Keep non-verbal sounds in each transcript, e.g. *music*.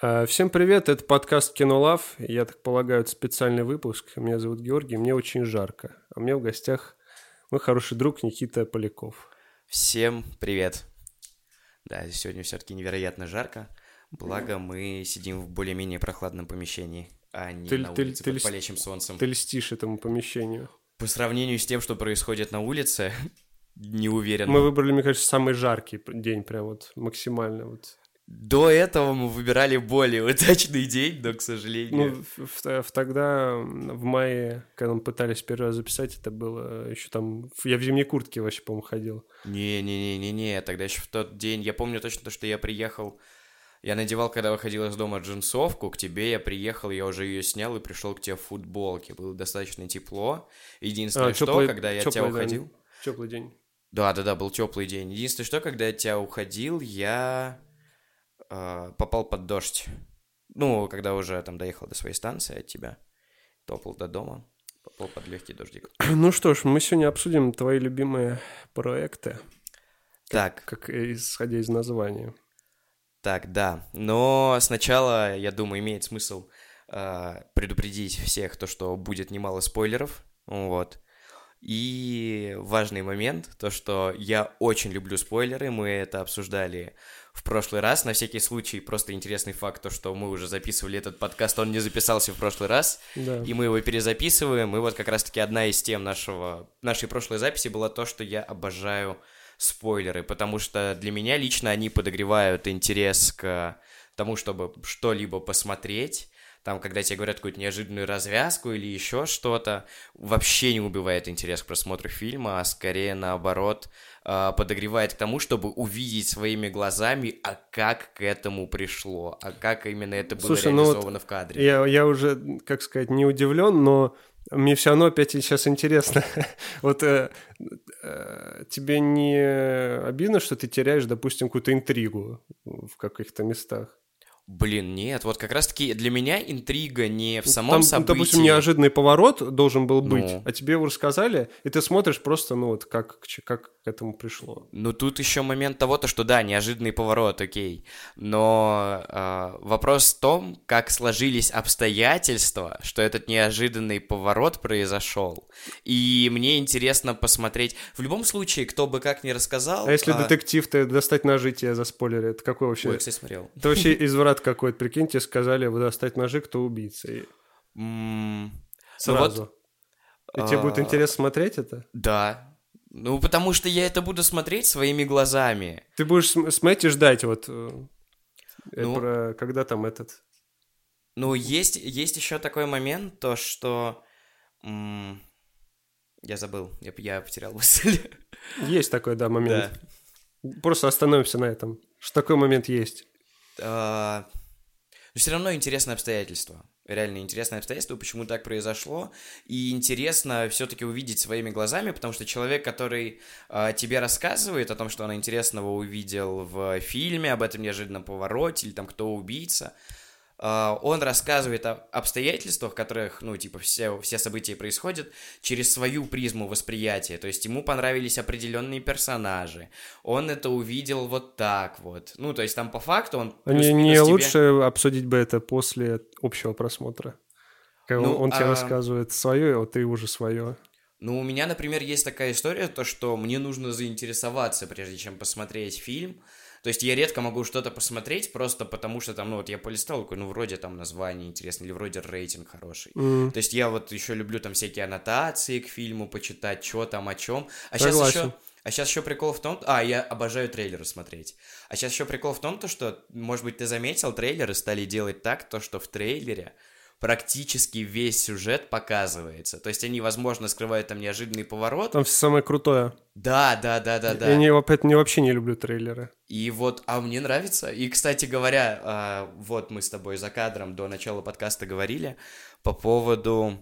А, всем привет, это подкаст Кинолав. Я так полагаю, это специальный выпуск. Меня зовут Георгий, мне очень жарко. А меня в гостях мой хороший друг Никита Поляков. Всем привет. Да, сегодня все-таки невероятно жарко. Благо, мы сидим в более-менее прохладном помещении, а не Ты- на ты- улице ты под льст- палящим солнцем. Ты льстишь этому помещению. По сравнению с тем, что происходит на улице, *laughs* не уверен. Мы выбрали, мне кажется, самый жаркий день, прям вот максимально. Вот. До этого мы выбирали более удачный день, но, к сожалению... Ну, в, в- тогда, в мае, когда мы пытались первый раз записать, это было еще там... Я в зимней куртке вообще, по-моему, ходил. Не-не-не-не-не, тогда еще в тот день... Я помню точно то, что я приехал... Я надевал, когда выходил из дома джинсовку, к тебе я приехал, я уже ее снял и пришел к тебе в футболке. Было достаточно тепло. Единственное, А, что, тёплый- когда я от тёплый тебя день. уходил... Теплый день. Да, да, да, был теплый день. Единственное, что когда я тебя уходил, я э, попал под дождь. Ну, когда уже там доехал до своей станции от тебя, топал до дома, попал под легкий дождик. *clears throat* Ну что ж, мы сегодня обсудим твои любимые проекты, Так, как э, исходя из названия. так, да. Но сначала, я думаю, имеет смысл э, предупредить всех то, что будет немало спойлеров. Вот. И важный момент, то, что я очень люблю спойлеры, мы это обсуждали в прошлый раз. На всякий случай, просто интересный факт, то, что мы уже записывали этот подкаст, он не записался в прошлый раз, Да. и мы его перезаписываем. И вот как раз-таки одна из тем нашего, нашей прошлой записи была то, что я обожаю спойлеры, потому что для меня лично они подогревают интерес к тому, чтобы что-либо посмотреть. Там, когда тебе говорят какую-то неожиданную развязку или еще что-то, вообще не убивает интерес к просмотру фильма, а скорее наоборот э, подогревает к тому, чтобы увидеть своими глазами, а как к этому пришло, а как именно это было Слушай, ну вот реализовано в кадре. Я, я уже, как сказать, не удивлен, но мне все равно опять сейчас интересно. *laughs* вот э, э, тебе не обидно, что ты теряешь, допустим, какую-то интригу в каких-то местах? Блин, нет, вот как раз-таки для меня интрига не в самом Там, событии. допустим, неожиданный поворот должен был быть, Ну. а тебе его рассказали, и ты смотришь просто, ну вот, как, как к этому пришло. Ну, тут еще момент того, то, что да, неожиданный поворот, окей. Но э, вопрос в том, как сложились обстоятельства, что этот неожиданный поворот произошел. И мне интересно посмотреть. В любом случае, кто бы как ни рассказал. А если а, детектив, ты достать ножи тебе заспойлерит, это какой вообще? Ой, я, кстати, смотрел. Это вообще *laughs* изврат какой-то, прикинь, тебе сказали, вы достать ножи, кто убийца. И М, ну сразу. И тебе будет а, интересно смотреть это? Да. Ну, потому что я это буду смотреть своими глазами. Ты будешь см- смотреть и ждать, вот, э, э, Ну. про, когда там этот... Ну, есть, есть еще такой момент, то что... м, я забыл, я, я потерял мысль. Есть такой, да, момент. Просто остановимся на этом. Что такой момент есть. А, Но все равно интересное обстоятельство. Реально интересное обстоятельство, почему так произошло. И интересно все-таки увидеть своими глазами, потому что человек, который а, тебе рассказывает о том, что он интересного увидел в фильме, об этом неожиданном повороте, или там кто убийца, он рассказывает о обстоятельствах, в которых, ну, типа, все, все события происходят через свою призму восприятия. То есть ему понравились определенные персонажи. Он это увидел вот так вот. Ну, то есть там по факту он... А не, не тебе- лучше обсудить бы это после общего просмотра? Когда Ну, он тебе а- рассказывает свое, а ты уже свое. Ну, у меня, например, есть такая история, то, что мне нужно заинтересоваться, прежде чем посмотреть фильм. То есть я редко могу что-то посмотреть, просто потому что там, ну, вот я полистал, такой, ну, вроде там название интересно, или вроде рейтинг хороший. М, То есть я вот еще люблю там всякие аннотации к фильму почитать, что там, о чем. А сейчас еще... А сейчас еще прикол в том... А, я обожаю трейлеры смотреть. А сейчас еще прикол в том, то, что, может быть, ты заметил, трейлеры стали делать так, то, что в трейлере практически весь сюжет показывается. То есть они, возможно, скрывают там неожиданный поворот. Там всё самое крутое. Да, да, да, да, да. Я не, опять, не, вообще не люблю трейлеры. И вот, а мне нравится. И, кстати говоря, а, вот мы с тобой за кадром до начала подкаста говорили по поводу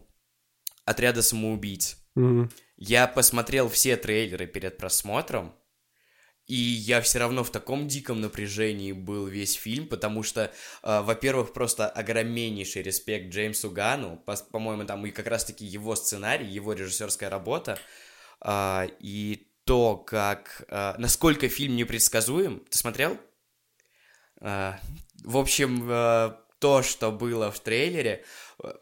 отряда самоубийц. Мгм. Я посмотрел все трейлеры перед просмотром, и я все равно в таком диком напряжении был весь фильм, потому что, э, во-первых, просто огромнейший респект Джеймсу Гану, по- по-моему, там и как раз-таки его сценарий, его режиссерская работа, а, и то, как, а, насколько фильм непредсказуем. Ты смотрел? А, в общем, э, то, что было в трейлере, э,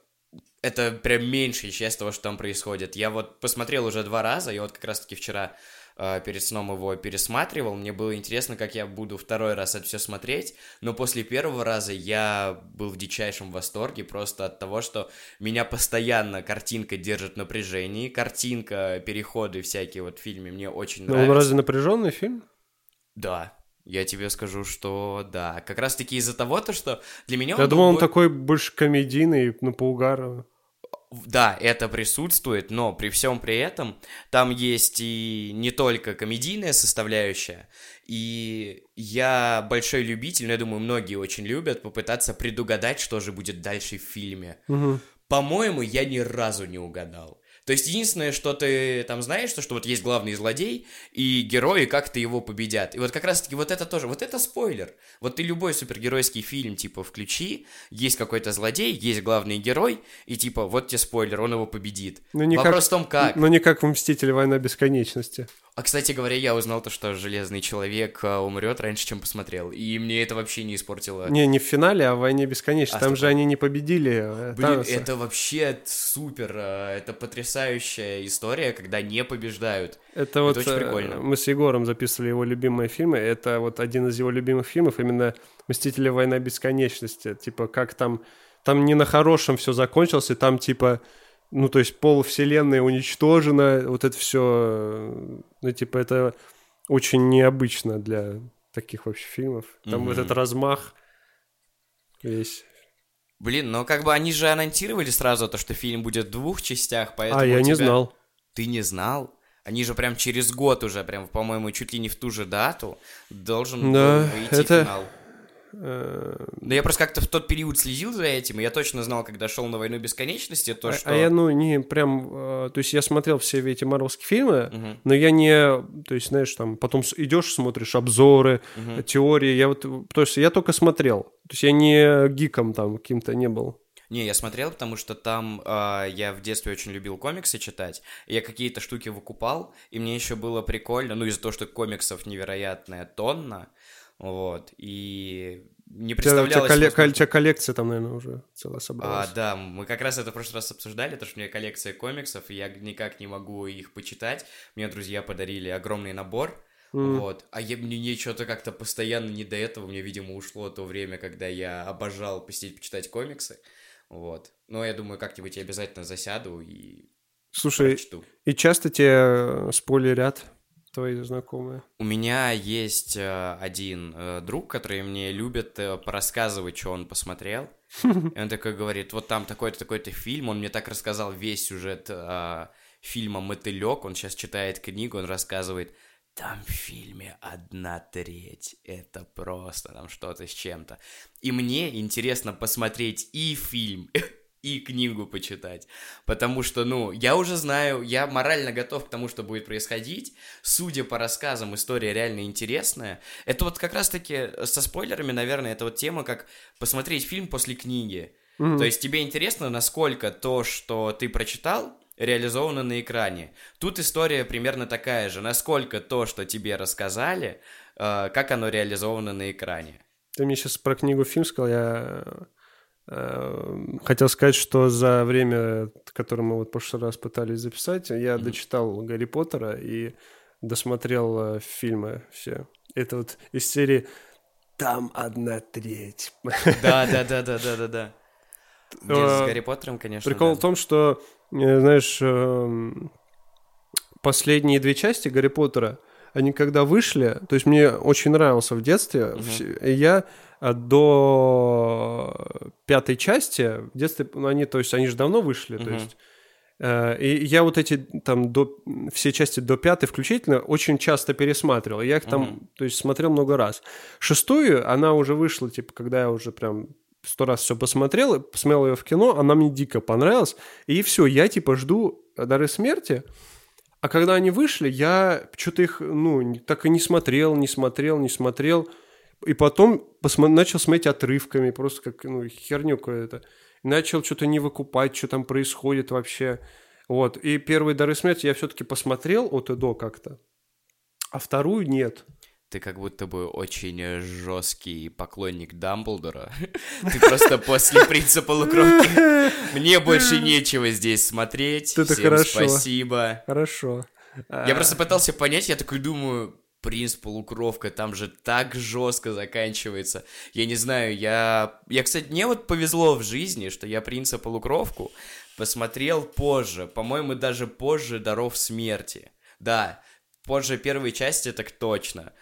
это прям меньшая часть того, что там происходит. Я вот посмотрел уже два раза, я вот как раз-таки вчера э, перед сном его пересматривал. Мне было интересно, как я буду второй раз это все смотреть. Но после первого раза я был в дичайшем восторге просто от того, что меня постоянно картинка держит в напряжении. Картинка, переходы всякие вот в фильме мне очень Ну, нравятся. он разве напряженный фильм? Да, я тебе скажу, что да. Как раз-таки из-за того, то, что для меня Я думал, был он такой больше комедийный, ну, по угару. Да, это присутствует, но при всем при этом там есть и не только комедийная составляющая, и я большой любитель, но я думаю, многие очень любят попытаться предугадать, что же будет дальше в фильме. Мгм. По-моему, я ни разу не угадал. То есть единственное, что ты там знаешь, то, что вот есть главный злодей и герои, как-то его победят. И вот как раз-таки вот это тоже, вот это спойлер. Вот ты любой супергеройский фильм, типа, включи, есть какой-то злодей, есть главный герой, и типа, вот тебе спойлер, он его победит. Ну, не Вопрос как- в том, как. Ну, не как в «Мстители. Война бесконечности». А, кстати говоря, я узнал то, что Железный Человек а, умрет раньше, чем посмотрел. И мне это вообще не испортило. Не, не в финале, а в «Войне бесконечности». А, Там стоп. же они не победили э, Блин, Таноса. это вообще супер, а, это потрясающая история, когда не побеждают. Это вот очень э, прикольно. мы с Егором записывали его любимые фильмы. Это вот один из его любимых фильмов, именно «Мстители. Война бесконечности». Типа, как там... Там не на хорошем все закончилось, и там типа... Ну, то есть пол вселенной уничтожена, вот это все... Ну, типа, это очень необычно для таких вообще фильмов. Там вот Мгм. этот размах весь. Блин, но как бы они же анонсировали сразу то, что фильм будет в двух частях, поэтому а, я у не тебя- знал. Ты не знал? Они же прям через год уже, прям, по-моему, чуть ли не в ту же дату должен Да, был выйти это- финал. Э, Да я просто как-то в тот период следил за этим, и я точно знал, когда шел на войну бесконечности, то а, что. а я, ну, не прям... э, то есть я смотрел все эти марвелские фильмы, Мгм, Но я не, то есть, знаешь, там, потом идешь, смотришь обзоры, мгм. теории, я вот, то есть я только смотрел, то есть я не гиком там каким-то не был. Не, я смотрел, потому что там а, я в детстве очень любил комиксы читать. Я какие-то штуки выкупал, и мне еще было прикольно, ну, из-за того, что комиксов невероятная тонна, вот, и не тебя, у тебя представлялось... колле- возможно- у тебя коллекция там, наверное, уже целая А, собралась. да, мы как раз это в прошлый раз обсуждали, то, что у меня коллекция комиксов, и я никак не могу их почитать. Мне друзья подарили огромный набор, М. вот. А я, мне, мне что-то как-то постоянно не до этого, мне, видимо, ушло то время, когда я обожал посидеть, почитать комиксы, вот. Но я думаю, как-нибудь я обязательно засяду и Слушай, прочту. и часто тебе спойлерят твои знакомые? У меня есть э, один э, друг, который мне любит э, порассказывать, что он посмотрел. *laughs* И он такой говорит, вот там такой-то, такой-то фильм, он мне так рассказал весь сюжет э, фильма «Мотылек», он сейчас читает книгу, он рассказывает, там в фильме одна треть, это просто там что-то с чем-то. И мне интересно посмотреть и фильм, *laughs* и книгу почитать. Потому что, ну, я уже знаю, я морально готов к тому, что будет происходить. Судя по рассказам, история реально интересная. Это вот как раз-таки со спойлерами, наверное, это вот тема, как посмотреть фильм после книги. Мгм. То есть тебе интересно, насколько то, что ты прочитал, реализовано на экране. Тут история примерно такая же. Насколько то, что тебе рассказали, э, как оно реализовано на экране. Ты мне сейчас про книгу фильм сказал, я э, хотел сказать, что за время, которое мы вот в прошлый раз пытались записать, я Мгм. дочитал Гарри Поттера и досмотрел э, фильмы все. Это вот из серии «Там одна треть». Да, да, да, да, да, да, да. *laughs* Не, С Э, Гарри Поттером, конечно. Прикол да. в том, что, э, знаешь, эм, последние две части Гарри Поттера, они когда вышли, то есть мне очень нравился в детстве, вс- и я до пятой части, в детстве, ну, они, то есть они же давно вышли, то Мгм. есть э, и я вот эти там до все части до пятой включительно очень часто пересматривал. Я их там, Мгм. то есть смотрел много раз. Шестую она уже вышла, типа, когда я уже прям сто раз все посмотрел, посмотрел ее в кино, она мне дико понравилась. И все, я типа жду «Дары смерти», а когда они вышли, я что-то их, ну, так и не смотрел, не смотрел, не смотрел. И потом посмо- начал смотреть отрывками, просто как, ну, херню какую-то. Начал что-то не выкупать, что там происходит вообще. Вот. И первые «Дары смерти» я все-таки посмотрел от и до как-то. А вторую нет. ты как будто бы очень жесткий поклонник Дамблдора. *laughs* Ты просто после принца полукровки. Мне больше нечего здесь смотреть. Это Всем хорошо. спасибо. Хорошо. Я просто пытался понять, я такой думаю, принц полукровка, там же так жестко заканчивается. Я не знаю, я... Я, кстати, мне вот повезло в жизни, что я принца полукровку посмотрел позже. По-моему, даже позже Даров смерти. Да, позже первой части так точно.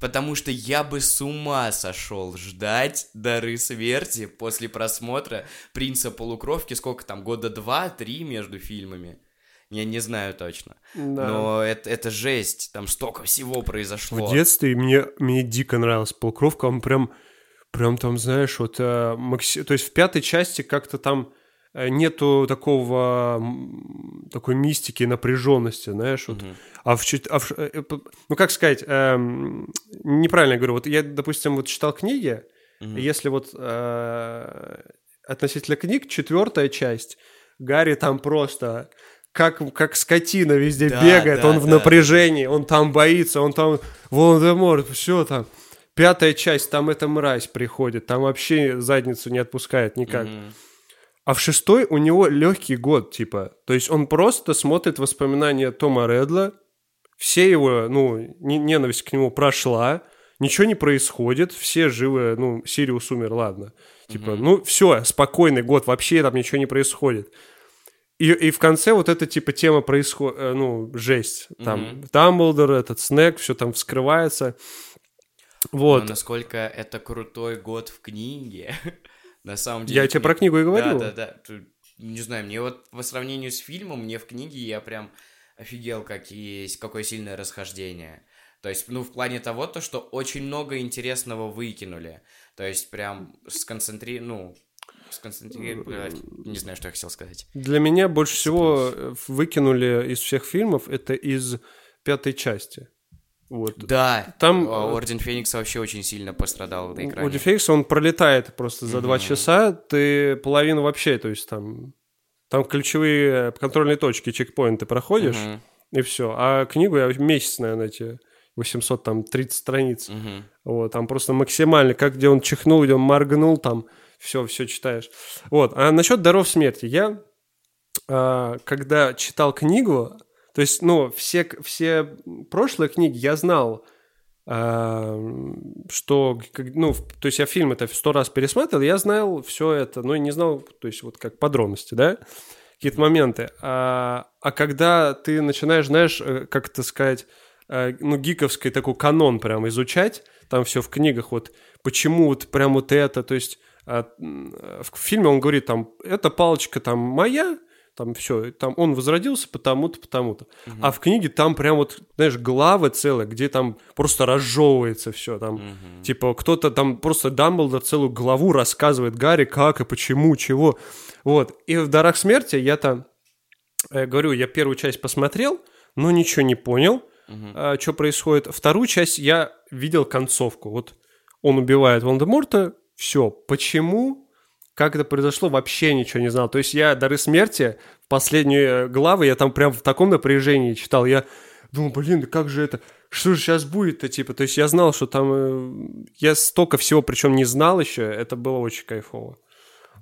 Потому что я бы с ума сошел ждать Дары Смерти после просмотра Принца Полукровки, сколько там, года два-три между фильмами. Я не знаю точно. Да. Но это, это жесть, там столько всего произошло. В детстве мне, мне дико нравилась полукровка, он прям, прям там, знаешь, вот, э, макси... то есть в пятой части как-то там э, нету такого, такой мистики, напряженности, знаешь, вот. Мгм. А в, а в э, ну как сказать, эм, неправильно я говорю, вот я, допустим, вот читал книги, Мгм. если вот э, относительно книг, четвертая часть, Гарри там просто как, как скотина везде Да, бегает, да, он в да. напряжении, он там боится, он там Волан-де-Морт, все там. Пятая часть, там эта мразь приходит, там вообще задницу не отпускает никак. А в шестой у него легкий год, типа. То есть он просто смотрит воспоминания Тома Редла, все его, ну, не- ненависть к нему прошла, ничего не происходит, все живы, ну, Сириус умер, ладно. Типа, ну, все, спокойный год, вообще там ничего не происходит. И, и в конце вот эта, типа, тема происходит, ну, жесть. Там Мгм. Дамблдор, этот Снег, все там вскрывается. Вот. Но насколько это крутой год в книге. *laughs* На самом деле. Я тебе про книгу и говорю. Да, да, да. Не знаю, мне вот по сравнению с фильмом, мне в книге я прям офигел, как есть, какое сильное расхождение. То есть, ну, в плане того, то, что очень много интересного выкинули. То есть, прям сконцентри... Ну, сконцентрировать... Не знаю, что я хотел сказать. Для меня больше всего выкинули из всех фильмов это из пятой части. Вот. Да, Там, а, э, Орден Феникса вообще очень сильно пострадал на экране. У Дефекса он пролетает просто за два часа, ты половину вообще, то есть там, там ключевые контрольные точки, чекпоинты проходишь, и все. А книгу я месяц, наверное, эти 830 страниц. мгм. Вот, там просто максимально, как где он чихнул, где он моргнул, там все, все читаешь. Вот, а насчет даров смерти. Я, а, когда читал книгу, то есть, ну, все, все прошлые книги я знал, а, что, ну, то есть я фильм это сто раз пересматривал, я знал все это, но не знал, то есть вот как подробности, да, какие-то моменты. А, а когда ты начинаешь, знаешь, э, как это сказать, э, ну, гиковский такой канон прям изучать, там все в книгах, вот почему вот прям вот это, то есть в фильме он говорит там, эта палочка там моя, там все, там он возродился потому-то, потому-то. А в книге там прям вот, знаешь, главы целые, где там просто разжевывается все, там, Мгм. типа кто-то там просто Дамблдор целую главу рассказывает Гарри, как и почему, чего. Вот. И в «Дарах смерти» я там, э, говорю, я первую часть посмотрел, но ничего не понял, Мгм. что происходит. Вторую часть я видел концовку. Вот он убивает Волан-де-Морта, все. Почему? Как это произошло, вообще ничего не знал. То есть я «Дары смерти», в последние главы, я там прям в таком напряжении читал. Я думал, блин, как же это, что же сейчас будет-то, типа. То есть я знал, что там... э, Я столько всего, причем не знал еще, это было очень кайфово.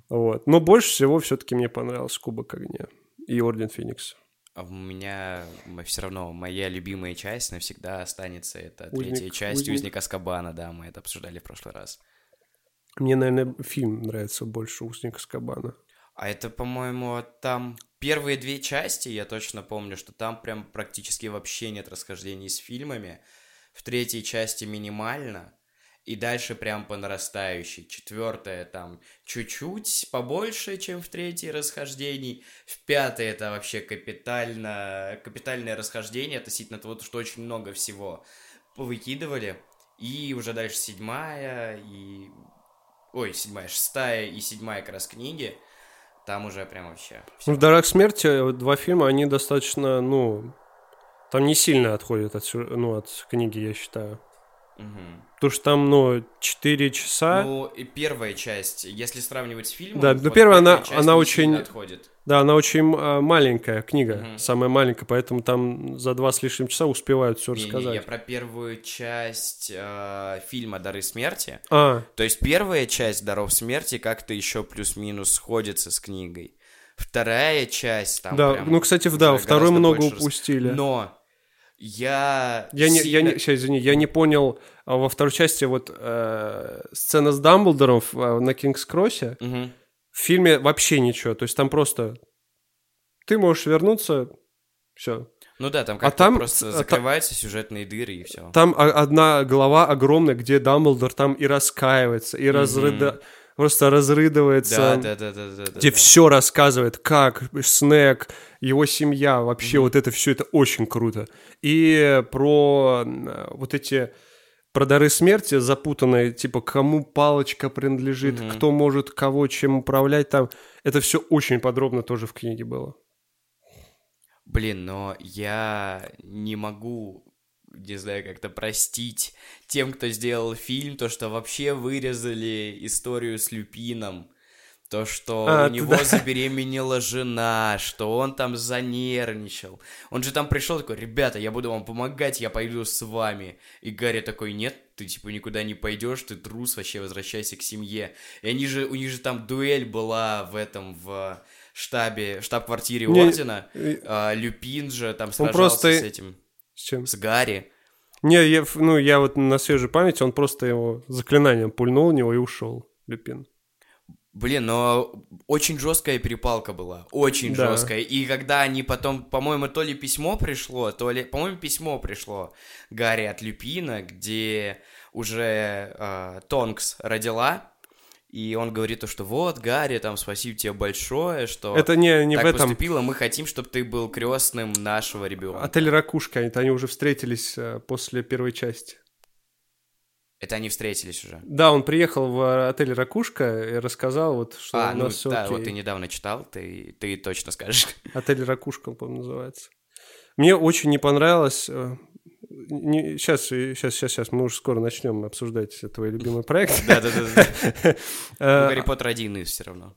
Вот. Но больше всего все-таки мне понравился Кубок Огня и Орден Феникса. А у меня все равно моя любимая часть навсегда останется. Это Узник- третья часть узник. Узника Аскабана, да, мы это обсуждали в прошлый раз. Мне, наверное, фильм нравится больше «Узник Скабана». А это, по-моему, там первые две части, я точно помню, что там прям практически вообще нет расхождений с фильмами. В третьей части минимально. И дальше прям по нарастающей. Четвертая там чуть-чуть побольше, чем в третьей расхождений. В пятой это вообще капитально, капитальное расхождение относительно того, что очень много всего повыкидывали. И уже дальше седьмая и... Ой, седьмая, шестая и седьмая как раз книги. Там уже прям вообще... в «Дарах смерти» два фильма, они достаточно, ну, там не сильно отходят от, ну, от книги, я считаю. Мгм. Потому что там, ну, 4 часа. Ну, и первая часть, если сравнивать с фильмом... Да, ну, вот первая, она- она очень- отходит. Да, она очень а, маленькая книга, Мгм. самая маленькая, поэтому там за два с лишним часа успевают все рассказать. я про первую часть э, фильма «Дары смерти». А, То есть первая часть «Даров смерти» как-то еще плюс-минус сходится с книгой. Вторая часть там да, прям ну, кстати, да, второй много больше рас- упустили. Но я... Я не, я не, сейчас, извини, я не понял а во второй части вот э, сцена с Дамблдором в- на Кингс-Кроссе. Мгм. В фильме вообще ничего, то есть там просто ты можешь вернуться, все. Ну да, там как-то там- просто а закрываются сюжетные дыры и все. Там одна глава огромная, где Дамблдор там и раскаивается, и разрыда... просто разрыдывается. Да, да, да, да, да. где да. все рассказывает, как Снег, его семья, вообще вот это все, это очень круто. И про вот эти про дары смерти запутанные, типа, кому палочка принадлежит, Мгм. кто может кого чем управлять там. Это все очень подробно тоже в книге было. Блин, но я не могу, не знаю, как-то простить тем, кто сделал фильм, то, что вообще вырезали историю с Люпином. То, что А, у него да. *laughs* забеременела жена, что он там занервничал. Он же там пришел такой, ребята, я буду вам помогать, я пойду с вами. И Гарри такой, нет, ты типа никуда не пойдешь, ты трус, вообще возвращайся к семье. И они же, у них же там дуэль была в этом, в штабе, штаб-квартире Не, Ордена. А, Люпин же там сражался просто- с этим, С чем? с Гарри. Не, я, ну, я вот на свежей памяти, он просто его заклинанием пульнул в него и ушел, Люпин. Блин, но очень жесткая перепалка была, очень Да. жесткая. И когда они потом, по-моему, то ли письмо пришло, то ли, по-моему, письмо пришло Гарри от Люпина, где уже э, Тонкс родила, и он говорит то, что вот, Гарри, там, спасибо тебе большое, что Это не, не так в этом. поступило, мы хотим, чтобы ты был крестным нашего ребенка. Отель Ракушка, это они уже встретились э, после первой части. Это они встретились уже. Да, он приехал в отель Ракушка и рассказал, вот, что а, у ну нас все да, окей. вот ты недавно читал, ты, ты точно скажешь. *laughs* Отель Ракушка, по-моему, называется. Мне очень не понравилось... э, не- сейчас, сейчас, сейчас, сейчас, мы уже скоро начнем обсуждать твой любимый проект. *laughs* Да-да-да. *laughs* Э, Гарри Поттер один из все равно.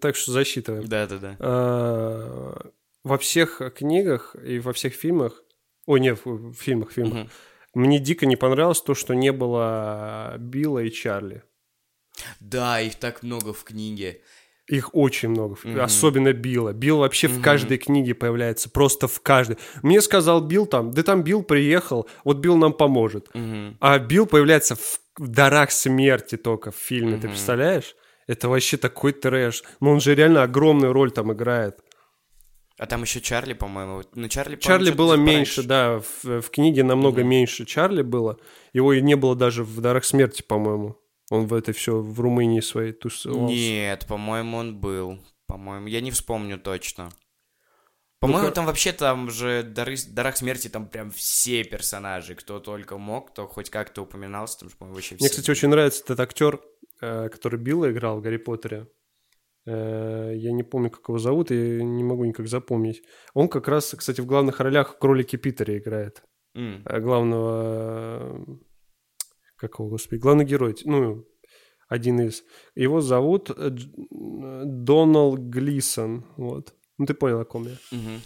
Так что засчитываем. Да-да-да. Э, Во всех книгах и во всех фильмах... Ой, нет, в в фильмах, в фильмах. Мне дико не понравилось то, что не было Билла и Чарли. Да, их так много в книге. Их очень много, Мгм. особенно Билла. Билл вообще в Мгм. каждой книге появляется, просто в каждой. Мне сказал Билл там, да там Билл приехал, вот Билл нам поможет. Мгм. А Билл появляется в, в «Дарах смерти» только в фильме, ты Мгм. представляешь? Это вообще такой трэш. Ну он же реально огромную роль там играет. А там еще Чарли, по-моему. Ну, Чарли, Чарли было пораньше. меньше, да, в, в книге намного Мгм. меньше Чарли было. Его и не было даже в «Дарах смерти», по-моему. Он в этой все в Румынии своей тусовался. Нет, по-моему, он был. По-моему, я не вспомню точно. По-моему, Ну-ка. там вообще там же дары, дарах смерти там прям все персонажи, кто только мог, кто хоть как-то упоминался, там же, по-моему, вообще все. Мне, кстати, очень нравится этот актер, э, который Билла играл в Гарри Поттере. Э, Я не помню, как его зовут, и не могу никак запомнить. Он как раз, кстати, в главных ролях в «Кролике Питере» играет. Э, Главного... э, Какого, господи? Главный герой. Ну, один из. Его зовут Дж- Доналд Глисон. Вот. Ну, ты понял, о ком я. мгм.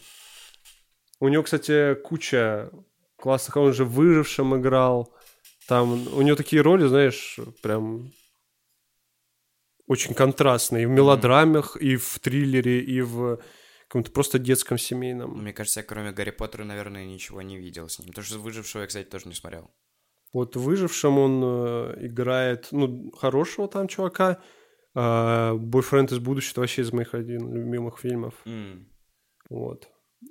У него, кстати, куча классных... Он же в «Выжившем» играл. Там у него такие роли, знаешь, прям очень контрастные. И в мелодрамах, и в триллере, и в каком-то просто детском семейном. Мне кажется, я кроме Гарри Поттера, наверное, ничего не видел с ним. Потому что «Выжившего» я, кстати, тоже не смотрел. Вот в «Выжившем» он э, играет, ну, хорошего там чувака. А, «Бойфренд из будущего» вообще из моих один любимых фильмов. М. Вот.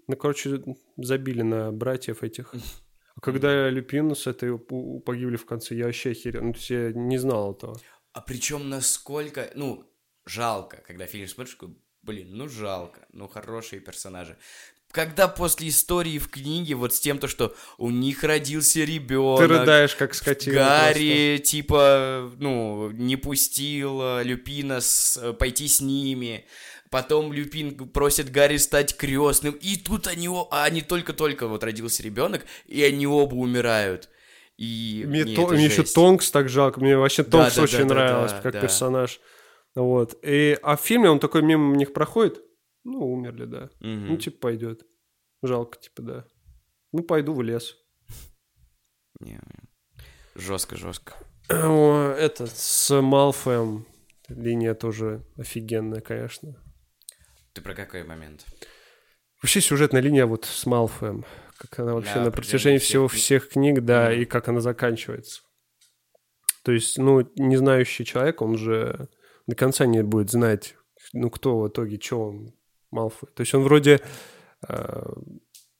Ну, короче, забили на братьев этих. *laughs* А когда Люпин с этой у- погибли в конце, я вообще охерел. Ну, то есть я не знал этого. А причем насколько, ну, жалко, когда фильм смотришь, такой, блин, ну жалко, ну хорошие персонажи. Когда после истории в книге вот с тем, то, что у них родился ребенок, Ты рыдаешь, как скотина. Гарри, типа, ну, не пустил э, Люпина с- э, пойти с ними. Потом Люпин просит Гарри стать крестным. И тут они, а они только-только вот родился ребенок, и они оба умирают. И Мне, не, то- это мне еще. Тонкс так жалко. Мне вообще Да, Тонкс да, очень да, нравилось да, как да. персонаж. Вот. И, а в фильме он такой мимо них проходит. Ну, умерли, да. Мгм. Ну, типа, пойдет. Жалко, типа, да. Ну, пойду в лес. *laughs* Не, Жестко, жестко. О, Этот, с Малфоем линия тоже офигенная, конечно. Ты про какой момент? Вообще сюжетная линия вот с Малфоем. Как она вообще На протяжении всего книг. всех книг, да, Мгм. и как она заканчивается. То есть, ну, не знающий человек, он же до конца не будет знать, ну, кто в итоге, что он, Малфой. То есть он вроде э,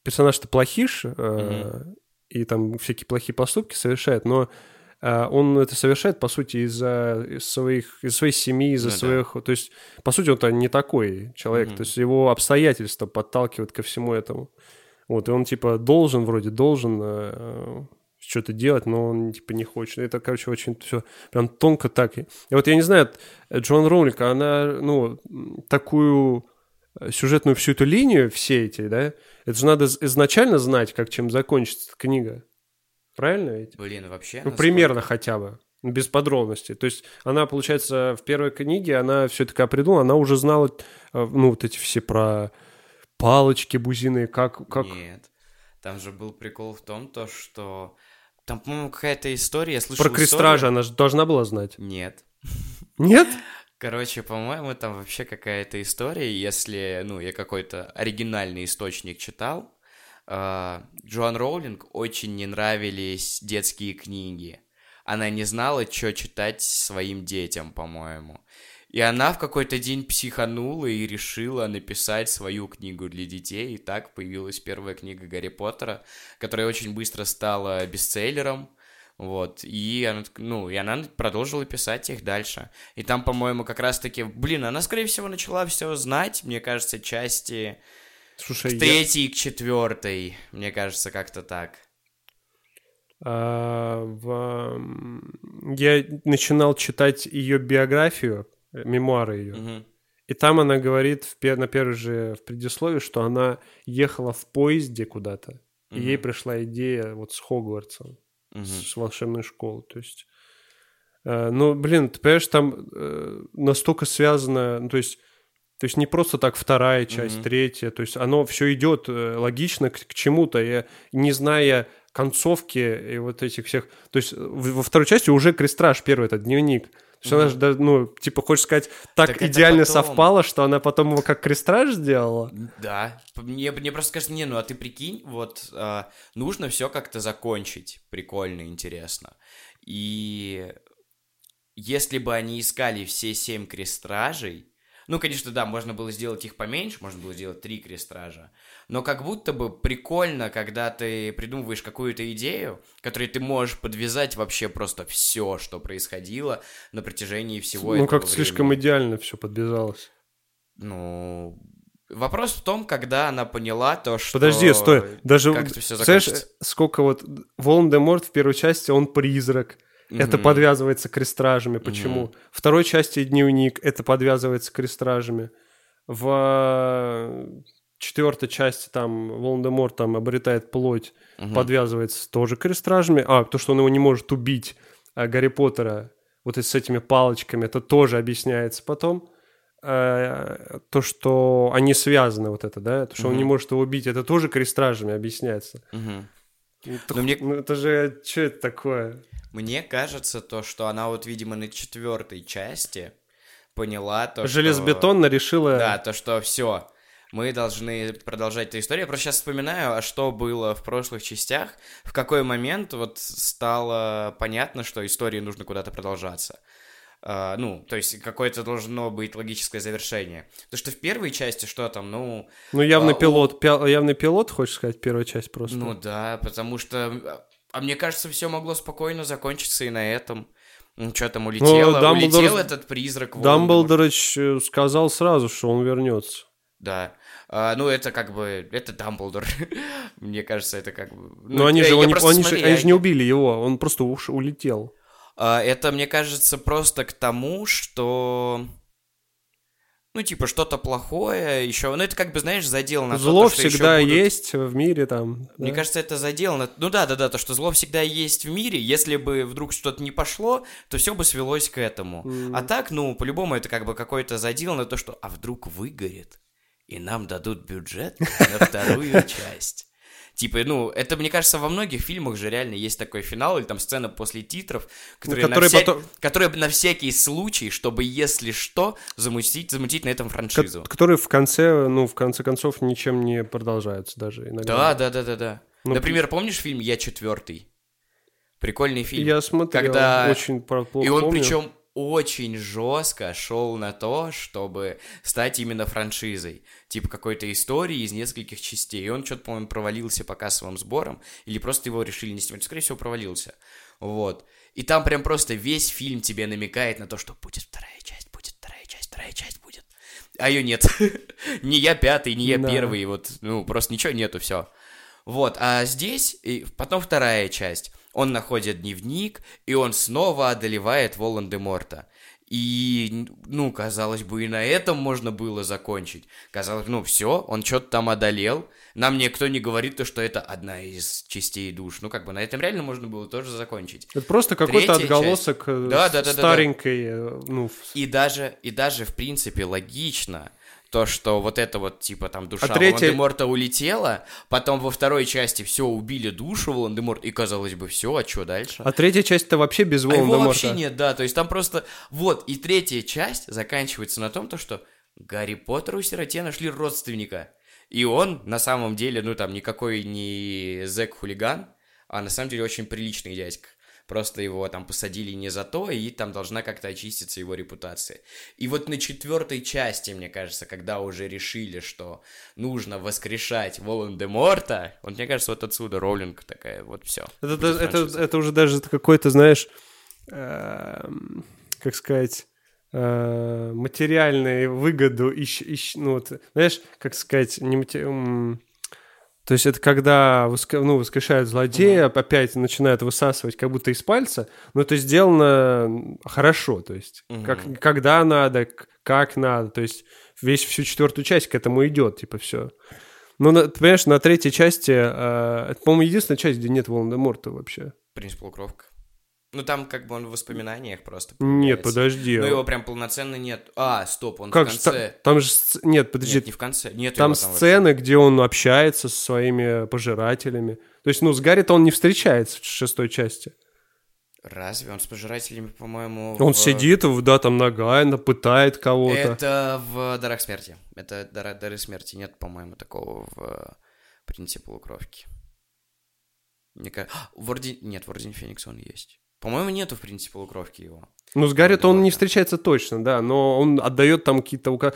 персонаж-то плохиш, э, и там всякие плохие поступки совершает, но э, он это совершает, по сути, из-за из своих, из своей семьи, из-за Ну да. своих... То есть, по сути, он-то не такой человек. Мгм. То есть его обстоятельства подталкивают ко всему этому. Вот, и он, типа, должен, вроде должен э, что-то делать, но он, типа, не хочет. Это, короче, очень все прям тонко так. И вот я не знаю, Джон Роулинг, она, ну, такую э, сюжетную всю эту линию, все эти, да, это же надо изначально знать, как чем закончится эта книга. Правильно ведь? Блин, вообще... Ну, насколько- примерно хотя бы. Без подробностей. То есть она, получается, в первой книге, она все таки придумала, она уже знала, э, ну, вот эти все про палочки бузины, как... как... Нет. Там же был прикол в том, то, что... Там, по-моему, какая-то история, я слышал Про крестража историю- она же должна была знать. Нет. Нет? Короче, по-моему, там вообще какая-то история, если, ну, я какой-то оригинальный источник читал, а, Джоан Роулинг очень не нравились детские книги. Она не знала, что читать своим детям, по-моему. И она в какой-то день психанула и решила написать свою книгу для детей. И так появилась первая книга Гарри Поттера, которая очень быстро стала бестселлером. Вот, и она, ну, и она продолжила писать их дальше. И там, по-моему, как раз-таки, блин, она, скорее всего, начала все знать, мне кажется, части Слушай, к я- третьей, к четвертой, мне кажется, как-то так. А, в, я начинал читать ее биографию, мемуары ее. Мгм. И там она говорит в на первой же в предисловии, что она ехала в поезде куда-то, и ей пришла идея вот с Хогвартсом, Мгм. с волшебной школы. То есть, э, ну, блин, ты понимаешь, там э, настолько связано, ну, то есть, то есть не просто так вторая часть, Мгм. третья, то есть оно все идет э, логично к, к чему-то, и не зная концовки и вот этих всех, то есть в- во второй части уже крестраж первый этот дневник. То есть она Мгм. же, да, ну, типа, хочешь сказать, так, Так идеально потом. совпало, что она потом его как крестраж сделала? Да, мне, мне просто кажется, не, ну а ты прикинь, вот а, нужно все как-то закончить прикольно, интересно. И если бы они искали все семь крестражей, ну, конечно, да, можно было сделать их поменьше, можно было сделать три крестража, но как будто бы прикольно, когда ты придумываешь какую-то идею, которой ты можешь подвязать вообще просто все, что происходило на протяжении всего ну, этого как-то слишком идеально все подвязалось. Ну, вопрос в том, когда она поняла то, что... Подожди, стой, даже... Как это все знаешь, сколько вот... Волан-де-Морт в первой части, он призрак. Это Мгм. подвязывается крестражами. Почему? Мгм. В второй части дневник. Это подвязывается крестражами. В четвертой части там Волан-де-Морт там обретает плоть, Мгм. подвязывается тоже крестражами. А, то, что он его не может убить, а Гарри Поттера вот с этими палочками, это тоже объясняется потом. Э, То, что они связаны, вот это, да, то, что он Мгм. не может его убить, это тоже крестражами объясняется. Мгм. Ну, Но мне- ну, это же, что это такое? Мне кажется то, что она вот, видимо, на четвертой части поняла то, что... Железобетонно решила... Да, то, что все, мы должны продолжать эту историю. Я просто сейчас вспоминаю, а что было в прошлых частях, в какой момент вот стало понятно, что истории нужно куда-то продолжаться. А, ну, то есть какое-то должно быть логическое завершение. Потому что в первой части что там, ну, Ну, явный А, у- пилот, пя- явный пилот, хочешь сказать, первая часть просто? Ну да, потому что... А мне кажется, все могло спокойно закончиться и на этом. Ну, что там улетело? Дамблдор- Улетел этот призрак. Дамблдорыч э, сказал сразу, что он вернется. Да. А, ну, это как бы... Это Дамблдор. *laughs* мне кажется, это как бы... Но ну, они я- же, его я не, просто они, же, они я- же не убили его, он просто уж улетел. А, это, мне кажется, просто к тому, что... ну, типа, что-то плохое еще. Ну, это как бы, знаешь, заделано. на Зло то, что всегда будут... есть в мире там. Мне да. кажется, это заделано. Ну да, да, да, то, что зло всегда есть в мире. Если бы вдруг что-то не пошло, то все бы свелось к этому. М. А так, ну, по-любому это как бы какой-то задел на то, что а вдруг выгорит, и нам дадут бюджет на вторую *laughs* часть. Типа, ну, это, мне кажется, во многих фильмах же реально есть такой финал, или там сцена после титров, которые, которые на, вся- потом- которые на всякий случай, чтобы, если что, замутить, замутить на этом Ко- франшизу. которые в конце, ну, в конце концов, ничем не продолжаются даже иногда. Да, да, да, да, да. Ну, Например, помнишь фильм «Я четвертый»? Прикольный фильм. Я смотрел, Когда- очень плохо И он помню. причем очень жестко шел на то, чтобы стать именно франшизой. Типа какой-то истории из нескольких частей. И он что-то, по-моему, провалился по кассовым сборам. Или просто его решили не снимать. Скорее всего, провалился. Вот. И там прям просто весь фильм тебе намекает на то, что будет вторая часть, будет вторая часть, вторая часть будет. А ее нет. *laughs* не я пятый, не я Да. первый. Вот, ну, просто ничего нету, все. Вот, а здесь, и потом вторая часть. Он находит дневник, и он снова одолевает Волан-де-Морта. И, ну, казалось бы, и на этом можно было закончить. Казалось, ну, все, он что-то там одолел. Нам никто не говорит то, что это одна из частей душ. Ну, как бы на этом реально можно было тоже закончить. Это просто какой-то Третья отголосок э, Да, да, да, да, да. старенькой, э, ну, в- И даже, и даже, в принципе, логично то, что вот это вот, типа, там, душа А третья- Волан-де-Морта улетела, потом во второй части все убили душу Волан-де-Морта, и, казалось бы, все, а что дальше? А третья часть-то вообще без А его вообще нет, да, то есть там просто... Вот, и третья часть заканчивается на том, то, что Гарри Поттеру сироте нашли родственника. И он, на самом деле, ну там никакой не зэк-хулиган, а на самом деле очень приличный дядька. Просто его там посадили не за то, и там должна как-то очиститься его репутация. И вот на четвертой части, мне кажется, когда уже решили, что нужно воскрешать Волан-де-Морта, вот мне кажется, вот отсюда Роулинг такая, вот все. Это, это, это, это уже даже какой-то, знаешь, эм, как сказать, э, материальную выгоду ищ, ищ- ну, вот, знаешь, как сказать, не мате- м, то есть это когда ну, воскрешают злодея, опять начинают высасывать как будто из пальца, но это сделано хорошо, то есть как, когда надо, как надо, то есть весь всю четвертую часть к этому идет, типа все. Ну, на- понимаешь, на третьей части, э, это, по-моему, единственная часть, где нет Волан-де-Морта вообще. Принц Полукровка. Ну, там как бы он в воспоминаниях просто Нет, появляется. подожди. Но его прям полноценно нет. А, стоп, он как в же, конце... там же... Нет, подожди, Нет, не в конце. Нет там вообще. сцены, где он общается со своими пожирателями. То есть, ну, с Гарри-то он не встречается в шестой части. Разве? Он с пожирателями, по-моему... Он в- сидит, да, там ногами, пытает кого-то. Это в Дарах Смерти. Это Дара- Дары Смерти. Нет, по-моему, такого в Принце Полукровки. Мне кажется... В Орден... Нет, в Ордене Феникса он есть. По-моему, нету в Принце Полукровки его. Ну, с Гарри-то он не встречается точно, да, но он отдает там какие-то ука-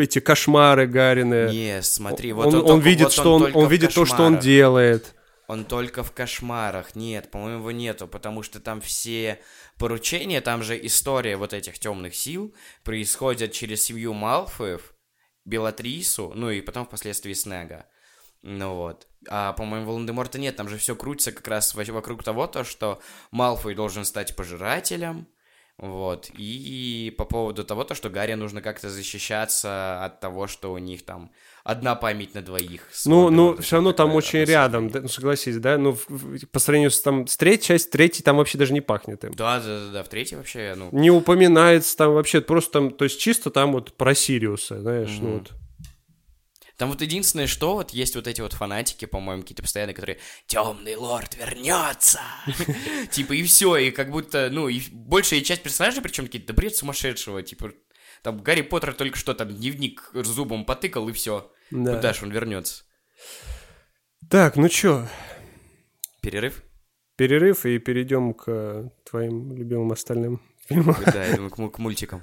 эти кошмары Гарины. Не, смотри, вот он, он, он только- видит, вот что он, он видит то, что он делает. Он только в кошмарах. Нет, по-моему, его нету, потому что там все поручения, там же история вот этих темных сил происходит через семью Малфоев, Белатрису, ну и потом впоследствии Снега. Ну вот. А, по-моему, Волан-де-Морта нет, там же все крутится как раз во- вокруг того, то, что Малфой должен стать пожирателем, вот, и по поводу того, то, что Гарри нужно как-то защищаться от того, что у них там одна память на двоих. Ну, ну, все равно там очень рядом, да, ну, согласись, да, ну, в- в- по сравнению с, там, с третьей частью, третий там вообще даже не пахнет им. Да, да, да, да, в третьей вообще, ну, Не упоминается там вообще, просто там, то есть чисто там вот про Сириуса, знаешь, ну Мгм. вот. Там вот единственное, что вот есть вот эти вот фанатики, по-моему, какие-то постоянные, которые «Темный лорд вернется!» *laughs* Типа, и все, и как будто, ну, и большая часть персонажей, причем какие-то, бред сумасшедшего, типа, там Гарри Поттер только что там дневник зубом потыкал, и все. Да. Куда ж он вернется? Так, ну чё, Перерыв? перерыв и перейдем к твоим любимым остальным фильмам. Да, я думаю, к мультикам.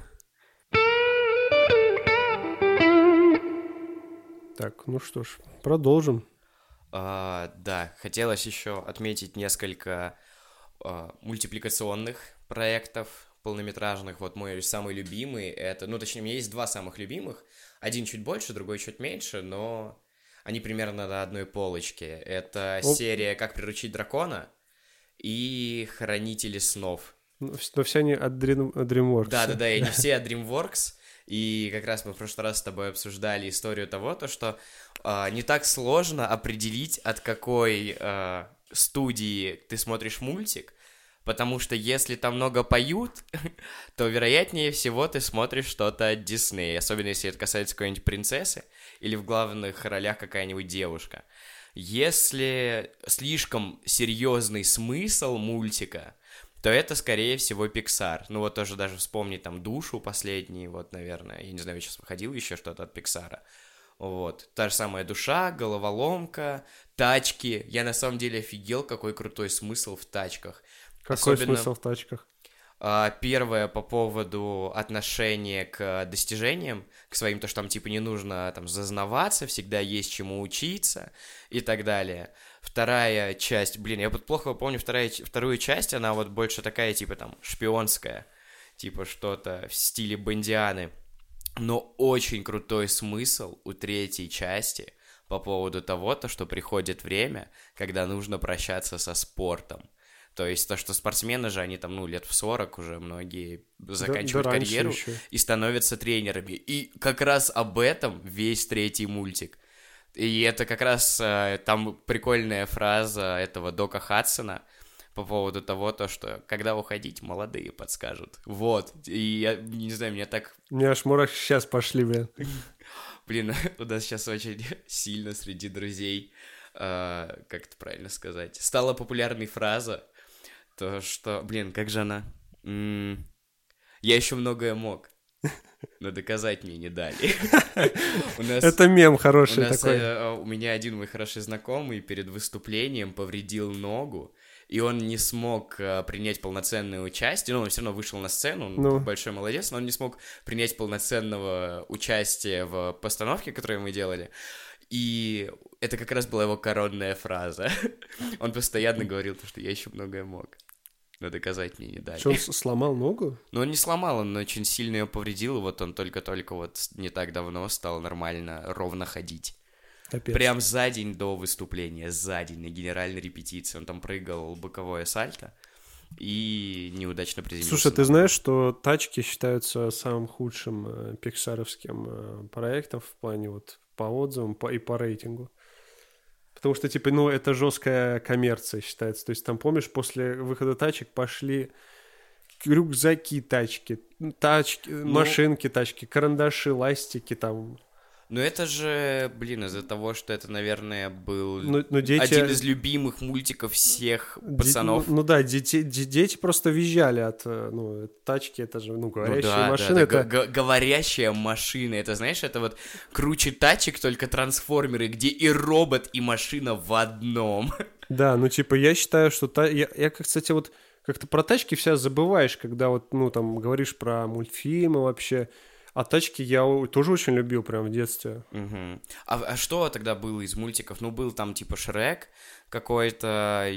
Так, ну что ж, продолжим. А, да, хотелось еще отметить несколько а, мультипликационных проектов полнометражных. Вот мой самый любимый это, ну точнее, у меня есть два самых любимых. Один чуть больше, другой чуть меньше, но они примерно на одной полочке. Это Оп. серия «Как приручить дракона» и «Хранители снов». Ну, Но все они от Dream- от DreamWorks. Да-да-да, и они все от DreamWorks. И как раз мы в прошлый раз с тобой обсуждали историю того, то, что э, не так сложно определить, от какой э, студии ты смотришь мультик, потому что если там много поют, *laughs* то вероятнее всего ты смотришь что-то от Диснея, особенно если это касается какой-нибудь принцессы или в главных ролях какая-нибудь девушка. Если слишком серьезный смысл мультика, то это, скорее всего, Pixar. Ну вот тоже даже вспомнить там душу последний, вот, наверное, я не знаю, сейчас выходил еще что-то от Пиксара. Вот. Та же самая душа, головоломка, тачки. Я на самом деле офигел, какой крутой смысл в тачках. Какой Особенно... смысл в тачках? А, первое по поводу отношения к достижениям, к своим, то, что там, типа, не нужно там зазнаваться, всегда есть чему учиться и так далее. Вторая часть, блин, я вот плохо помню вторая, вторую часть, она вот больше такая, типа, там, шпионская, типа, что-то в стиле Бондианы. Но очень крутой смысл у третьей части по поводу того, то, что приходит время, когда нужно прощаться со спортом. То есть то, что спортсмены же, они там, ну, лет в 40 уже многие заканчивают да, да карьеру и становятся тренерами. И как раз об этом весь третий мультик. И это как раз э, там прикольная фраза этого Дока Хадсона по поводу того, то, что когда уходить, молодые подскажут. Вот. И я не знаю, мне так... Мне аж мурах сейчас пошли, блин. Блин, *laughs* у нас сейчас очень *laughs* сильно среди друзей, э, как это правильно сказать, стала популярной фраза то, что, блин, как же она? Я еще многое мог, но доказать мне не дали. *laughs* Это мем хороший такой. Э, у меня один мой хороший знакомый перед выступлением повредил ногу, и он не смог э, принять полноценное участие, но он все равно вышел на сцену, он ну. большой молодец, но он не смог принять полноценного участия в постановке, которую мы делали. И это как раз была его коронная фраза. *laughs* Он постоянно говорил, что я еще многое мог. Но доказать мне не дали. Что, он сломал ногу? Ну, он не сломал, он очень сильно ее повредил, и вот он только-только вот не так давно стал нормально, ровно ходить. Капец. Прям за день до выступления, за день на генеральной репетиции. Он там прыгал боковое сальто и неудачно приземлился. Слушай, ты знаешь, что тачки считаются самым худшим э, пиксаровским э, проектом в плане вот по отзывам по, и по рейтингу? Потому что, типа, ну, это жесткая коммерция считается. То есть, там, помнишь, после выхода тачек пошли рюкзаки, тачки, тачки, ну... машинки, тачки, карандаши, ластики, там, ну это же, блин, из-за того, что это, наверное, был ну, ну, дети... один из любимых мультиков всех пацанов. ну, ну да, дети, дети просто визжали от, э, ну, тачки, это же, ну, говорящая ну, да, машина. Да, это... Г- говорящая машина, это, знаешь, это вот круче тачек, только трансформеры, где и робот, и машина в одном. *laughs* Да, ну, типа, я считаю, что... Та... Я, я, кстати, вот как-то про тачки вся забываешь, когда вот, ну, там, говоришь про мультфильмы вообще, а тачки я тоже очень любил прям в детстве. Угу. А, а что тогда было из мультиков? Ну, был там типа Шрек какой-то.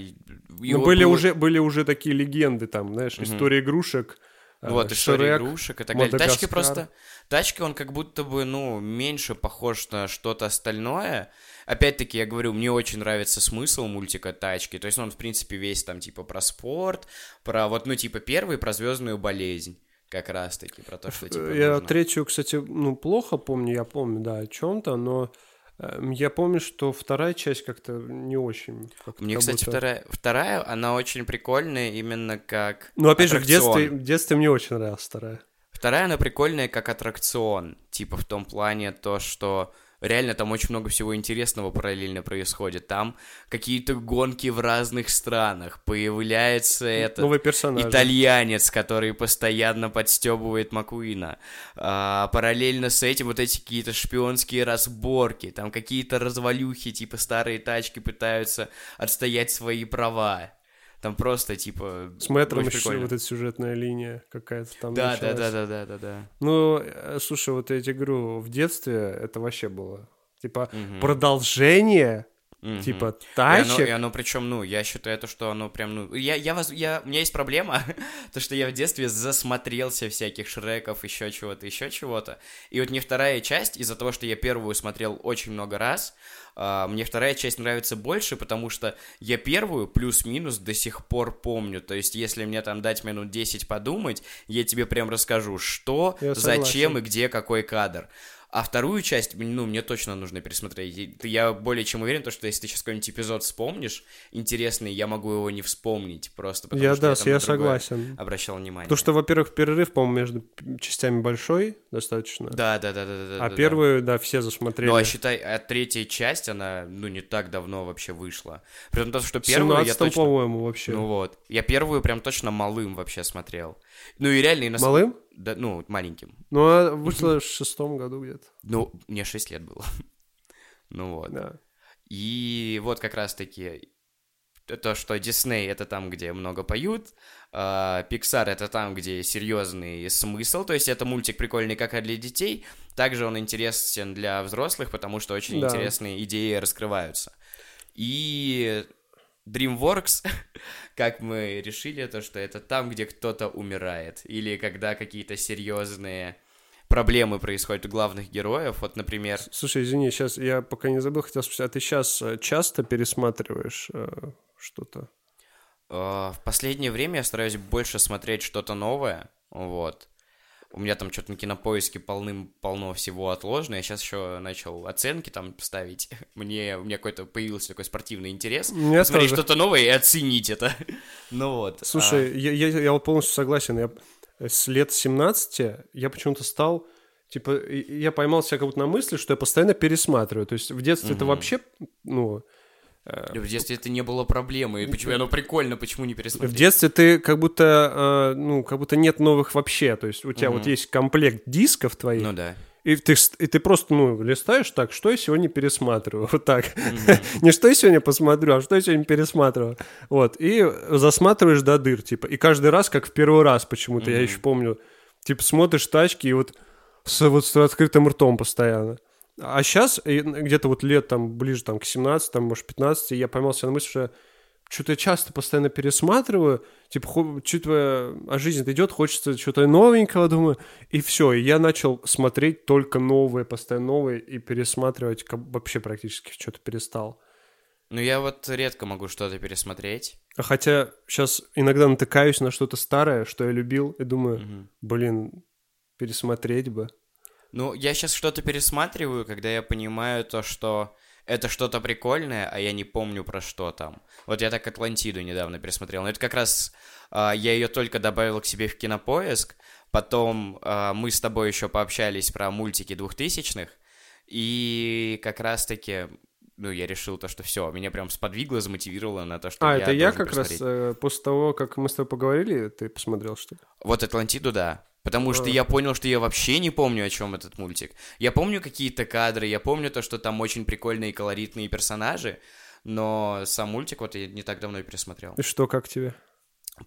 Ну, были, было... уже, были уже такие легенды там, знаешь, угу. история игрушек. Э, вот, история игрушек и так далее. Тачки просто... Тачки, он как будто бы, ну, меньше похож на что-то остальное. Опять-таки, я говорю, мне очень нравится смысл мультика «Тачки». То есть он, в принципе, весь там, типа, про спорт, про вот, ну, типа, первый, про звездную болезнь как раз-таки про то, что типа Я нужно... третью, кстати, ну, плохо помню, я помню, да, о чем-то, но э, я помню, что вторая часть как-то не очень. Как Мне, кстати, будто... вторая, вторая, она очень прикольная именно как Ну, опять аттракцион. же, в детстве, в детстве мне очень нравилась вторая. Вторая, она прикольная как аттракцион, типа в том плане то, что Реально там очень много всего интересного параллельно происходит. Там какие-то гонки в разных странах. Появляется этот Новый персонаж. итальянец, который постоянно подстебывает Макуина. А, параллельно с этим вот эти какие-то шпионские разборки. Там какие-то развалюхи, типа старые тачки пытаются отстоять свои права. Там просто, типа... С мэтром еще прикольно. вот эта сюжетная линия какая-то там да, да, да, да, да, да, да. Ну, э, слушай, вот я тебе говорю, в детстве это вообще было. Типа, угу. продолжение Мгм. типа И тачек. оно, и оно причем, ну, я считаю то, что оно прям, ну, я, я, вас, я, у меня есть проблема, *laughs* то, что я в детстве засмотрелся всяких Шреков, еще чего-то, еще чего-то. И вот мне вторая часть, из-за того, что я первую смотрел очень много раз, мне вторая часть нравится больше, потому что я первую плюс-минус до сих пор помню. То есть, если мне там дать минут 10 подумать, я тебе прям расскажу, что, Я зачем и где какой кадр. А вторую часть, ну, мне точно нужно пересмотреть. Я более чем уверен, то, что если ты сейчас какой-нибудь эпизод вспомнишь интересный, я могу его не вспомнить просто потому Я, что да, я другое согласен. обращал внимание. Потому что, во-первых, перерыв, по-моему, между частями большой достаточно. Да, да, да, да, да. а да, первую, да, все засмотрели. Ну, а считай, а третья часть, она, ну, не так давно вообще вышла. При том, что первую я 17 точно... по-моему, вообще. Ну вот. Я первую прям точно малым вообще смотрел. Ну и реально... И на... Малым? Да, ну, маленьким. Ну, вышло в шестом году где-то. Ну, мне 6 лет было. *laughs* Ну вот. Да. И вот как раз-таки то, что Дисней это там, где много поют, а Pixar это там, где серьезный смысл, то есть это мультик прикольный как и для детей, также он интересен для взрослых, потому что очень Да. интересные идеи раскрываются. И DreamWorks, *laughs* как мы решили, то, что это там, где кто-то умирает, или когда какие-то серьезные проблемы происходят у главных героев, вот, например, Слушай, извини, сейчас я пока не забыл, хотел спросить, а ты сейчас часто пересматриваешь э, что-то? Э, В последнее время я стараюсь больше смотреть что-то новое, вот. У меня там что-то на кинопоиске полным-полно всего отложено. Я сейчас еще начал оценки там ставить. *laughs* Мне, у меня какой-то появился такой спортивный интерес. Меня Посмотреть что-то новое и оценить это. *laughs* Ну вот. Слушай, я, я, я вот полностью согласен. Я с лет 17 я почему-то стал... Типа, я поймал себя как будто на мысли, что я постоянно пересматриваю. То есть в детстве это Мгм. вообще, ну... а, в детстве это не было проблемы. И почему оно прикольно, почему не В пересмотреть? детстве ты как будто, э, ну, как будто нет новых вообще. То есть у тебя вот есть комплект дисков твоих, Ну да. и, ты, и ты просто, ну, листаешь так, что я сегодня пересматриваю. *laughs* Вот так. Не что я сегодня посмотрю, а что я сегодня пересматриваю. Вот. И засматриваешь до дыр, типа. И каждый раз, как в первый раз почему-то, я Мгм. еще помню, типа, смотришь тачки и вот с, вот с открытым ртом постоянно. А сейчас, где-то вот лет там ближе там, к 17, там, может, 15, я поймал себя на мысли, что что-то я часто постоянно пересматриваю, типа, чувствуя, а жизнь идет, хочется что-то новенького, думаю, и все, и я начал смотреть только новые, постоянно новые, и пересматривать как вообще практически что-то перестал. Ну я вот редко могу что-то пересмотреть. А Хотя сейчас иногда натыкаюсь на что-то старое, что я любил, и думаю, Мгм. блин, пересмотреть бы. Ну, я сейчас что-то пересматриваю, когда я понимаю то, что это что-то прикольное, а я не помню про что там. Вот я так Атлантиду недавно пересмотрел. Но это как раз а, я ее только добавил к себе в кинопоиск. Потом а, мы с тобой еще пообщались про мультики двухтысячных. И как раз-таки, ну, я решил то, что все, меня прям сподвигло, замотивировало на то, что А, я это я как раз э, после того, как мы с тобой поговорили, ты посмотрел, что ли? Вот Атлантиду, да. Потому что я понял, что я вообще не помню, о чем этот мультик. Я помню какие-то кадры, я помню то, что там очень прикольные колоритные персонажи, но сам мультик вот я не так давно и пересмотрел. И что, как тебе?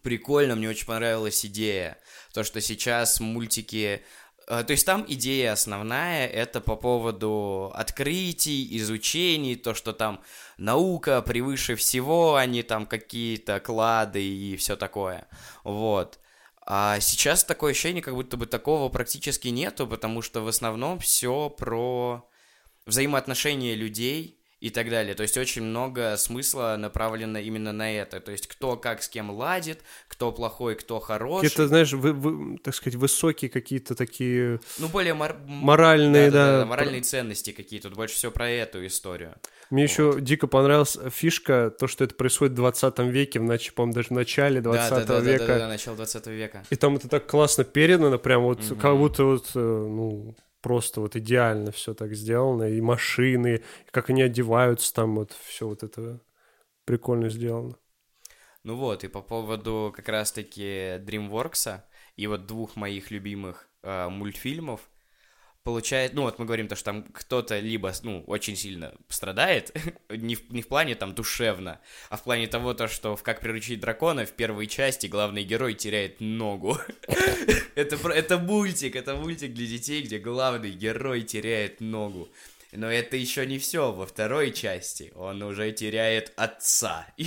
Прикольно, мне очень понравилась идея. То, что сейчас мультики... э, То есть там идея основная, это по поводу открытий, изучений, то, что там наука превыше всего, а не там какие-то клады и все такое. Вот. А сейчас такое ощущение, как будто бы такого практически нету, потому что в основном все про взаимоотношения людей и так далее. То есть очень много смысла направлено именно на это. То есть кто как с кем ладит, кто плохой, кто хороший. Какие-то, знаешь, вы, вы- так сказать, высокие какие-то такие Ну, более мор- моральные, да. да, моральные ценности какие-то. Тут больше всего про эту историю. Мне еще дико понравилась фишка, то, что это происходит в 20 веке, в нач- по-моему, даже в начале 20 да, да, да, века. Да, да, да, начало 20 века. И там это так классно передано, прям вот Мгм. как будто вот, э, ну, просто вот идеально все так сделано, и машины, и как они одеваются там, вот все вот это прикольно сделано. Ну вот, и по поводу как раз-таки DreamWorks и вот двух моих любимых э, мультфильмов, получает, ну вот мы говорим то, что там кто-то либо, ну, очень сильно страдает, *laughs* не, в, не в плане там душевно, а в плане того, то, что в «Как приручить дракона» в первой части главный герой теряет ногу. *laughs* это, это мультик, это мультик для детей, где главный герой теряет ногу. Но это еще не все. Во второй части он уже теряет отца. *laughs* И,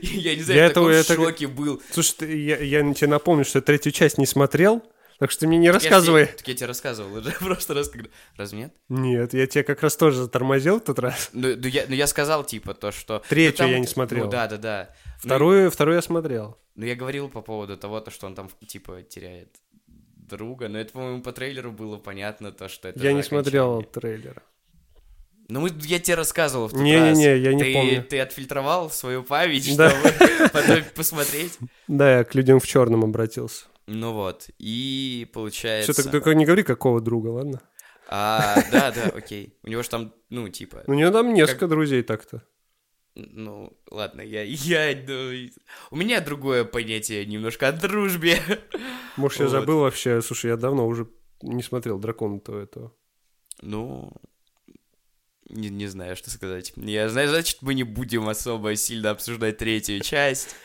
я не знаю, я в таком это... шоке был. Слушай, ты, я, я тебе напомню, что я третью часть не смотрел. Так что ты мне не так рассказывай. Я, так я тебе рассказывал уже просто раз, когда... Разве нет? Нет, я тебе как раз тоже затормозил в тот раз. Ну, ну, я, ну я сказал, типа, то, что... Третью ну, там... я не смотрел. Ну, да, да, да. Вторую, ну, вторую я смотрел. Ну, я говорил по поводу того, то, что он там, типа, теряет друга, но это, по-моему, по трейлеру было понятно, то, что это... Я не смотрел трейлера. Ну, мы, я тебе рассказывал в тот не, раз. Не-не, я не ты, помню. Ты отфильтровал свою память, да. чтобы *laughs* потом посмотреть? Да, я к людям в черном обратился. Ну вот, и получается... Все, так только не говори, какого друга, ладно? А, да, да, окей. У него же там, ну, типа... У него там несколько как... друзей так-то. Ну, ладно, я... я ну, у меня другое понятие немножко о дружбе. Может, я забыл вообще... Слушай, я давно уже не смотрел дракона-то этого. Ну, не, не знаю, что сказать. Я знаю, значит, мы не будем особо сильно обсуждать третью часть.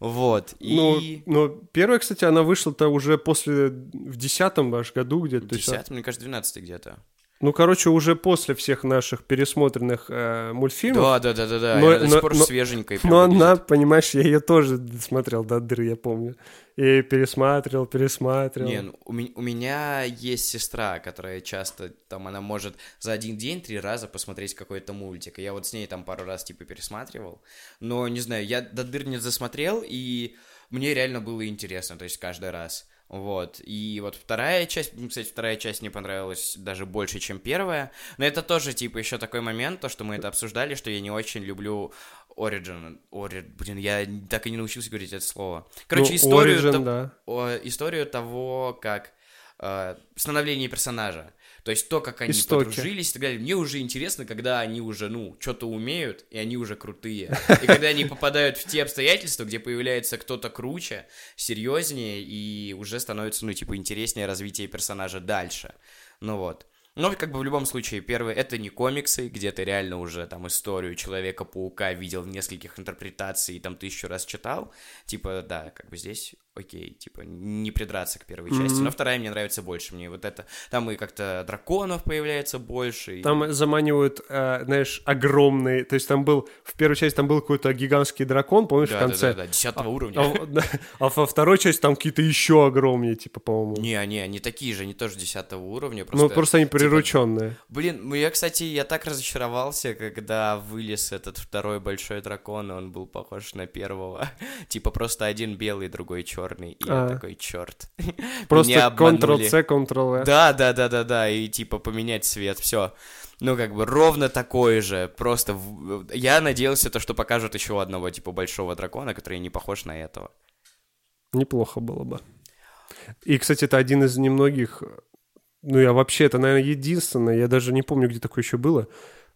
Вот, и... Ну, первая, кстати, она вышла-то уже после... В десятом аж году где-то. В десятом, мне кажется, двенадцатый где-то. Ну, короче, уже после всех наших пересмотренных э, мультфильмов. Да, да, да, да, да. Но, она до сих пор но, свеженькая. Но она, понимаешь, я ее тоже смотрел до дыры, я помню. И пересматривал, пересматривал. Не, ну, у, ми- у меня есть сестра, которая часто, там, она может за один день три раза посмотреть какой-то мультик. И я вот с ней там пару раз, типа, пересматривал. Но, не знаю, я до дыр не засмотрел, и мне реально было интересно, то есть каждый раз. Вот. И вот вторая часть, кстати, вторая часть мне понравилась даже больше, чем первая. Но это тоже, типа, еще такой момент, то, что мы это обсуждали, что я не очень люблю Origin. Origin, блин, я так и не научился говорить это слово. Короче, ну, историю, origin, то, да. историю того, как э, становление персонажа. То есть то, как они Истоки. подружились и так далее. Мне уже интересно, когда они уже, ну, что-то умеют, и они уже крутые. И когда они попадают в те обстоятельства, где появляется кто-то круче, серьезнее, и уже становится, ну, типа, интереснее развитие персонажа дальше. Ну вот. Но как бы в любом случае, первый это не комиксы, где ты реально уже там историю Человека-паука видел в нескольких интерпретациях и там тысячу раз читал. Типа, да, как бы здесь окей, типа, не придраться к первой mm-hmm. части. Но вторая мне нравится больше. Мне вот это... Там и как-то драконов появляется больше. И... Там заманивают, э, знаешь, огромные... То есть там был... В первой части там был какой-то гигантский дракон, помнишь, да, в конце? Да, да, да, десятого а, уровня. А, а во второй части там какие-то еще огромнее, типа, по-моему. Не, не, они такие же, они тоже десятого уровня. Просто, ну, просто они прирученные. Типа... Блин, ну я, кстати, я так разочаровался, когда вылез этот второй большой дракон, и он был похож на первого. *laughs* типа просто один белый, другой черный черный, и а. я такой, черт. *laughs* Просто Ctrl-C, Ctrl-V. Да, да, да, да, да, и типа поменять цвет, все. Ну, как бы ровно такое же, просто... Я надеялся, то, что покажут еще одного, типа, большого дракона, который не похож на этого. Неплохо было бы. И, кстати, это один из немногих... Ну, я вообще, это, наверное, единственное, я даже не помню, где такое еще было,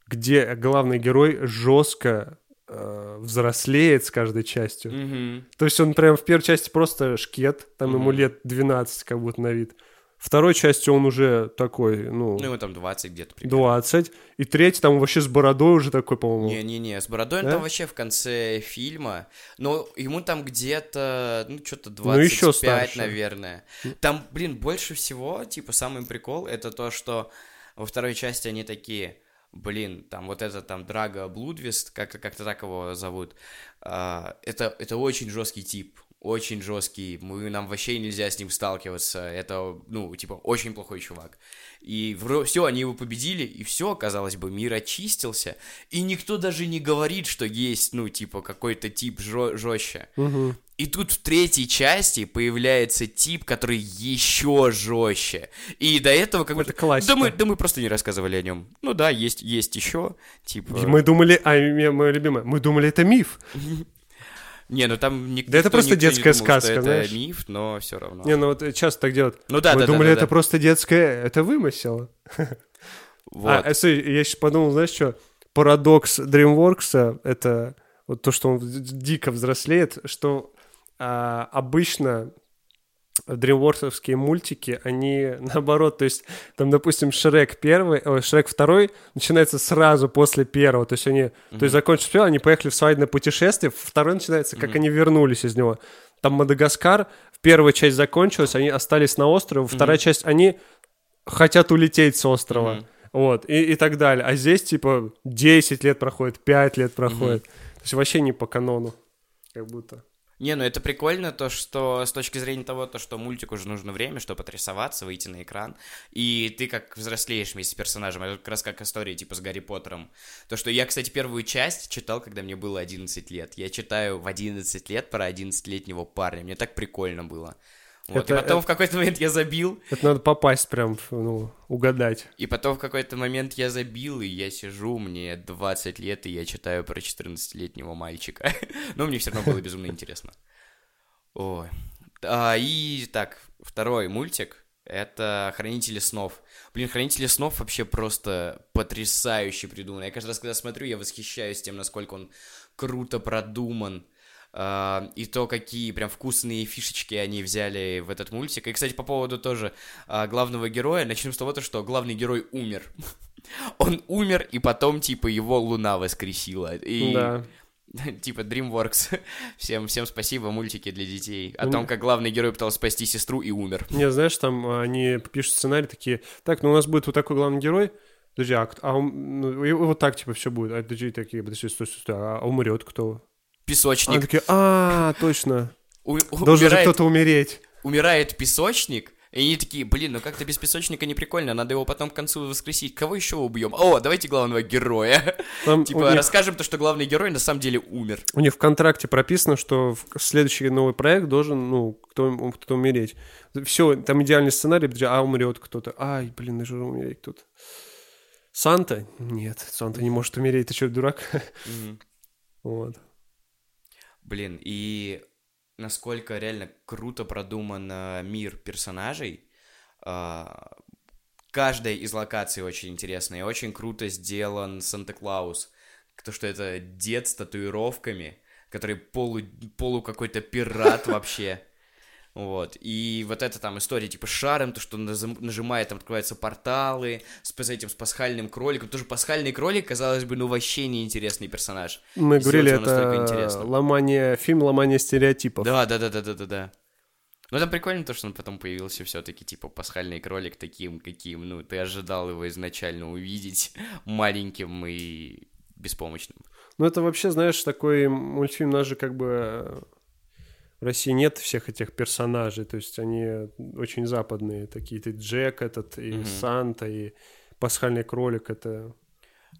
где главный герой жестко э, взрослеет с каждой частью. Mm-hmm. То есть он прям в первой части просто шкет, там mm-hmm. ему лет 12 как будто на вид. Второй части он уже такой, ну... Ну, ему там 20 где-то примерно. 20. И третий там вообще с бородой уже такой, по-моему. Не-не-не, с бородой да? он там вообще в конце фильма. Но ему там где-то, ну, что-то 25, ну, еще старше. наверное. Там, блин, больше всего, типа, самый прикол, это то, что во второй части они такие блин, там вот это там Драго Блудвист, как- как-то так его зовут, а, это, это очень жесткий тип, очень жесткий, мы, нам вообще нельзя с ним сталкиваться, это, ну, типа, очень плохой чувак. И все, они его победили, и все, казалось бы, мир очистился, и никто даже не говорит, что есть, ну, типа, какой-то тип жестче. Угу. И тут в третьей части появляется тип, который еще жестче. И до этого как бы... Это классика. Да мы, да мы просто не рассказывали о нем. Ну да, есть, есть еще, типа... Мы думали, а мое любимое, мы думали, это миф. *laughs* Не, ну там никто, Да это просто детская думал, сказка, что знаешь. это миф, но все равно. Не, ну вот часто так делают. Ну да, Мы да, думали, да, это да. просто детское, это вымысел. *laughs* Вот. А, смотри, я сейчас подумал, знаешь что? Парадокс DreamWorks — это вот то, что он дико взрослеет, что а, обычно дримворсовские мультики, они *laughs* наоборот, то есть там, допустим, Шрек первый, ой, Шрек второй начинается сразу после первого, то есть они, mm-hmm. то есть закончив первый, они поехали в свадебное путешествие, второй начинается, как mm-hmm. они вернулись из него. Там Мадагаскар, первая часть закончилась, они остались на острове, вторая mm-hmm. часть, они хотят улететь с острова. Mm-hmm. Вот, и, и так далее. А здесь, типа, 10 лет проходит, 5 лет проходит. То есть вообще не по канону, как будто. Не, ну это прикольно, то, что с точки зрения того, то, что мультик уже нужно время, чтобы отрисоваться, выйти на экран, и ты как взрослеешь вместе с персонажем, это как раз как история типа с Гарри Поттером. То, что я, кстати, первую часть читал, когда мне было 11 лет. Я читаю в 11 лет про 11-летнего парня, мне так прикольно было. Вот, Это- и потом это- в какой-то момент я забил, Это надо попасть прям, ну, угадать. и потом в какой-то момент я забил, и я сижу, мне 20 лет, и я читаю про 14-летнего мальчика. *laughs* Но мне все равно было безумно интересно. Ой. А, и так, второй мультик — это «Хранители снов». Блин, «Хранители снов» вообще просто потрясающе придуман. Я каждый раз, когда смотрю, я восхищаюсь тем, насколько он круто продуман. А, и то, какие прям вкусные фишечки они взяли в этот мультик. И, кстати, по поводу тоже а, главного героя, начнем с того, то, что главный герой умер. *laughs* Он умер, и потом, типа, его луна воскресила. И, Да. *laughs* типа, DreamWorks. *laughs* Всем, всем спасибо, мультики для детей. О том, как главный герой пытался спасти сестру и умер. Не, знаешь, там а, они пишут сценарий такие, так, ну у нас будет вот такой главный герой, подожди, а, а ум- ну, и вот так, типа, все будет. А подожди, такие, подожди, стой, стой, стой, а умрет кто? Они Песочник. такие, а, точно, У- должен же кто-то умереть. умирает песочник, и они такие, блин, ну как-то без песочника не прикольно, надо его потом к концу воскресить. Кого еще убьем? О, давайте главного героя. *laughs* Там Типа, них, расскажем то, что главный герой на самом деле умер. у них в контракте прописано, что в следующий новый проект должен, ну, кто, кто умереть. Все, там идеальный сценарий, а умрет кто-то. Ай, блин, должен умереть кто-то. Санта? Нет, Санта не может умереть, ты что, дурак? *laughs* Мгм. Вот. Блин, и насколько реально круто продуман э, мир персонажей. А, Каждая из локаций очень интересная, очень круто сделан Санта-Клаус. То, что это дед с татуировками, который полу, полу какой-то пират *laughs* вообще. Вот. И вот это там история типа с шаром, то, что нажимает, там открываются порталы, с, с этим, с пасхальным кроликом. Тоже пасхальный кролик, казалось бы, ну вообще неинтересный персонаж. Мы Сделать говорили, это ломание, фильм ломание стереотипов. Да, да, да, да, да, да, да. Ну, это прикольно то, что он потом появился все-таки, типа, пасхальный кролик таким, каким, ну, ты ожидал его изначально увидеть *laughs* маленьким и беспомощным. Ну, это вообще, знаешь, такой мультфильм, у нас же как бы э, в России нет всех этих персонажей, то есть они очень западные, такие, ты Джек этот, и Мгм. Санта, и Пасхальный кролик, это...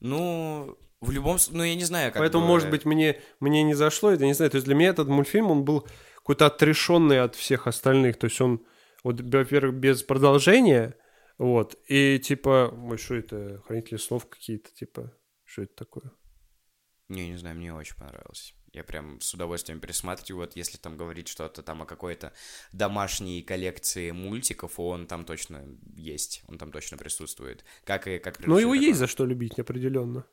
Ну, в любом случае, ну, я не знаю, как Поэтому, бы- может быть, мне, мне не зашло, это не знаю, то есть для меня этот мультфильм, он был какой-то отрешенный от всех остальных, то есть он, вот, во-первых, без продолжения, вот, и типа, ой, что это, Хранители снов какие-то, типа, что это такое? Не, не знаю, мне очень понравилось. Я прям с удовольствием пересматриваю, вот если там говорить что-то там о какой-то домашней коллекции мультиков, он там точно есть, он там точно присутствует. Как и как Ну, его приручить есть за что любить, определенно.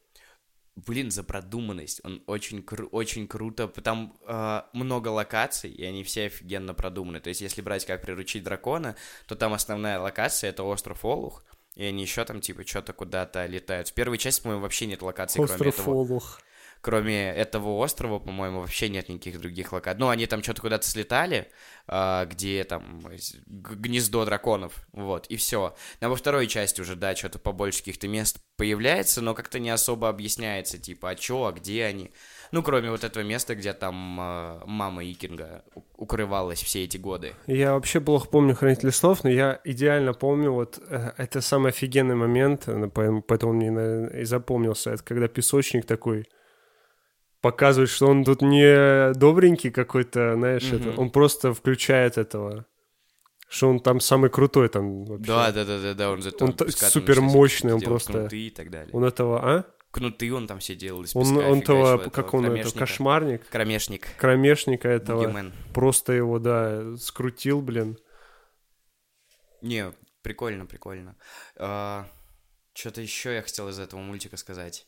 Блин, за продуманность. Он очень, кру- очень круто. Там э, много локаций, и они все офигенно продуманы. То есть, если брать как приручить дракона, то там основная локация это остров Олух. И они еще там, типа, что-то куда-то летают. В первой части, по-моему, вообще нет локаций, кроме Остров этого. Олух. Кроме этого острова, по-моему, вообще нет никаких других локаций. Ну, они там что-то куда-то слетали, а, где там гнездо драконов, вот, и все. А во второй части уже, да, что-то побольше каких-то мест появляется, но как-то не особо объясняется, типа, а чё, а где они? Ну, кроме вот этого места, где там а, мама Икинга укрывалась все эти годы. Я вообще плохо помню «Хранители слов», но я идеально помню вот э, это самый офигенный момент, э, поэтому, поэтому мне наверное, и запомнился, это когда песочник такой показывает, что он тут не добренький какой-то, знаешь, это, Мгм. он просто включает этого, что он там самый крутой там вообще. Да, да, да, да, да, он, за- Он там т- скатанный супер всякие мощный, он делал просто- Кнуты и так далее. Он этого, а? Кнуты он там все делал из Он, песка, он того, фигачил как этого он, это, кошмарник, Кромешник. кромешника этого, Бугимен. просто его, да, скрутил, блин. Не, прикольно, прикольно. что-то еще я хотел из этого мультика сказать.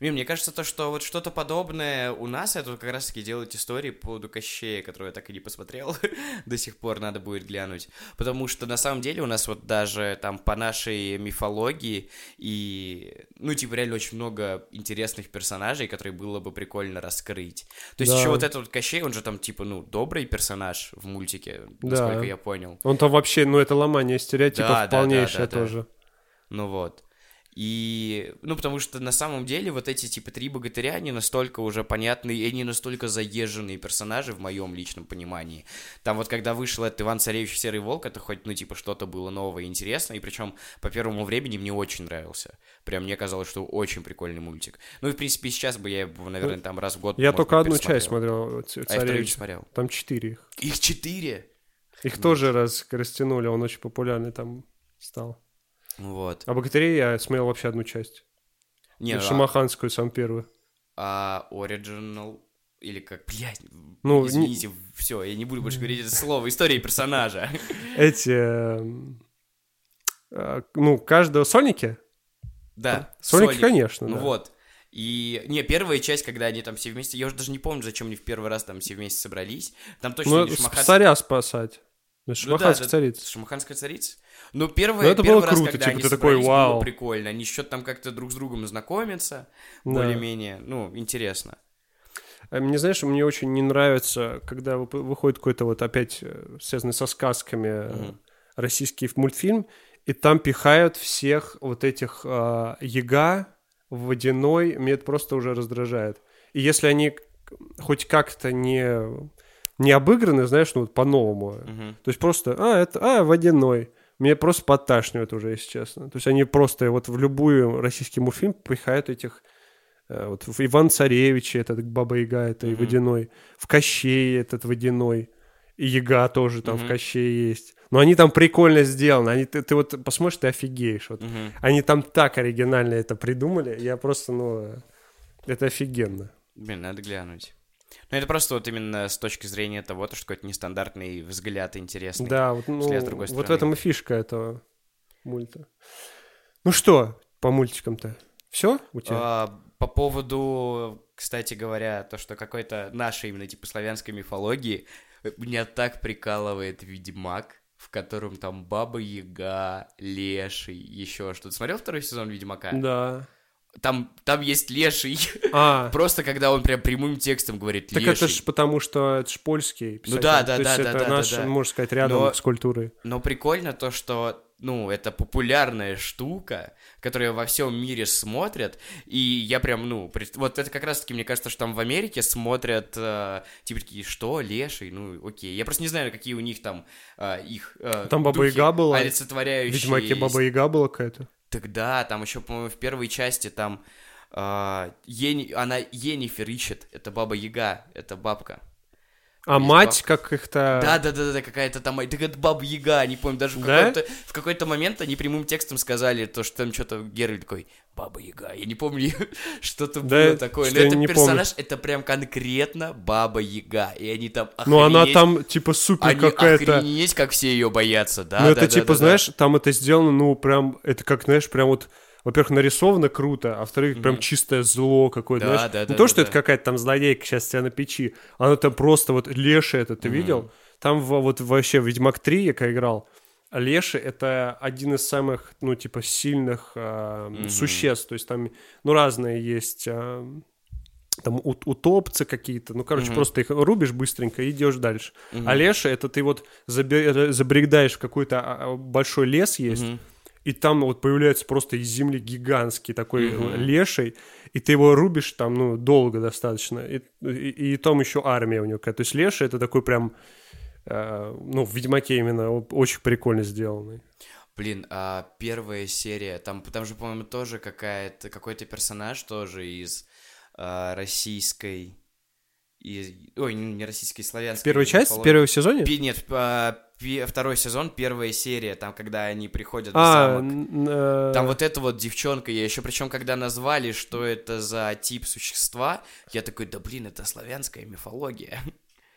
Блин, мне кажется, то, что вот что-то подобное у нас, это как раз-таки делать истории по поводу Кощея, которую я так и не посмотрел *laughs* до сих пор, надо будет глянуть. Потому что на самом деле у нас вот даже там по нашей мифологии и, ну, типа, реально очень много интересных персонажей, которые было бы прикольно раскрыть. То есть Да. еще вот этот вот Кощей, он же там, типа, ну, добрый персонаж в мультике, Да. насколько я понял. Он там вообще, ну, это ломание стереотипов Да, да, да, полнейшее да, да. тоже. Ну вот. И, ну, потому что на самом деле вот эти, типа, три богатыря, они настолько уже понятные, и они настолько заезженные персонажи в моем личном понимании. Там вот, когда вышел этот Иван Царевич Серый Волк, это хоть, ну, типа, что-то было новое и интересное, и причем по первому времени мне очень нравился. Прям мне казалось, что очень прикольный мультик. Ну, и, в принципе, сейчас бы я его, наверное, там раз в год... Я может только одну часть смотрел, А «Царевич». смотрел. Там четыре их. Их четыре? Их тоже раз растянули, он очень популярный там стал. Вот. А «Богатырей» я смотрел вообще одну часть. Не, И а- Шамаханскую, сам первую. а Original или как, блядь, Ну, не- извините, все, я не буду больше говорить это слово, история персонажа. *laughs* Эти... эм, э, Ну, каждого сольники? Да, Сольники, конечно, Ну да. вот. И, не, первая часть, когда они там все вместе, я уже даже не помню, зачем они в первый раз там все вместе собрались. Там точно Ну, не спасать. Ну, Ну Шамаханская да, да, царица. Шамаханская царица. Ну, первое, Ну, это первый было раз, круто, когда типа, они ты такой, «Вау». было прикольно. Они что-то там как-то друг с другом знакомятся, Да. более-менее, ну, интересно. А Мне, знаешь, мне очень не нравится, когда вы- выходит какой-то вот опять э, связанный со сказками э, Мгм. российский мультфильм, и там пихают всех вот этих э, яга водяной, мне это просто уже раздражает. И если они хоть как-то не, не обыграны, знаешь, ну вот по-новому, Мгм. то есть просто, а, это, а, водяной, мне просто подташнивает уже, если честно. То есть они просто вот в любую российский мультфильм пихают этих э, вот в Иван Царевич этот Баба Яга, это и Мгм. водяной. В Кощее этот водяной. И Яга тоже там в Мгм. Кощее есть. Но они там прикольно сделаны. Они, ты, ты вот посмотришь, ты офигеешь. Вот. Мгм. Они там так оригинально это придумали. Я просто, ну, э, это офигенно. Блин, надо глянуть. Ну, это просто вот именно с точки зрения того, то, что какой-то нестандартный взгляд интересный. Да, вот, ну, взгляд с другой вот в этом и фишка этого мульта. Ну что, по мультикам-то? Все у тебя? А, по поводу, кстати говоря, то, что какой-то нашей именно типа славянской мифологии, меня так прикалывает Ведьмак, в котором там Баба Яга, Леший, еще что-то. Смотрел второй сезон Ведьмака? Да. Там, там есть Леший. А, *laughs* Просто когда он прям прямым текстом говорит так Леший. это ж потому, что это ж польский писатель. да, да, То есть да, это да, да, наш, да, да. можно сказать, рядом Но- с культурой. Но прикольно то, что, ну, это популярная штука, которую во всем мире смотрят, и я прям, ну, пред- вот это как раз-таки, мне кажется, что там в Америке смотрят, э, типа такие, что, леший, ну, окей. Я просто не знаю, какие у них там э, их э, Там Баба Яга была. олицетворяющие. Ведьмаке. Баба Яга была какая-то. Тогда, там еще, по-моему, в первой части там э, Ени- она Енифер ищет, это Баба Яга, это бабка. А Есть мать как их-то... Да, да, да, да, какая-то там, так это Баба Яга, не помню, даже в Да? какой-то, в какой-то момент они прямым текстом сказали то, что там что-то Геральт такой, Баба Яга, я не помню, *laughs* что-то Да, было такое, но что я это не персонаж, это прям конкретно Баба Яга, и они там Ну она охренеть- там типа супер они какая-то... охренеть, как все ее боятся, да, ну да, это да, типа, да, да. знаешь, там это сделано, ну прям, это как, знаешь, прям вот... Во-первых, нарисовано круто, а во-вторых, прям чистое зло какое-то, Да, знаешь. да, не да, то, да, что это да. какая-то там злодейка сейчас тебя на печи, оно там просто вот Леша это, ты видел? Там во- вот вообще Ведьмак 3 я когда играл, Леши — это один из самых, ну, типа, сильных а, существ. То есть там, ну, разные есть... а, там у- утопцы какие-то, ну, короче, Мгм. просто их рубишь быстренько и идешь дальше. Мгм. А Леша — это ты вот забе- забрегаешь в какой-то а, большой лес есть, Мгм. И там вот появляется просто из земли гигантский такой э, леший, и ты его рубишь там, ну, долго достаточно, и, и, и там еще армия у него какая-то. То есть леший — это такой прям, э, ну, в Ведьмаке именно очень прикольно сделанный. Блин, а первая серия, там, там же, по-моему, тоже какая-то, какой-то персонаж тоже из а, российской... Из, ой, не российской, славянской. Первая часть, в мифологии. первом сезоне? Пи- Нет, а, второй сезон, первая серия, там, когда они приходят в А, замок. н- э, Там вот эта вот девчонка, я еще причем, когда назвали, что это за тип существа, я такой, да блин, это славянская мифология.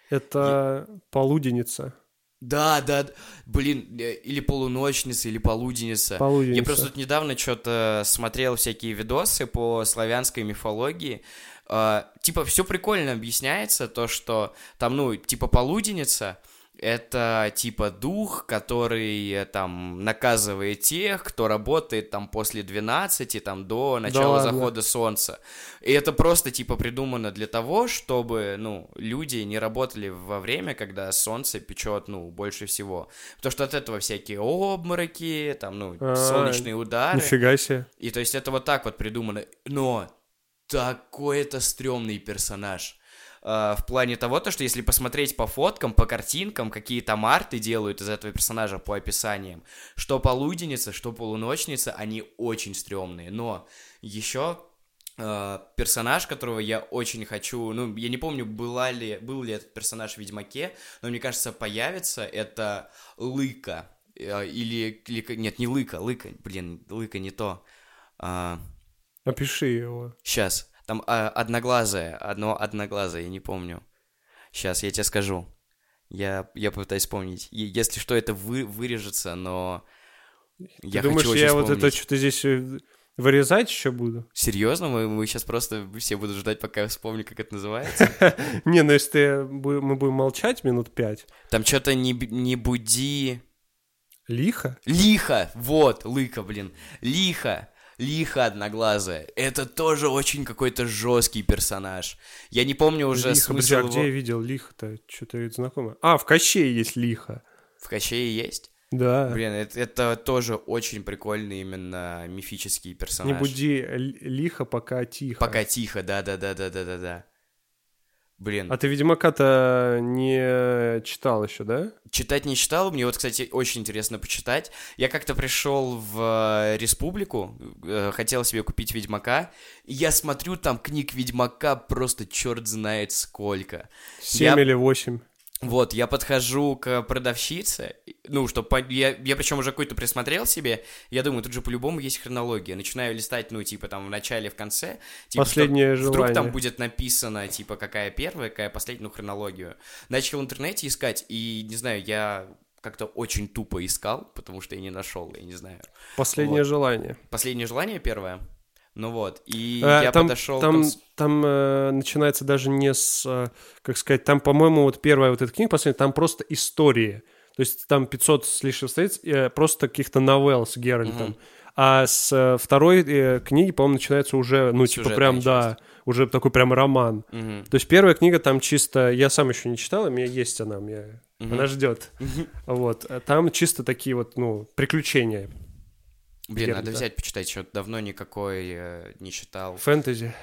это полуденница. Да, да, блин, э, или полуночница, или полуденница. Полуденница. Я просто тут недавно что-то смотрел всякие видосы по славянской мифологии. А, типа, все прикольно объясняется, то, что там, ну, типа полуденница, это типа дух, который там наказывает тех, кто работает там после 12, там до начала ладно. захода солнца. И это просто типа придумано для того, чтобы, ну, люди не работали во время, когда солнце печет, ну, больше всего. Потому что от этого всякие обмороки, там, ну, А, солнечные удары. Нифига себе. И то есть это вот так вот придумано. Но такой это стрёмный персонаж. А, в плане того, то, что если посмотреть по фоткам, по картинкам, какие там арты делают из этого персонажа по описаниям, что полуденница, что полуночница, они очень стрёмные. Но еще персонаж, которого я очень хочу, ну, я не помню, была ли, был ли этот персонаж в Ведьмаке, но мне кажется, появится, это Лыка. Э, Или, или- нет, не Лыка, Лыка, блин, Лыка не то. А, Опиши его. Сейчас. Там а, одноглазое, одно одноглазое, я не помню. Сейчас, я тебе скажу. Я, я попытаюсь вспомнить. И если что, это вы, вырежется, но я Ты думаешь, хочу я вот вспомнить. это что-то здесь э, вырезать еще буду? Серьезно? Мы, мы сейчас просто все будут ждать, пока я вспомню, как это называется. *laughs* Не, ну если мы будем молчать минут пять. Там что-то не буди... Лихо? Лихо! Вот, лыка, блин. Лихо! Лихо одноглазая. Это тоже очень какой-то жесткий персонаж. Я не помню уже Лихо, смысл а его... где я видел лихо-то? Что-то ведь знакомое. А, в Кощее есть лихо. В Кощее есть? Да. Блин, это, это тоже очень прикольный именно мифический персонаж. Не буди л- лихо, пока тихо. Пока тихо, да-да-да-да-да-да. Блин, А ты Ведьмака-то не читал еще, да? читать не читал, мне вот, кстати, очень интересно почитать. Я как-то пришел в э, Республику, э, хотел себе купить Ведьмака, и я смотрю, там книг Ведьмака просто черт знает сколько. Семь Я- или восемь. Вот, я подхожу к продавщице, ну, что я, я причем уже какой-то присмотрел себе, я думаю, тут же по-любому есть хронология. Начинаю листать, ну, типа, там, в начале, в конце. Типа, Последнее чтоб- Вдруг там желание. будет написано, типа, какая первая, какая последняя, ну, хронологию. Начал в интернете искать, и, не знаю, я как-то очень тупо искал, потому что я не нашел, я не знаю. Последнее желание. Последнее желание первое? Ну вот, и Э, я там, подошел... Там, там э, начинается даже не с, э, как сказать, там, по-моему, вот первая вот эта книга, последняя, там просто истории. То есть там 500 с лишним страниц, э, просто каких-то новелл с Геральтом. Мгм. А с э, второй э, книги, по-моему, начинается уже, ну, типа Сюжетная прям, да, уже такой прям роман. Мгм, То есть первая книга там чисто, я сам еще не читал, у меня есть она, у меня, мгм. она ждет. Вот, а там чисто такие вот, ну, приключения, Блин, надо да. взять почитать, что давно никакой э, не читал. фэнтези,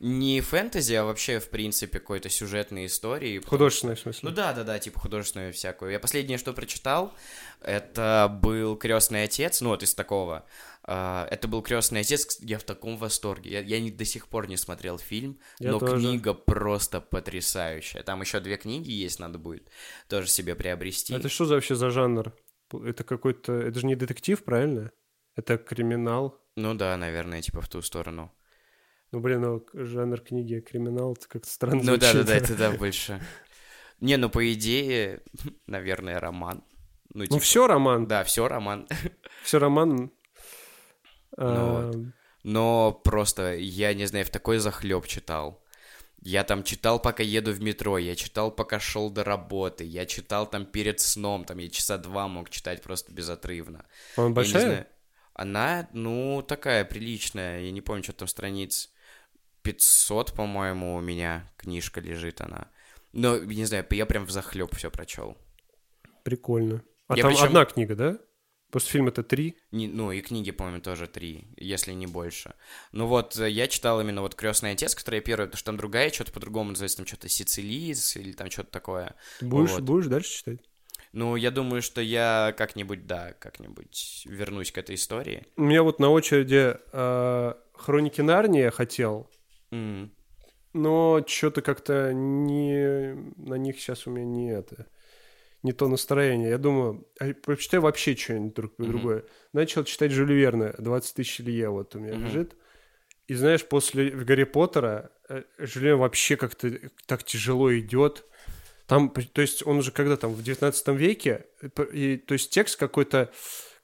Не фэнтези, а вообще, в принципе, какой-то сюжетной истории. потому художественные в смысле. Ну да, да, да, типа художественную всякую. Я последнее, что прочитал, это был Крестный отец, ну вот из такого. А, Это был Крестный отец, я в таком восторге. Я, я не- до сих пор не смотрел фильм, Я но тоже. книга просто потрясающая. Там еще две книги есть, надо будет тоже себе приобрести. Это что за вообще за жанр? Это какой-то, это же не детектив, правильно? Это криминал. Ну да, наверное, типа в ту сторону. Ну, блин, ну, жанр книги криминал, это как-то странно Ну да, да, да, это да, *laughs* больше. Не, ну по идее, *laughs* наверное, роман. Ну, Ну, типа, все роман, да, все роман. *laughs* все роман. А, вот. Но просто, я не знаю, в такой захлеб читал. Я там читал, пока еду в метро, я читал, пока шел до работы, я читал там перед сном, там я часа два мог читать просто безотрывно. Он большая? Она, ну, такая приличная, я не помню, что там страниц 500, по-моему, у меня книжка лежит она. Но, не знаю, я прям в захлеб все прочел. Прикольно. А Я там причем- одна книга, да? Просто фильм это три. Не- ну, и книги, по-моему, тоже три, если не больше. Ну вот, э, я читал именно вот «Крестный отец», который первый, потому что там другая, что-то по-другому называется, там что-то «Сицилиец» или там что-то такое. Будешь, Вот. будешь дальше читать? Ну, я думаю, что я как-нибудь, да, как-нибудь вернусь к этой истории. У меня вот на очереди э, «Хроники Нарнии» я хотел, М, но что-то как-то не... На них сейчас у меня не это... Не то настроение. Я думаю, а прочитай вообще что-нибудь друг, Мгм. другое. Начал читать Жюля Верна «20 тысяч лье», вот у меня Мгм. лежит. И знаешь, после Гарри Поттера э, Жюльен вообще как-то так тяжело идет. Там, то есть он уже когда там в 19 веке, и, то есть текст какой-то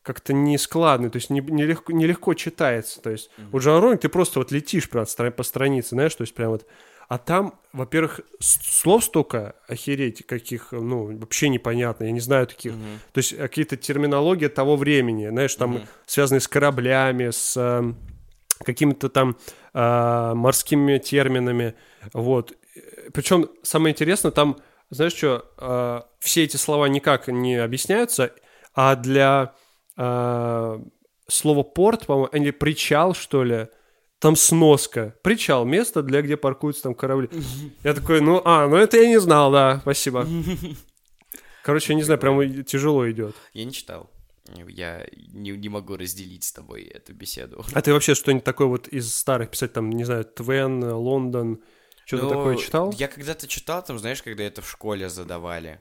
как-то нескладный, то есть не- нелегко, нелегко читается. То есть у Джоан Роулинг ты просто вот летишь прям по странице, знаешь, то есть прям вот... А там, во-первых, слов столько, охереть, каких, ну, вообще непонятно, я не знаю таких. Мгм. То есть какие-то терминологии того времени, знаешь, там Мгм. связанные с кораблями, с э, какими-то там э, морскими терминами, вот. Причем самое интересное, там, знаешь что, все эти слова никак не объясняются, а для э, слова порт, по-моему, или причал, что ли, там сноска. Причал, место, для где паркуются там корабли. Я такой, ну, а, ну это я не знал, да, спасибо. Короче, я не знаю, прям тяжело идет. Я не читал. Я не, не могу разделить с тобой эту беседу. А ты вообще что-нибудь такое вот из старых писать, там, не знаю, Твен, Лондон, что-то такое читал? Я когда-то читал, там, знаешь, когда это в школе задавали.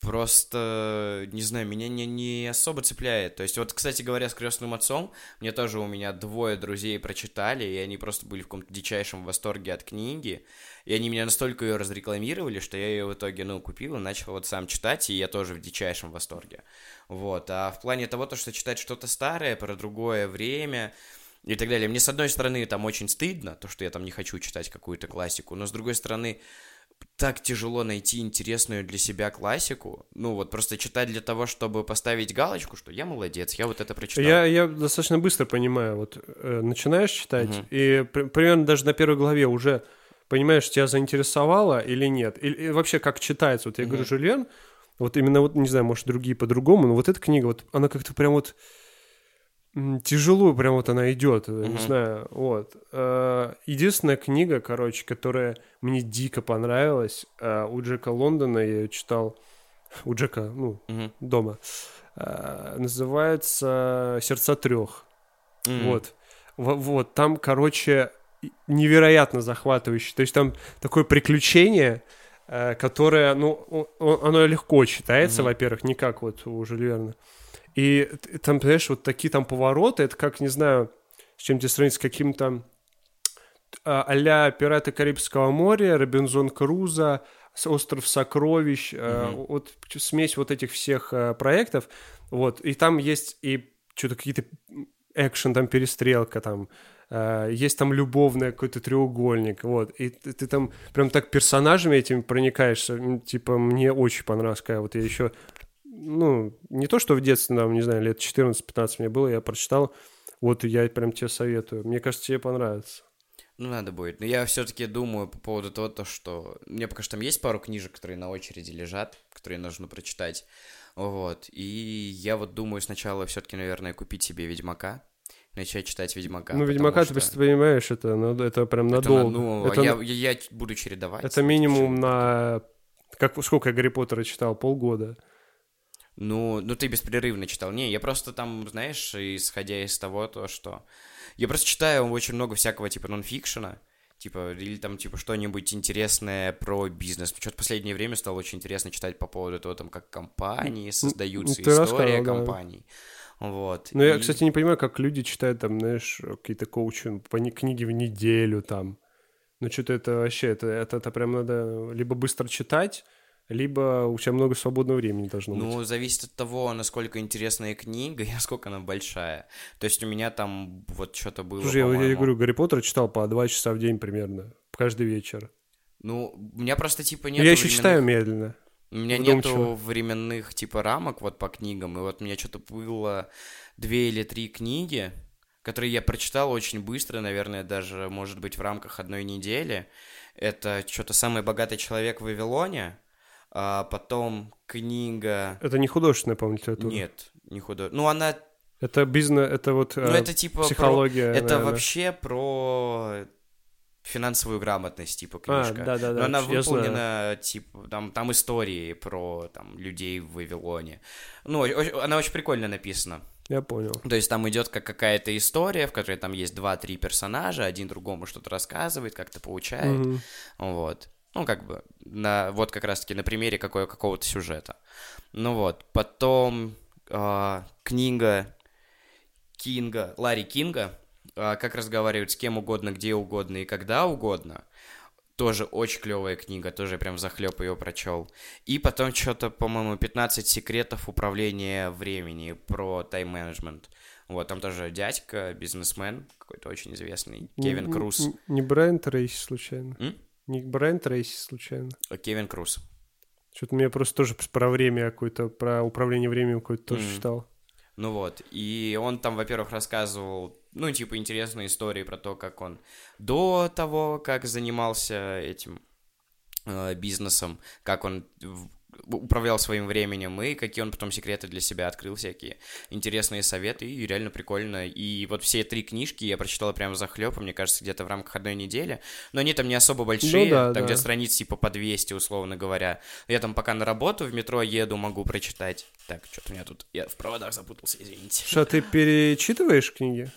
Просто, не знаю, меня не, не особо цепляет. То есть, вот, кстати говоря, с крестным отцом, мне тоже у меня двое друзей прочитали, и они просто были в каком-то дичайшем восторге от книги. И они меня настолько ее разрекламировали, что я ее в итоге, ну, купил и начал вот сам читать, и я тоже в дичайшем восторге. Вот. А в плане того, то, что читать что-то старое про другое время, и так далее. Мне, с одной стороны, там очень стыдно, то, что я там не хочу читать какую-то классику, но, с другой стороны, так тяжело найти интересную для себя классику. Ну, вот просто читать для того, чтобы поставить галочку, что я молодец, я вот это прочитал. Я, я достаточно быстро понимаю, вот э, начинаешь читать, Мгм. и при- примерно даже на первой главе уже понимаешь, тебя заинтересовало или нет. И, и вообще, как читается. Вот я говорю, Мгм. Жюльен, вот именно вот, не знаю, может, другие по-другому, но вот эта книга, вот она как-то прям вот тяжело прям вот она идет, не Мгм. знаю, вот. Э, Единственная книга, короче, которая мне дико понравилась, э, у Джека Лондона, я ее читал, у Джека, ну, Мгм. дома, э, называется «Сердца трех». М. Вот. Во- Вот, там, короче, невероятно захватывающе. То есть там такое приключение, э, которое, ну, оно легко читается, Мгм. во-первых, не как вот у Жюль Верна. И там, понимаешь, вот такие там повороты, это как, не знаю, с чем тебе сравнить, с каким-то а, а-ля «Пираты Карибского моря», «Робинзон Крузо», с «Остров сокровищ», э, Мгм. вот смесь вот этих всех э, проектов, вот, и там есть и что-то какие-то экшен, там перестрелка, там, э, есть там любовный какой-то треугольник, вот, и ты, ты там прям так персонажами этими проникаешься, типа, мне очень понравилось, когда вот я еще, ну, не то, что в детстве, там, не знаю, лет 14-15 мне было, я прочитал, вот, я прям тебе советую, мне кажется, тебе понравится. Ну, надо будет. Но я все-таки думаю по поводу того, то, что... Мне пока что там есть пару книжек, которые на очереди лежат, которые нужно прочитать. Вот. И я вот думаю сначала все-таки, наверное, купить себе Ведьмака, начать читать Ведьмака. ну, Ведьмака, что ты просто понимаешь, это, ну, это прям это надолго. на- ну, это, я, я, я буду чередовать. это минимум на... Как, сколько я Гарри Поттера читал? Полгода. Ну, ну ты беспрерывно читал. Не, я просто там, знаешь, исходя из того, то, что... Я просто читаю очень много всякого типа нонфикшена, типа, или там, типа, что-нибудь интересное про бизнес. Что-то в последнее время стало очень интересно читать по поводу того, там, как компании создаются, ты история рассказывал, да. компаний. Вот. Ну, я, И- кстати, не понимаю, как люди читают там, знаешь, какие-то коучинг, книги в неделю там. Ну, что-то это вообще, это, это, это прям надо либо быстро читать, либо у тебя много свободного времени должно быть. Ну, зависит от того, насколько интересная книга и *laughs* насколько она большая. То есть у меня там вот что-то было, Слушай, я, я говорю, Гарри Поттер читал по два часа в день примерно, каждый вечер. Ну, у меня просто, типа, Но нет я еще читаю медленно. У меня Вдумчиво. нету временных типа рамок вот по книгам, и вот у меня что-то было две или три книги, которые я прочитал очень быстро, наверное, даже, может быть, в рамках одной недели. Это что-то «Самый богатый человек в Вавилоне», а потом книга... Это не художественная, по-моему, литература. Нет, не худо... Ну, она... Это бизнес, это вот Ну, э, это типа... про- психология. Это наверное. вообще про финансовую грамотность, типа, А, книжка. да-да-да, Но она я знаю. выполнена, типа, там, там истории про там, людей в Вавилоне. Ну, она очень прикольно написана. Я понял. То есть там идет как какая-то история, в которой там есть два-три персонажа, один другому что-то рассказывает, как-то поучает. Мгм. Вот. Ну, как бы, на, вот как раз-таки на примере какого- какого-то сюжета. Ну вот, потом а, книга Кинга, Ларри Кинга, а, как разговаривать с кем угодно, где угодно и когда угодно. Тоже очень клевая книга, тоже прям захлеб ее прочел. И потом что-то, по-моему, 15 секретов управления времени про тайм-менеджмент. Вот, там тоже дядька, бизнесмен, какой-то очень известный, Кевин Н- Круз. н- Не Брайан Трейси, случайно? М? Не Брайан Трейси, случайно? Кевин Круз. Что-то мне просто тоже про время какое-то, про управление временем какое-то тоже читал. Ну вот, и он там, во-первых, рассказывал, ну, типа, интересные истории про то, как он до того, как занимался этим э, бизнесом, как он управлял своим временем, и какие он потом секреты для себя открыл, всякие интересные советы, и реально прикольно. И вот все три книжки я прочитал прямо захлеб, мне кажется, где-то в рамках одной недели, но они там не особо большие, Ну да, там да. где страниц типа по 200, условно говоря. Я там пока на работу в метро еду, могу прочитать. Так, что-то у меня тут, я в проводах запутался, извините. Что, ты перечитываешь книги?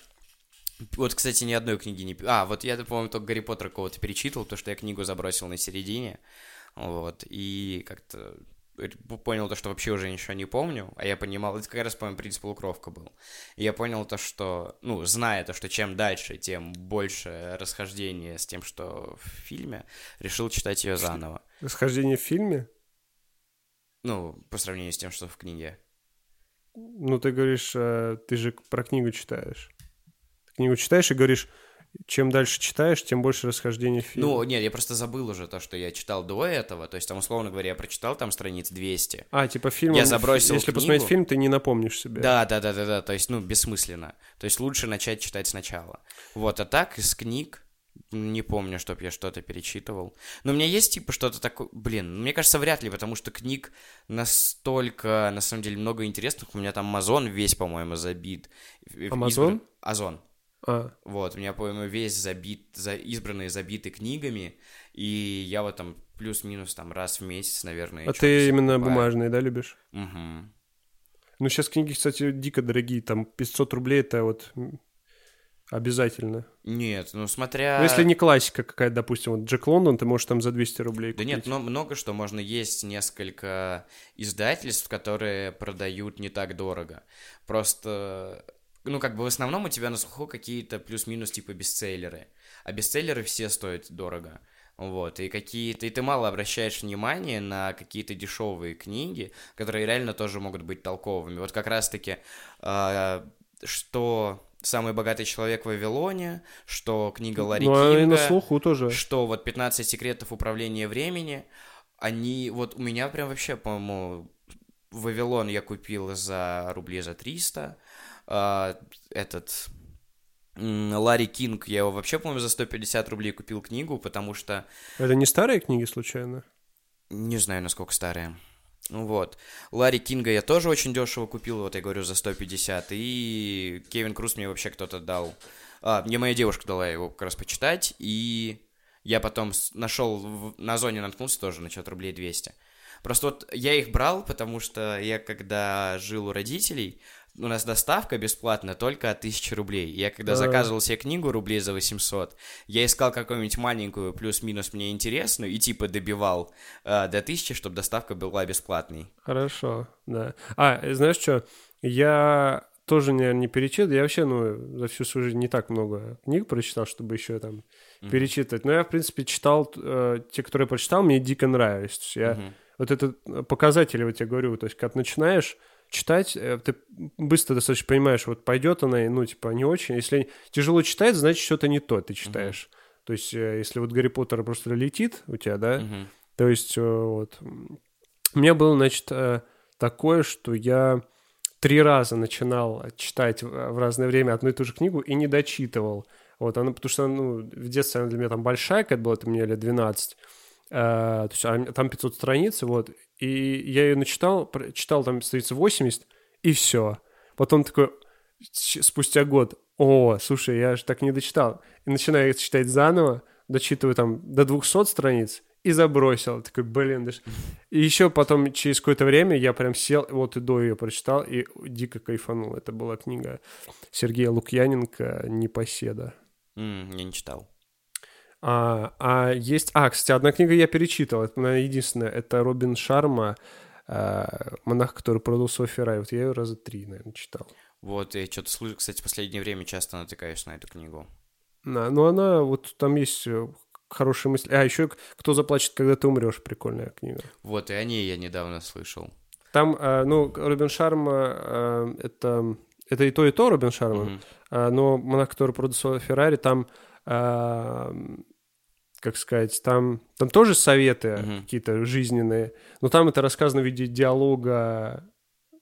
Вот, кстати, ни одной книги не... А, вот я, по-моему, только Гарри Поттера кого-то перечитывал, потому что я книгу забросил на середине, вот, и как-то понял то, что вообще уже ничего не помню, а я понимал, это как раз, по-моему, принцип полукровка был. И я понял то, что, ну, зная то, что чем дальше, тем больше расхождение с тем, что в фильме, решил читать ее заново. Расхождение в фильме? Ну, по сравнению с тем, что в книге. Ну, ты говоришь, э, ты же про книгу читаешь. Ты книгу читаешь и говоришь, чем дальше читаешь, тем больше расхождения в фильме. Ну, нет, я просто забыл уже то, что я читал до этого, то есть там, условно говоря, я прочитал там страниц 200, а, типа фильм... я забросил Если книгу. посмотреть фильм, ты не напомнишь себе. Да, да, да, да, да. То есть, ну, бессмысленно. То есть лучше начать читать сначала. Вот, а так из книг не помню, чтоб я что-то перечитывал. Но у меня есть, типа, что-то такое... Блин, мне кажется, вряд ли, потому что книг настолько, на самом деле, много интересных. У меня там Амазон весь, по-моему, забит. Амазон? Избран- Озон. А, Вот, у меня, по-моему, весь забит, за, избранные забиты книгами, и я вот там плюс-минус там раз в месяц, наверное, а ты именно покупаю. бумажные, да, любишь? Мгм. Ну, сейчас книги, кстати, дико дорогие. Там 500 рублей это вот обязательно. Нет, ну смотря... Ну, если не классика какая-то, допустим, вот Джек Лондон, ты можешь там за 200 рублей Да купить. нет, но много что можно. Есть несколько издательств, которые продают не так дорого. Просто, ну, как бы в основном у тебя на слуху какие-то плюс-минус типа бестселлеры. А бестселлеры все стоят дорого. Вот, и какие-то... И ты мало обращаешь внимание на какие-то дешевые книги, которые реально тоже могут быть толковыми. Вот как раз-таки, а, что «Самый богатый человек в Вавилоне», что книга Ларри Ну, а и на Кинга слуху тоже. что вот 15 секретов управления времени, они, вот у меня прям вообще, по-моему, Вавилон я купил за рублей за 300, а, этот Ларри Кинг, я его вообще, по-моему, за 150 рублей купил книгу, потому что Это не старые книги, случайно? не знаю, насколько старые. Ну Вот. Ларри Кинга я тоже очень дешево купил, вот я говорю, за 150. И Кевин Круз мне вообще кто-то дал. А, мне моя девушка дала его как раз почитать. И я потом нашел, в- на зоне наткнулся тоже на что-то рублей 200. Просто вот я их брал, потому что я когда жил у родителей, у нас доставка бесплатная только от 1000 рублей. Я когда заказывал себе книгу рублей за 800, я искал какую-нибудь маленькую плюс-минус мне интересную и типа добивал э, до 1000, чтобы доставка была бесплатной. Хорошо, да. А, э, знаешь что? Я тоже, наверное, не перечитывал. Я вообще, ну, за всю свою жизнь не так много книг прочитал, чтобы еще там Мгм. перечитывать. Но я, в принципе, читал, э, те, которые прочитал, мне дико нравились. То есть я Мгм. вот это э, показатели, вот я говорю, то есть, когда начинаешь читать, э, ты быстро достаточно понимаешь, вот пойдет она, ну, типа, не очень. Если тяжело читать, значит, что-то не то ты читаешь. То есть, э, если вот Гарри Поттер просто летит у тебя, да, Мгм. то есть, э, вот, у меня было, значит, такое, что я три раза начинал читать в разное время одну и ту же книгу и не дочитывал. Вот, она, потому что, ну, в детстве она для меня там большая, когда была, это мне лет 12, э, то есть там 500 страниц, вот, и я ее начитал, читал там страниц 80, и все. Потом такой, спустя год, о, слушай, я же так не дочитал. И начинаю читать заново, дочитываю там до 200 страниц, и забросил. Такой, блин, даже... И еще потом, через какое-то время, я прям сел, вот и до ее прочитал, и дико кайфанул. Это была книга Сергея Лукьяненко «Непоседа». М, Я не читал. А, а есть... А, кстати, одна книга я перечитывал, это, наверное, единственная. Это Робин Шарма, а, монах, который продал Софи Рай. Вот я ее раза три, наверное, читал. Вот, я что-то слышу, кстати, в последнее время часто натыкаюсь на эту книгу. Да, ну она, вот там есть э, хорошие мысли. А, еще «Кто заплачет, когда ты умрешь» прикольная книга. Вот, и о ней я недавно слышал. Там, э, ну, Робин Шарма, э, это, это и то, и то Робин Шарма, а, но монах, который продал Феррари, там, а, как сказать, там, там тоже советы Мгм. какие-то жизненные, но там это рассказано в виде диалога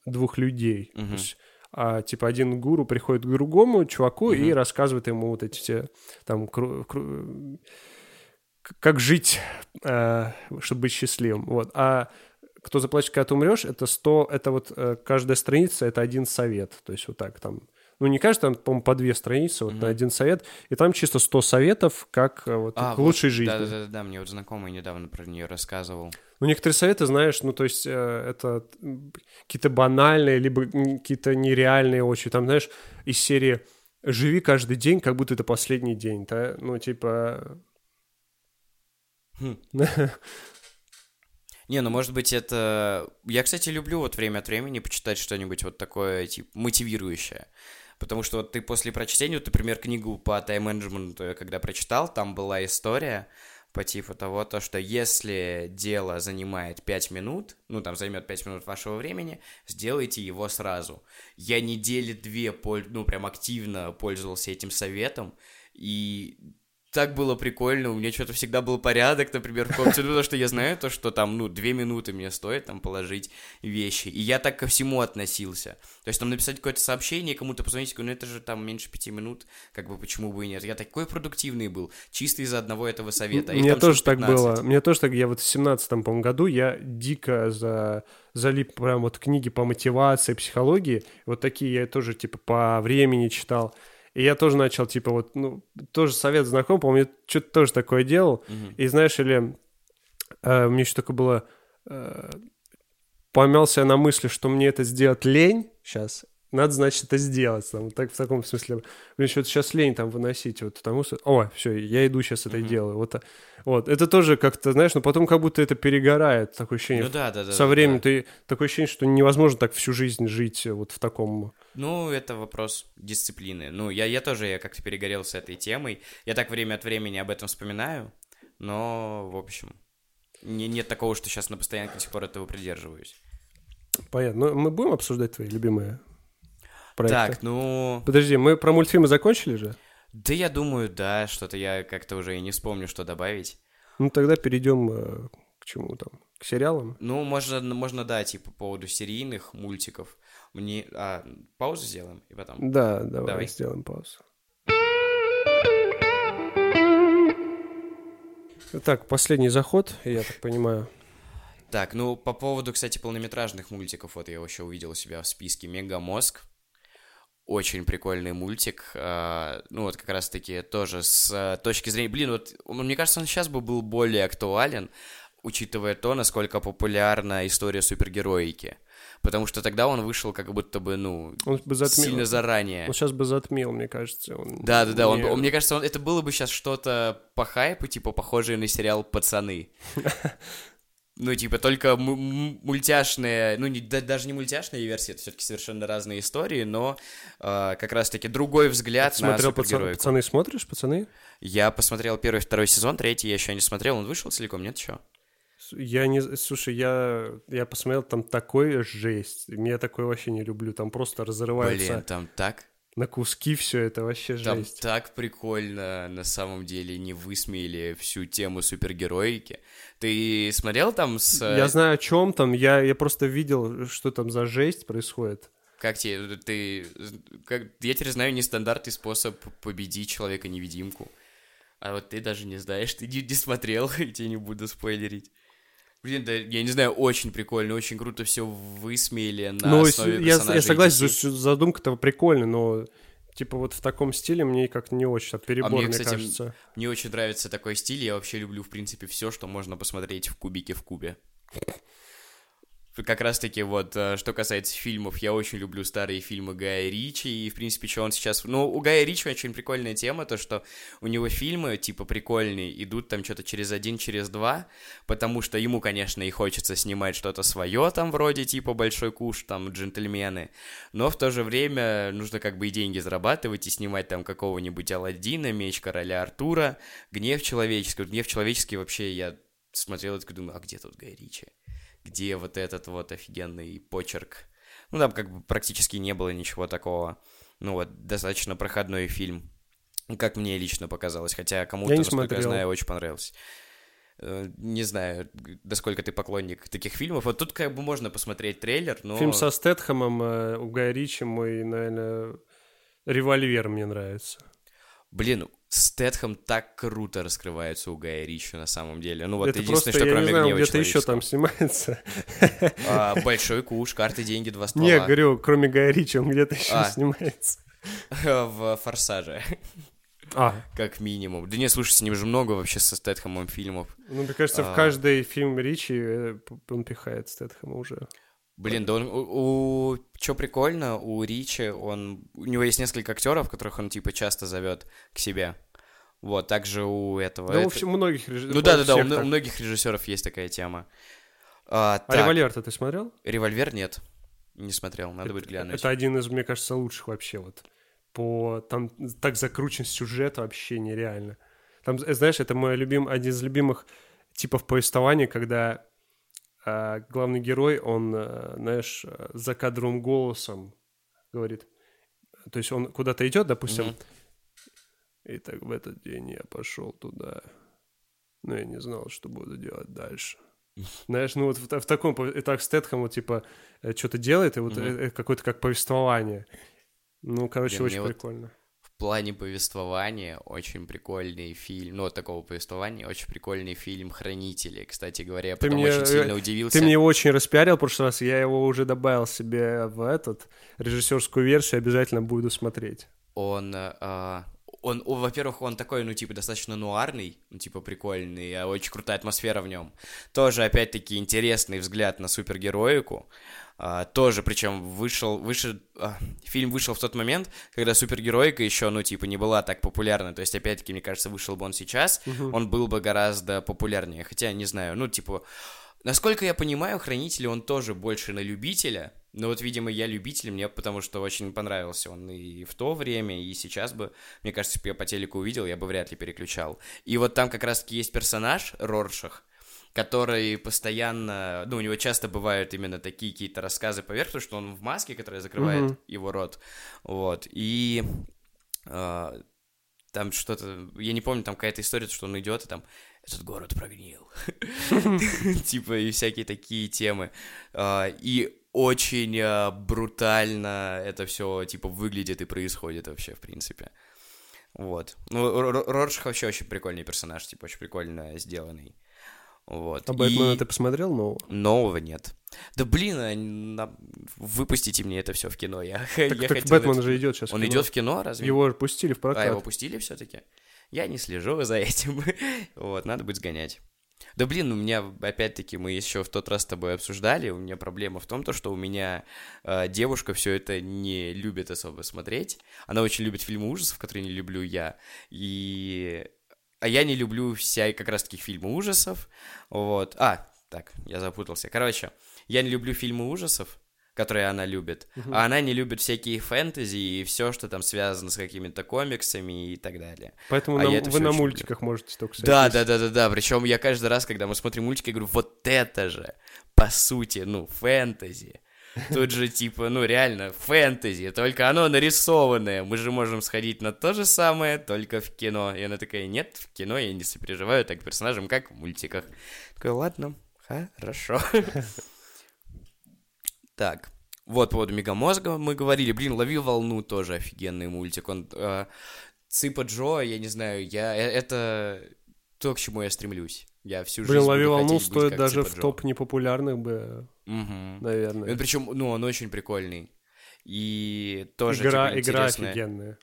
двух людей. То Мгм. есть, а, типа один гуру приходит к другому чуваку и Мгм. рассказывает ему вот эти все там кру- кру- как жить, э, чтобы быть счастливым. Вот. А кто заплачет, когда ты умрешь, это 100, это вот э, каждая страница, это один совет. То есть вот так там, ну не каждая, там, по-моему, по две страницы, вот Мгм. на один совет, и там чисто 100 советов, как э, вот, А, к вот, лучшей жизни. Да-да-да, мне вот знакомый недавно про нее рассказывал. Ну, некоторые советы, знаешь, ну, то есть э, это какие-то банальные, либо какие-то нереальные очень. Там, знаешь, из серии «Живи каждый день, как будто это последний день», да? Ну, типа... Хм. *laughs* Не, ну может быть это... Я, кстати, люблю вот время от времени почитать что-нибудь вот такое, типа, мотивирующее. Потому что вот ты после прочтения, вот, например, книгу по тайм-менеджменту я когда прочитал, там была история по типу того, то, что если дело занимает 5 минут, ну, там займет 5 минут вашего времени, сделайте его сразу. Я недели две, ну, прям активно пользовался этим советом, и так было прикольно, у меня что-то всегда был порядок, например, в комнате, ну, потому что я знаю то, что там, ну, две минуты мне стоит там положить вещи, и я так ко всему относился. То есть там написать какое-то сообщение, кому-то позвонить, ну, это же там меньше пяти минут, как бы почему бы и нет. Я такой продуктивный был, чисто из-за одного этого совета. а Мне тоже так 15. было. Мне тоже так, я вот в семнадцатом, по году я дико за, залип прям вот книги по мотивации, психологии. Вот такие я тоже, типа, по времени читал. И я тоже начал, типа, вот, ну, тоже совет знаком, помню, что-то тоже такое делал. Мгм. И знаешь, или э, мне еще такое было, э, помялся я на мысли, что мне это сделать лень сейчас, надо, значит, это сделать. Там, так, в таком смысле. Мне что-то сейчас лень там выносить, вот потому что... О, все, я иду сейчас это Мгм. делаю. Вот, вот. Это тоже как-то, знаешь, но потом как будто это перегорает, такое ощущение. Ну да, да, да. Со да, временем да. ты... Такое ощущение, что невозможно так всю жизнь жить вот в таком... Ну, это вопрос дисциплины. Ну, я, я тоже я как-то перегорел с этой темой. Я так время от времени об этом вспоминаю, но, в общем, не, нет такого, что сейчас на постоянке до сих пор этого придерживаюсь. Понятно. Но мы будем обсуждать твои любимые проекты? Так, ну... Подожди, мы про мультфильмы закончили же? Да я думаю, да, что-то я как-то уже и не вспомню, что добавить. Ну, тогда перейдем э, к чему там? К сериалам? Ну, можно, можно, да, типа, по поводу серийных мультиков. Мне... А, паузу сделаем и потом... Да, давай, Давай. сделаем паузу. Так, последний заход, я так понимаю. Так, ну, по поводу, кстати, полнометражных мультиков, вот я еще увидел у себя в списке «Мегамозг». Очень прикольный мультик. а, ну, вот как раз-таки тоже с а, точки зрения... Блин, вот мне кажется, он сейчас бы был более актуален, учитывая то, насколько популярна история супергероики. Потому что тогда он вышел как будто бы, ну, Он бы затмил. сильно заранее. Он сейчас бы затмил, мне кажется. Он Да, да, да. Он, он- мне кажется, он, это было бы сейчас что-то по хайпу, типа похожее на сериал Пацаны. *laughs* Ну, типа, только мультяшные, ну, не- да- даже не мультяшные версии, это все-таки совершенно разные истории, но э, как раз-таки другой взгляд Ты на смотрел пацан- пацаны, смотришь, пацаны? Я посмотрел первый, второй сезон, третий я еще не смотрел, он вышел целиком, нет еще? Я не... Слушай, я, я посмотрел, там такой жесть. Я такое вообще не люблю. Там просто разрывается Блин, там так, на куски все это вообще там жесть. так прикольно на самом деле не высмеяли всю тему супергероики. Ты смотрел там с... э, Я знаю, о чем там. Я, я просто видел, что там за жесть происходит. Как тебе, ты, как, я теперь знаю нестандартный способ победить человека-невидимку. А вот ты даже не знаешь, ты не, не смотрел, *laughs* и тебе не буду спойлерить. Блин, да, я не знаю, очень прикольно, очень круто все высмеяли на ну, основе я, я согласен, что задумка-то прикольная, но типа вот в таком стиле мне как-то не очень, а перебор, мне, мне кстати, кажется. Мне очень нравится такой стиль, я вообще люблю, в принципе, все, что можно посмотреть в кубике в кубе. Как раз-таки вот, э, что касается фильмов, я очень люблю старые фильмы Гая Ричи, и, в принципе, что он сейчас... Ну, у Гая Ричи очень прикольная тема, то, что у него фильмы, типа, прикольные, идут там что-то через один, через два, потому что ему, конечно, и хочется снимать что-то свое, там, вроде, типа, Большой Куш, там, Джентльмены, но в то же время нужно как бы и деньги зарабатывать, и снимать там какого-нибудь Аладдина, Меч Короля Артура, Гнев Человеческий. Гнев Человеческий вообще я смотрел и такой думаю, а где тут Гай Ричи? Где вот этот вот офигенный почерк? Ну, там как бы практически не было ничего такого. Ну вот, достаточно проходной фильм. Как мне лично показалось, хотя кому-то, Я насколько я смотрел. знаю, очень понравилось. Э, Не знаю, насколько ты поклонник таких фильмов. Вот тут как бы можно посмотреть трейлер, но... Фильм со Стэтхэмом э, у Гая Ричи мой, наверное, револьвер мне нравится. Блин, Стэтхэм так круто раскрывается у Гая Ричи на самом деле. Ну вот это единственное, просто, что я кроме не знаю, гнева где-то еще там снимается. А, Большой куш, карты, деньги, два ствола. Не, говорю, кроме Гая Ричи, он где-то еще А. снимается. *laughs* В «Форсаже», А, как минимум. Да не, слушай, с ним же много вообще со Стэтхэмом фильмов. ну, мне кажется, А. в каждый фильм Ричи э, он пихает Стэтхэма уже. Блин, да он, у, что прикольно, у Ричи, он, у него есть несколько актеров, которых он, типа, часто зовет к себе. Вот, также у этого... Да, это- в общем, у многих режиссеров. Ну да-да-да, у, мно- у многих режиссеров есть такая тема. А, А так, «Револьвер»-то ты смотрел? «Револьвер» нет, не смотрел, надо будет глянуть. Это один из, мне кажется, лучших вообще вот. По... Там так закручен сюжет вообще нереально. Там, э, знаешь, это мой любим... один из любимых типов повествования, когда а, главный герой, он, а, знаешь, а, за кадровым голосом говорит. То есть он куда-то идет, допустим, Мгм. и так в этот день я пошел туда, но я не знал, что буду делать дальше. *laughs* Знаешь, ну вот в, в таком, и так Стэтхэм вот типа что-то делает, и вот э, э, какое-то как повествование. Ну, короче, Блин, очень вот прикольно. В плане повествования очень прикольный фильм, ну, вот такого повествования, очень прикольный фильм «Хранители». Кстати говоря, я Ты потом мне- очень сильно удивился. Ты мне его очень распиарил в прошлый раз, я его уже добавил себе в этот режиссерскую версию, обязательно буду смотреть. Он, а, он, во-первых, он такой, ну, типа, достаточно нуарный, ну, типа, прикольный, а очень крутая атмосфера в нем. Тоже, опять-таки, интересный взгляд на супергероику. А, тоже, причем, вышел, вышел, а, фильм вышел в тот момент, когда супергероика еще, ну, типа, не была так популярна. То есть, опять-таки, мне кажется, вышел бы он сейчас, он был бы гораздо популярнее. Хотя, не знаю, ну, типа, насколько я понимаю, Хранители он тоже больше на любителя. Но вот, видимо, я любитель, мне потому что очень понравился он и в то время, и сейчас бы, мне кажется, если бы я по телеку увидел, я бы вряд ли переключал. И вот там как раз-таки есть персонаж, Роршах, который постоянно, ну, у него часто бывают именно такие какие-то рассказы поверх, потому что он в маске, которая закрывает Мгм. его рот, вот, и а, там что-то, я не помню, там какая-то история, что он идет и там этот город прогнил. *laughs* Типа, и всякие такие темы. А, И очень а, брутально это все, типа, выглядит и происходит вообще, в принципе. Вот. Ну, Роршах вообще очень прикольный персонаж, типа, очень прикольно сделанный. Вот. А Бэтмена И ты посмотрел нового? Нового нет. Да блин, а, на- выпустите мне это все в кино. Я, *laughs* Так, я так хотел Бэтмен это- же идет сейчас. Он идет в кино, разве? Его пустили в А, прокат. его пустили все-таки? Я не слежу за этим. *laughs* вот, надо будет сгонять. Да блин, у меня, опять-таки, мы еще в тот раз с тобой обсуждали, у меня проблема в том, то, что у меня э, девушка все это не любит особо смотреть. Она очень любит фильмы ужасов, которые не люблю я. И... А я не люблю вся как раз-таки фильмы ужасов. Вот. А, так, я запутался. Короче, я не люблю фильмы ужасов, которые она любит, а она не любит всякие фэнтези и все, что там связано с какими-то комиксами и так далее. Поэтому А на- я это вы на мультиках можете только Да, сойтись. да, да, да, да. Причем я каждый раз, когда мы смотрим мультики, я говорю, вот это же, по сути, ну, фэнтези. Тут же, типа, ну, реально, фэнтези, только оно нарисованное. Мы же можем сходить на то же самое, только в кино. И она такая, нет, в кино я не сопереживаю так персонажам, как в мультиках. Такой, ладно, хорошо. Так, вот поводу Мегамозга мы говорили. Блин, «Лови волну» тоже офигенный мультик. Он... э, Цыпа Джо, я не знаю, я... э, Это то, к чему я стремлюсь. Я всю жизнь Блин, «Лови волну» стоит даже Цыпа в топ непопулярных бы, Мгм. наверное. Он причем, ну, он очень прикольный. И тоже игра, типа, игра офигенная.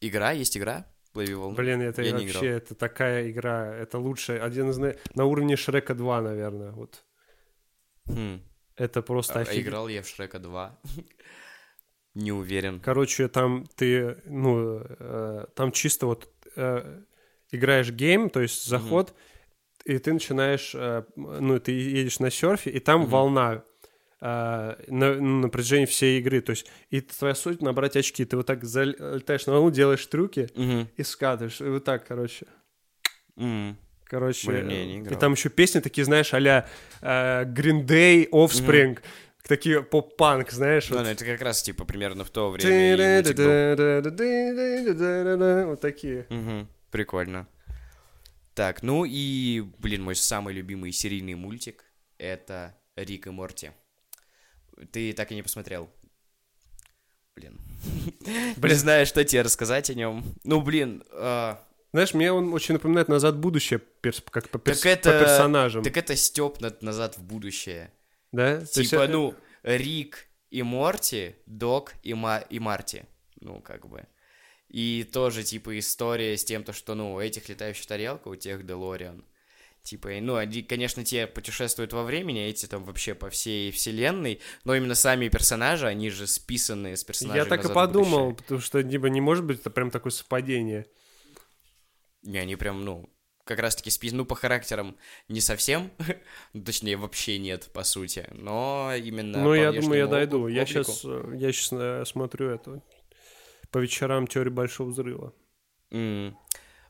Игра? Есть игра? «Лови волну»? Блин, это Я не вообще, играл. это такая игра, это лучшая, один из, на, уровне Шрека 2, наверное, вот. Хм. Это просто А, офиг- играл я в Шрека 2. *laughs* Не уверен. Короче, там ты, ну, э, там чисто вот э, играешь гейм, то есть заход, и ты начинаешь, э, ну, ты едешь на серфе, и там Мгм. волна э, на, на протяжении всей игры, то есть, и твоя суть набрать очки, ты вот так залетаешь на волну, делаешь трюки Мгм. и скатываешь, и вот так, короче. М. Короче, Блин, не, не и там еще песни такие, знаешь, а-ля э, Green Day, Offspring. такие поп-панк, знаешь. Ну, вот. ну, это как раз, типа, примерно в то время. Вот такие. Мгм, Прикольно. Так, ну и, блин, мой самый любимый серийный мультик — это Рик и Морти. Ты так и не посмотрел? Блин. *laughs* Не знаю, что тебе рассказать о нем. Ну, блин, а, Знаешь, мне он очень напоминает «Назад в будущее» перс- как по, перс- Так это- по персонажам. так это Степ назад в будущее. Да? Есть Типа, это- ну, Рик и Морти, Док и, Ма- и Марти. Ну, как бы. И тоже, типа, история с тем, то, что, ну, у этих летающих тарелка, у тех Делориан. Типа, ну, они, конечно, те путешествуют во времени, эти там вообще по всей вселенной, но именно сами персонажи, они же списаны с персонажей Я так и «Назад в подумал, будущее». потому что либо не может быть это прям такое совпадение. Не, они прям, ну, как раз-таки списаны, ну, по характерам не совсем, *laughs* ну, точнее, вообще нет, по сути, но именно ну, я думаю, я дойду. Я сейчас, я сейчас смотрю это по вечерам теорию большого взрыва. М.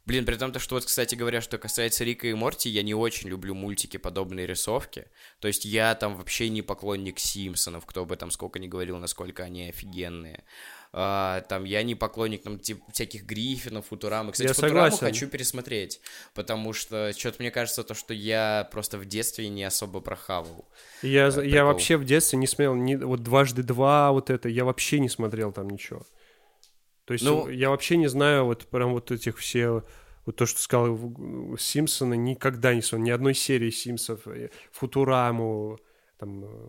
Блин, при том, то, что вот, кстати говоря, что касается Рика и Морти, я не очень люблю мультики подобные рисовки. То есть я там вообще не поклонник Симпсонов, кто бы там сколько ни говорил, насколько они офигенные. А, там я не поклонник там типа, всяких Гриффинов, Футурамы. Кстати, Я Футураму согласен. хочу пересмотреть, потому что что-то мне кажется, то, что я просто в детстве не особо прохавал. Я, Э, я вообще в детстве не смотрел, ни, вот дважды два, вот это, я вообще не смотрел там ничего. То есть Ну- я вообще не знаю вот прям вот этих все, вот то, что сказал Симпсоны, никогда не смотрел, ни одной серии Симпсов, э, Футураму, там, э,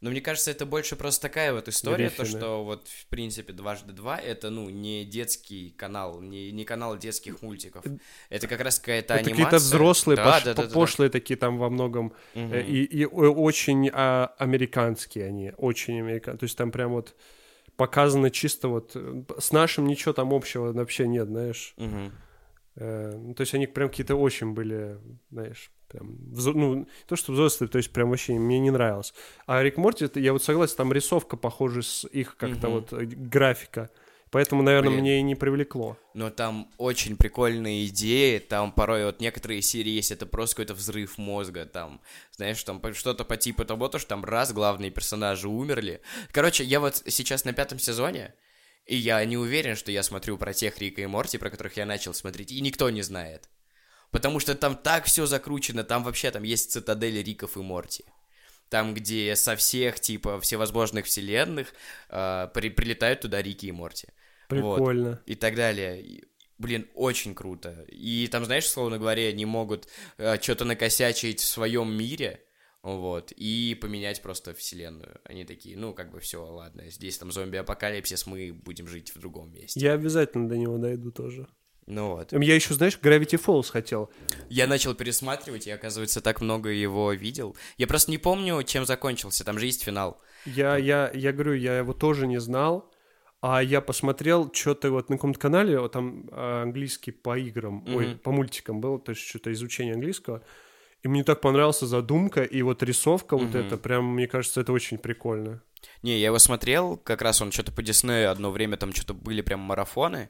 Но мне кажется, это больше просто такая вот история, то, Гриффины. что вот, в принципе, дважды два это, ну, не детский канал, не, не канал детских мультиков. Это как раз какая-то это анимация. какие-то взрослые, Да, пош- да, да, да, да. пошлые такие там во многом, Мгм. и, и очень а, американские они, очень американские, то есть там прям вот показано чисто вот, с нашим ничего там общего вообще нет, знаешь. Мгм. Э, ну, то есть они прям какие-то очень были, знаешь, прям, ну, то, что взрослые, то есть прям вообще мне не нравилось. А Рик Морти, я вот согласен, там рисовка похожа с их как-то Мгм. вот э, графика. Поэтому, наверное, Блин. мне и не привлекло. Но там очень прикольные идеи, там порой вот некоторые серии есть, это просто какой-то взрыв мозга, там, знаешь, там что-то по типу того, то, что там раз главные персонажи умерли. Короче, я вот сейчас на пятом сезоне, и я не уверен, что я смотрю про тех Рика и Морти, про которых я начал смотреть, и никто не знает. Потому что там так все закручено, там вообще там есть цитадель Риков и Морти. Там, где со всех, типа, всевозможных вселенных э, при- прилетают туда Рики и Морти. Вот Прикольно. и так далее. Блин, очень круто. И там, знаешь, словно говоря, они могут что-то накосячить в своем мире, вот, и поменять просто вселенную. Они такие, ну, как бы все, ладно, здесь там зомби-апокалипсис, мы будем жить в другом месте. Я обязательно до него дойду тоже. Ну вот. Я еще, знаешь, Gravity Falls хотел. Я начал пересматривать, и, оказывается, так много его видел. Я просто не помню, чем закончился, там же есть финал. Я, я, я говорю, я его тоже не знал, а я посмотрел что-то вот на каком-то канале, вот там а, английский по играм, ой, Мгм. по мультикам был, то есть что-то изучение английского, и мне так понравилась задумка и вот рисовка вот Мгм. это, прям, мне кажется, это очень прикольно. Не, я его смотрел, как раз он что-то по Диснею одно время там что-то были прям марафоны,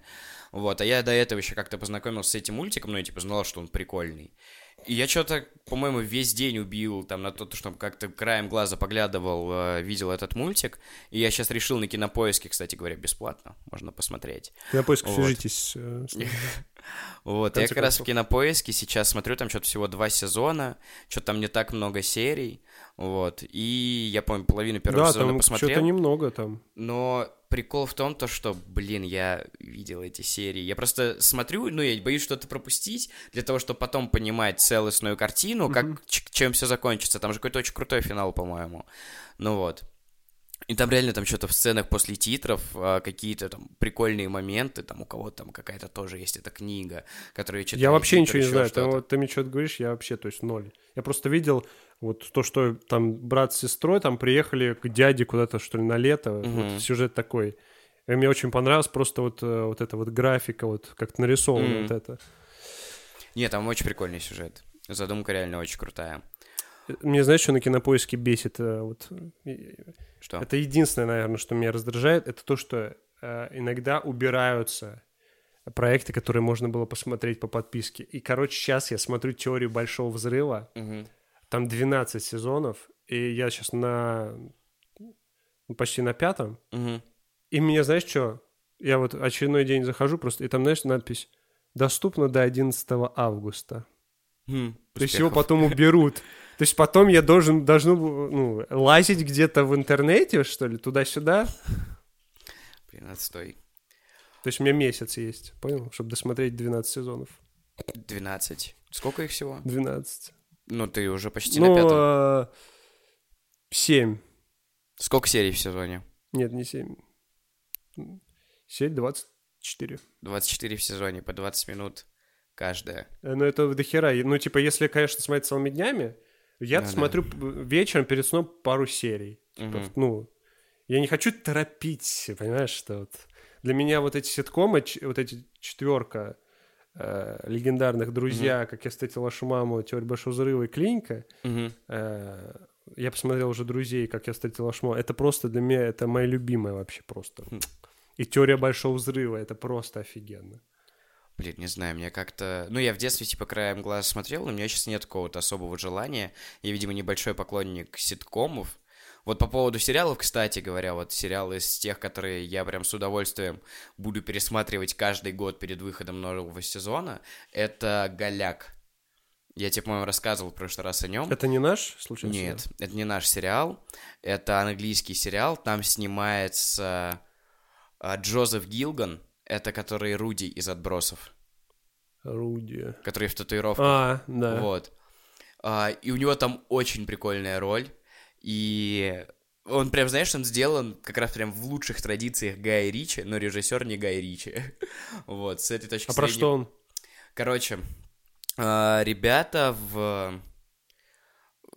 вот, а я до этого еще как-то познакомился с этим мультиком, ну, я типа знал, что он прикольный. И я что-то, по-моему, весь день убил там на то, что как-то краем глаза поглядывал, э, видел этот мультик, и я сейчас решил на Кинопоиске, кстати говоря, бесплатно, можно посмотреть. На поиск Вот. свяжитесь э, с. *laughs* Вот, я как раз в. Кинопоиске сейчас смотрю, там что-то всего два сезона, что-то там не так много серий, вот, и я, помню, половину первого Да, сезона там посмотрел. что-то немного там. Но прикол в том, то, что, блин, я видел эти серии. Я просто смотрю, ну, я боюсь что-то пропустить, для того, чтобы потом понимать целостную картину, как, ч- чем все закончится. Там же какой-то очень крутой финал, по-моему. Ну вот. И там реально там что-то в сценах после титров, а, какие-то там прикольные моменты, там у кого-то там какая-то тоже есть эта книга, которую я читаю. Я вообще ничего не знаю. Ты, вот, ты мне что-то говоришь, я вообще, то есть, ноль. Я просто видел вот то, что там брат с сестрой там приехали к дяде куда-то, что ли, на лето. Мгм. Вот сюжет такой. И мне очень понравилось просто вот, э, вот эта вот графика, вот как-то нарисовано Мгм. вот это. Не, там очень прикольный сюжет. Задумка реально очень крутая. Мне, знаешь, что на кинопоиске бесит? э, Вот, Что? это единственное, наверное, что меня раздражает, это то, что э, иногда убираются проекты, которые можно было посмотреть по подписке. И, короче, сейчас я смотрю «Теорию большого взрыва», Мгм. Там 12 сезонов, и я сейчас на ну, почти на пятом. Мгм. И мне, знаешь что, я вот очередной день захожу просто, и там, знаешь, надпись «Доступно до 11 августа». Хм, То есть его потом уберут. *laughs* То есть потом я должен, должен ну, лазить где-то в интернете, что ли, туда-сюда. Блин, отстой. То есть у меня месяц есть, понял? Чтобы досмотреть 12 сезонов. 12. Сколько их всего? 12. Ну, ты уже почти на пятом. Ну, 7. Сколько серий в сезоне? Нет, не 7. Серия 24. 24 в сезоне, по 20 минут каждая. Э, Ну, это до хера. Ну, типа, если, конечно, смотреть целыми днями, я да. смотрю п- вечером перед сном пару серий. Типа, Мгм. ну, я не хочу торопить, понимаешь, что вот... Для меня вот эти ситкомы, вот эти четверка э, легендарных «Друзья», «Как я встретил вашу маму», «Теория большого взрыва» и «Клиника», Мгм. э, я посмотрел уже «Друзей», «Как я встретил вашу маму», это просто для меня, это моя любимая вообще просто. Хм. И «Теория большого взрыва» — это просто офигенно. Блин, не знаю, мне как-то... Ну, я в детстве, типа, краем глаз смотрел, но у меня сейчас нет какого-то особого желания. Я, видимо, небольшой поклонник ситкомов. Вот по поводу сериалов, кстати говоря, вот сериалы из тех, которые я прям с удовольствием буду пересматривать каждый год перед выходом нового сезона, это «Голяк». Я тебе, по-моему, рассказывал в прошлый раз о нем. Это не наш, случайно? Нет, это не наш сериал. Это английский сериал. Там снимается а, Джозеф Гилган. Это который Руди из «Отбросов». Руди. Который в татуировках. А, да. Вот. А, и у него там очень прикольная роль. И он прям, знаешь, он сделан как раз прям в лучших традициях Гая Ричи, но режиссер не Гай Ричи. *laughs* Вот, с этой точки А про зрения. что он? Короче, а, ребята в,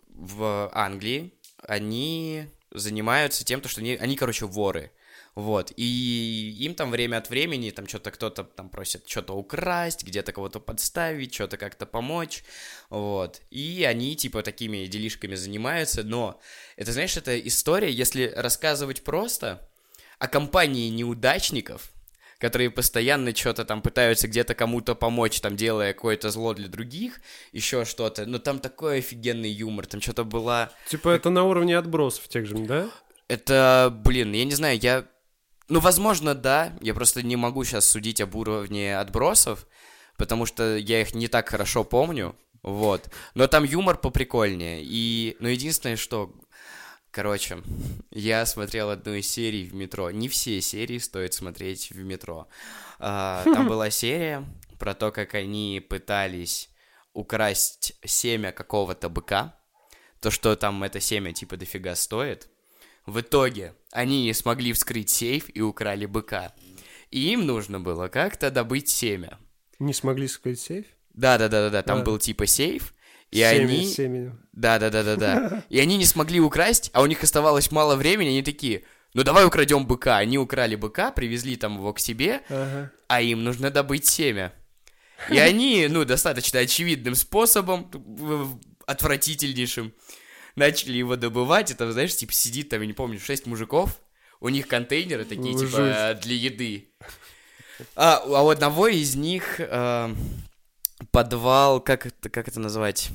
в Англии, они занимаются тем, то, что они, они, короче, воры. Вот, и им там время от времени, там что-то кто-то там просит что-то украсть, где-то кого-то подставить, что-то как-то помочь, вот. И они, типа, такими делишками занимаются, но это, знаешь, это история, если рассказывать просто о компании неудачников, которые постоянно что-то там пытаются где-то кому-то помочь, там делая какое-то зло для других, еще что-то. Но там такой офигенный юмор, там что-то было... Типа это на уровне отбросов тех же, да? Это, блин, я не знаю, я... Ну, возможно, да. Я просто не могу сейчас судить об уровне отбросов, потому что я их не так хорошо помню. Вот. Но там юмор поприкольнее. И, ну, единственное, что... Короче, *laughs* я смотрел одну из серий в метро. Не все серии стоит смотреть в метро. А, там *laughs* была серия про то, как они пытались украсть семя какого-то быка. То, что там это семя типа дофига стоит. В итоге они не смогли вскрыть сейф и украли быка. И им нужно было как-то добыть семя. Не смогли скрыть сейф? Да-да-да-да, там А. был типа сейф, и Семя они... с семенем. Да-да-да-да-да. *laughs* И они не смогли украсть, а у них оставалось мало времени, они такие, ну давай украдем быка. Они украли быка, привезли там его к себе, Ага. а им нужно добыть семя. И они, ну, достаточно очевидным способом, отвратительнейшим, начали его добывать. И там, знаешь, типа сидит там, я не помню, шесть мужиков, у них контейнеры такие, Жуть. типа, для еды. А, а у одного из них э, подвал, как как это назвать?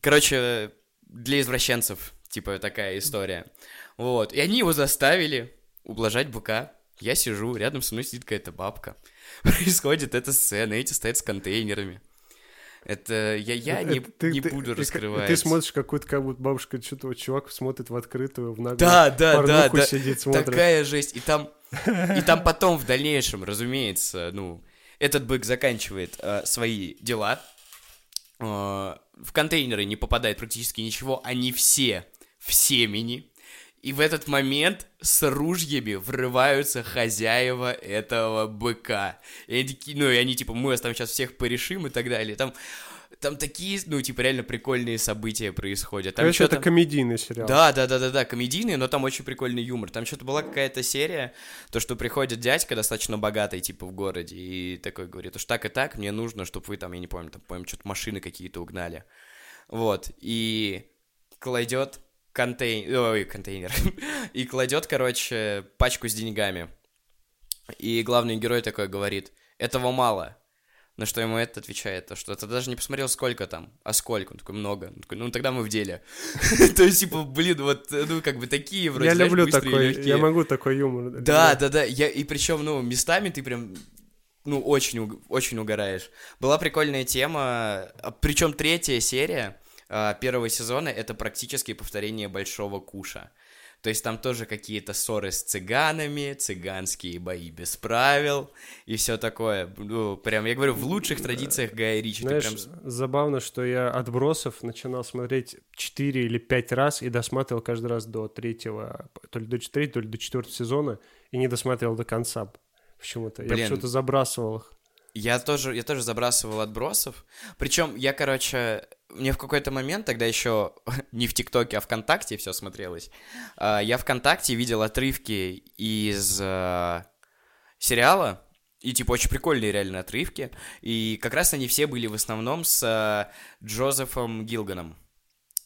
Короче, для извращенцев, типа, такая история. Вот, и они его заставили ублажать быка. Я сижу, рядом со мной сидит какая-то бабка. *laughs* Происходит эта сцена, эти стоят с контейнерами. Это я, я не, ты- не ты- буду ты- раскрывать. Ты смотришь какую-то, как будто бабушка, что-то чувак смотрит в открытую, в наглую Да, да, да, да. сидит, смотрит. Такая жесть. И там, и там *laughs* потом в дальнейшем, разумеется, ну, этот бык заканчивает э, свои дела. Э, в контейнеры не попадает практически ничего. Они все в семени. И в этот момент с ружьями врываются хозяева этого быка. И они такие, ну, и они типа, мы вас там сейчас всех порешим и так далее. Там, там такие, ну, типа, реально прикольные события происходят. Там Короче, это комедийный сериал. да, да, да, да, да, комедийный, но там очень прикольный юмор. Там что-то была какая-то серия, то, что приходит дядька достаточно богатый, типа, в городе, и такой говорит, уж так и так, мне нужно, чтобы вы там, я не помню, там, по-моему, что-то машины какие-то угнали. Вот, и кладет контейнер, ой, контейнер, *laughs* и кладет, короче, пачку с деньгами. И главный герой такой говорит, этого мало, На что ему этот отвечает, то что ты даже не посмотрел, сколько там, а сколько? Он такой, много. Он такой, ну тогда мы в деле. *laughs* То есть, типа, блин, вот, ну, как бы такие вроде, Я люблю такой, я могу такой юмор. Да, да, да. Я, и причем, ну, местами ты прям, ну, очень, очень угораешь. Была прикольная тема, причем третья серия а, первого сезона это практически повторение Большого Куша. То есть там тоже какие-то ссоры с цыганами, цыганские бои без правил и все такое. Ну, прям, я говорю, в лучших традициях Гая Ричи. Знаешь, прям... забавно, что я «Отбросов» начинал смотреть 4 или 5 раз и досматривал каждый раз до третьего, то ли до третьего, то ли до четвертого сезона, и не досматривал до конца почему-то. Я почему-то забрасывал их. Я тоже, я тоже забрасывал отбросов. Причем я, короче, мне в какой-то момент, тогда еще *laughs* не в ТикТоке, а ВКонтакте все смотрелось. а, Я ВКонтакте видел отрывки из э, сериала. И, типа, очень прикольные реально отрывки. И как раз они все были в основном с э, Джозефом Гилганом.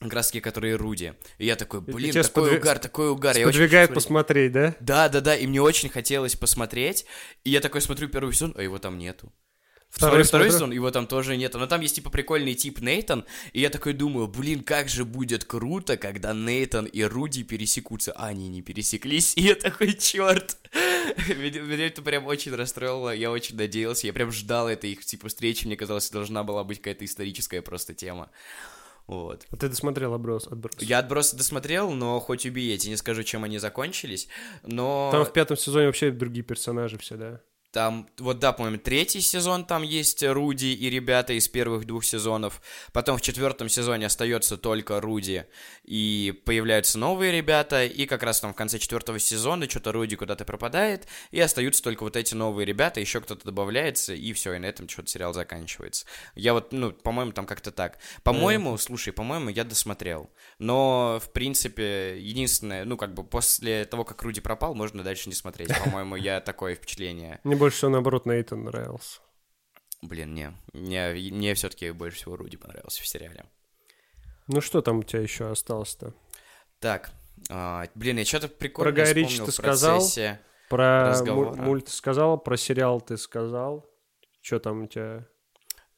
Как раз таки, которые Руди. И я такой, блин, такой сподвиг- угар, такой угар. Подвигает посмотреть, да? Да, да, да, и мне очень хотелось посмотреть. И я такой смотрю первый сезон, а его там нету. Второй Второй, сезон, его там тоже нету. Но там есть, типа, прикольный тип Нейтан. И я такой думаю, блин, как же будет круто, когда Нейтан и Руди пересекутся. А они не пересеклись. *laughs* И я такой, черт. *laughs* Меня меня это прям очень расстроило. Я очень надеялся. Я прям ждал этой их, типа, встречи. Мне казалось, должна была быть какая-то историческая просто тема. Вот. А ты досмотрел «Отброс»? «Отброс»? Я отбросы досмотрел, но хоть убей, я тебе не скажу, чем они закончились. Но... Там в пятом сезоне вообще другие персонажи все, да? Там, вот да, по-моему, третий сезон там есть Руди и ребята из первых двух сезонов. Потом в четвертом сезоне остается только Руди и появляются новые ребята. И как раз там в конце четвертого сезона что-то Руди куда-то пропадает. И остаются только вот эти новые ребята, еще кто-то добавляется, и все, и на этом что-то сериал заканчивается. Я вот, ну, по-моему, там как-то так. По-моему, слушай, по-моему, я досмотрел. Но, в принципе, единственное, ну, как бы после того, как Руди пропал, можно дальше не смотреть. По-моему, я такое впечатление. *laughs* Больше всего, наоборот, Нейтан нравился. Блин, не. Мне, мне все-таки больше всего Руди понравился в сериале. Ну что там у тебя еще осталось-то? Так, а, блин, я что-то прикольно Гая Ричи вспомнил ты в сказал? Про Разговора. му- мульт ты сказал, про сериал ты сказал. Что там у тебя?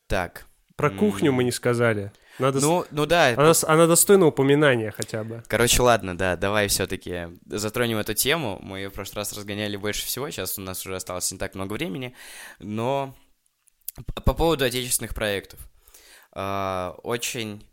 Так. Про кухню мы не сказали. Надо Ну, ну да, она, она достойна упоминания хотя бы. Короче, ладно, да, давай все-таки затронем эту тему. Мы ее в прошлый раз разгоняли больше всего, сейчас у нас уже осталось не так много времени. Но по поводу отечественных проектов. А, Очень...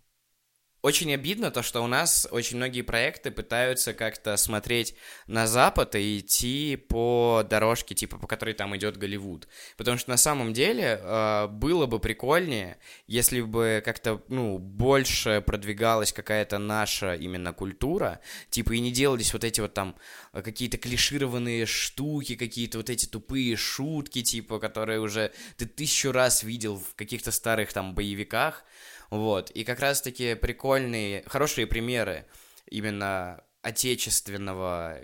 Очень обидно то, что у нас очень многие проекты пытаются как-то смотреть на Запад и идти по дорожке, типа, по которой там идет Голливуд. Потому что на самом деле э, было бы прикольнее, если бы как-то, ну, больше продвигалась какая-то наша именно культура, типа, и не делались вот эти вот там э, какие-то клишированные штуки, какие-то вот эти тупые шутки, типа, которые уже ты тысячу раз видел в каких-то старых там боевиках, вот, и как раз-таки прикольные, хорошие примеры именно отечественного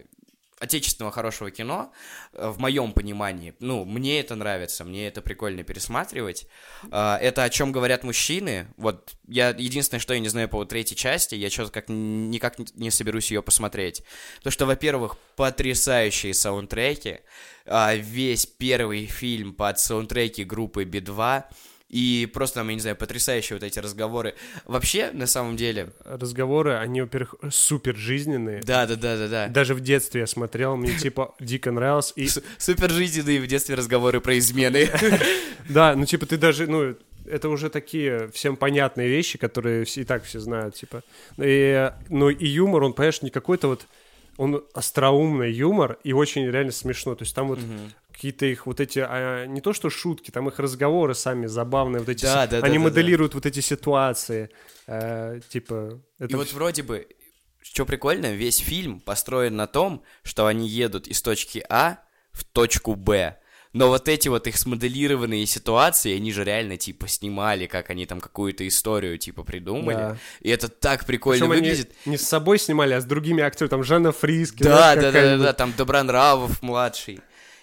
отечественного хорошего кино, э, в моем понимании, ну, мне это нравится, мне это прикольно пересматривать. А, Это о чем говорят мужчины. Вот я единственное, что я не знаю по вот третьей части, я что-то как никак не- не соберусь ее посмотреть. То, что, во-первых, потрясающие саундтреки, а, весь первый фильм под саундтреки группы Би-2, и просто там, я не знаю, потрясающие вот эти разговоры. Вообще, на самом деле, Разговоры, они, во-первых, супер жизненные. да-да-да-да-да. Даже в детстве я смотрел, мне типа дико нравилось. И Супер жизненные в детстве разговоры про измены. *laughs* да, ну типа ты даже, ну, это уже такие всем понятные вещи, которые и так все знают, типа. И, ну и юмор, он, понимаешь, не какой-то вот, он остроумный юмор и очень реально смешно. То есть там вот какие-то их вот эти, а, не то что шутки, там их разговоры сами забавные, вот эти, Да, да, да, они да, да. моделируют вот эти ситуации, э, типа. И Это вот вроде бы, что прикольно, весь фильм построен на том, что они едут из точки А в точку Б. Но вот эти вот их смоделированные ситуации, они же реально, типа, снимали, как они там какую-то историю, типа, придумали. Да. И это так прикольно Причем они выглядит. не с собой снимали, а с другими актерами, там Жанна Фриски. Да, да, да, да, да, там Добронравов младший.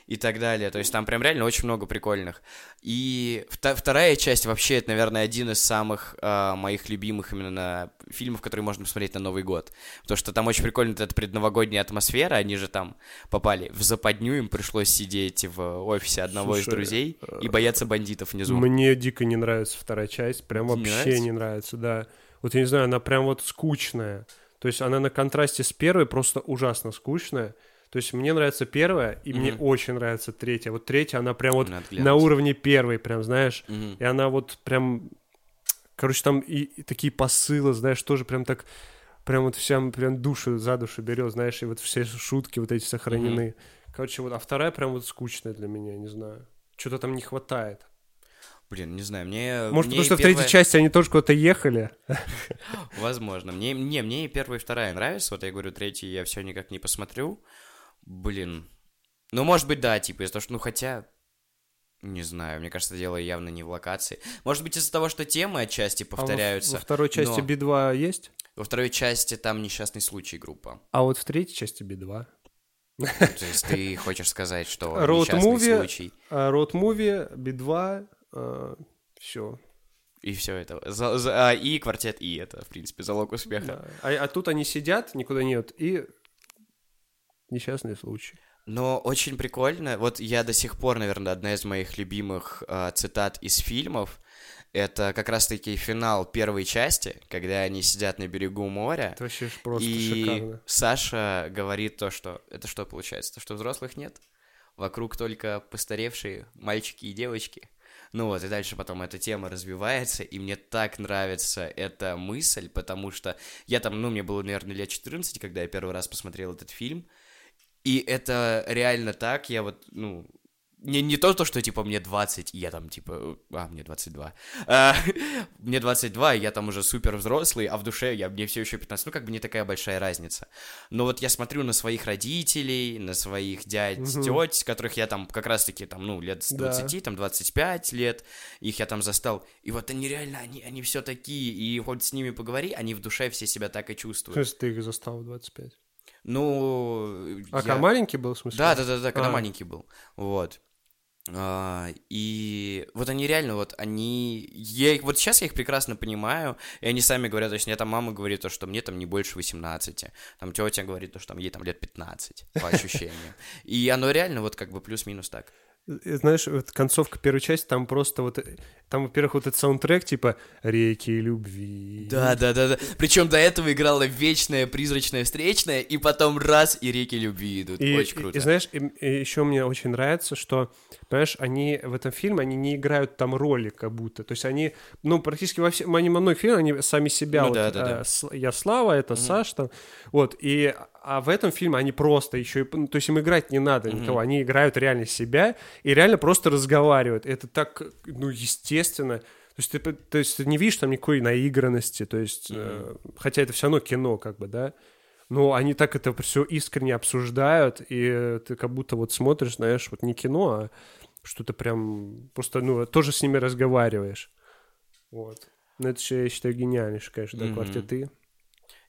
и так далее. То есть там прям реально очень много прикольных. И вторая часть вообще, это, наверное, один из самых э, моих любимых именно фильмов, которые можно посмотреть на Новый год. Потому что там очень прикольная эта предновогодняя атмосфера. Они же там попали в западню, им пришлось сидеть в офисе одного Слушай, из друзей и бояться бандитов внизу. Мне дико не нравится вторая часть. Прям вообще не нравится? не нравится, да. Вот я не знаю, она прям вот скучная. То есть она на контрасте с первой просто ужасно скучная. То есть мне нравится первая, и mm-hmm. мне очень нравится третья. Вот третья, она прям вот на уровне первой, прям, знаешь. Mm-hmm. И она вот прям... Короче, там и, и такие посылы, знаешь, тоже прям так... Прям вот всем прям душу за душу берет, знаешь, и вот все шутки вот эти сохранены. Mm-hmm. Короче, вот, а вторая прям вот скучная для меня, не знаю. Что-то там не хватает. Блин, не знаю, мне... Может, мне потому что первая... в третьей части они тоже куда-то ехали? *laughs* Возможно. Мне, не, мне и первая, и вторая нравится. Вот я говорю, третью я все никак не посмотрю. Блин. Ну, может быть, да, типа, из-за того, что, ну, хотя... Не знаю, мне кажется, дело явно не в локации. Может быть, из-за того, что темы отчасти повторяются. А во, во второй части но... Би-2 есть? Во второй части там несчастный случай группа. А вот в третьей части Би-2? То есть ты хочешь сказать, что *laughs* несчастный случай... Роуд-муви, Би-2, все. И все это. За, за, а, и квартет И это, в принципе, залог успеха. Да. А, а тут они сидят, никуда нет, и несчастный случай. Но очень прикольно. Вот я до сих пор, наверное, одна из моих любимых э, цитат из фильмов. Это как раз-таки финал первой части, когда они сидят на берегу моря. Это вообще просто и шикарно. Саша говорит то, что... Это что получается? То, что взрослых нет? Вокруг только постаревшие мальчики и девочки. Ну вот, и дальше потом эта тема развивается, и мне так нравится эта мысль, потому что я там, ну, мне было, наверное, лет 14, когда я первый раз посмотрел этот фильм, и это реально так, я вот, ну, не, не то, то, что, типа, мне 20, и я там, типа, а, мне 22. А, *laughs* мне 22, и я там уже супер взрослый, а в душе я, мне все еще 15. Ну, как бы не такая большая разница. Но вот я смотрю на своих родителей, на своих дядь, угу. теть, которых я там как раз-таки, там, ну, лет с 20, да. там, 25 лет, их я там застал. И вот они реально, они, они все такие, и хоть с ними поговори, они в душе все себя так и чувствуют. То есть ты их застал в 25? Ну... А я... когда маленький был, в смысле? Да, да, да, да, когда а. маленький был. Вот. А, и вот они реально, вот они, я, вот сейчас я их прекрасно понимаю, и они сами говорят, то есть мне там мама говорит то, что мне там не больше 18, там тетя говорит то, что там ей там лет 15, по ощущениям, и оно реально вот как бы плюс-минус так. Знаешь, вот концовка первой части, там просто вот... Там, во-первых, вот этот саундтрек, типа «Реки любви». Да-да-да-да. Причем до этого играла вечная призрачная встречная, и потом раз, и «Реки любви» идут. И, очень круто. И, и знаешь, и, и еще мне очень нравится, что, понимаешь, они в этом фильме, они не играют там роли как будто. То есть они, ну, практически во всех... Они во многих фильмах, они сами себя. Ну, вот, да, да, да. Я Слава, это mm-hmm. Саш там. Вот, и а в этом фильме они просто еще. Ну, то есть им играть не надо mm-hmm. никого, они играют реально себя и реально просто разговаривают. Это так, ну, естественно. То есть ты, то есть ты не видишь там никакой наигранности, то есть... Mm-hmm. Э, хотя это все равно кино, как бы, да? Но они так это все искренне обсуждают, и ты как будто вот смотришь, знаешь, вот не кино, а что-то прям... Просто, ну, тоже с ними разговариваешь. Вот. Ну, это же, я считаю, гениальнейшее, конечно, да, mm-hmm. квартеты.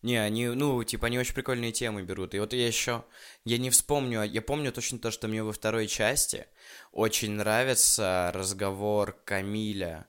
Не, они, ну, типа, они очень прикольные темы берут. И вот я еще, я не вспомню, я помню точно то, что мне во второй части очень нравится разговор Камиля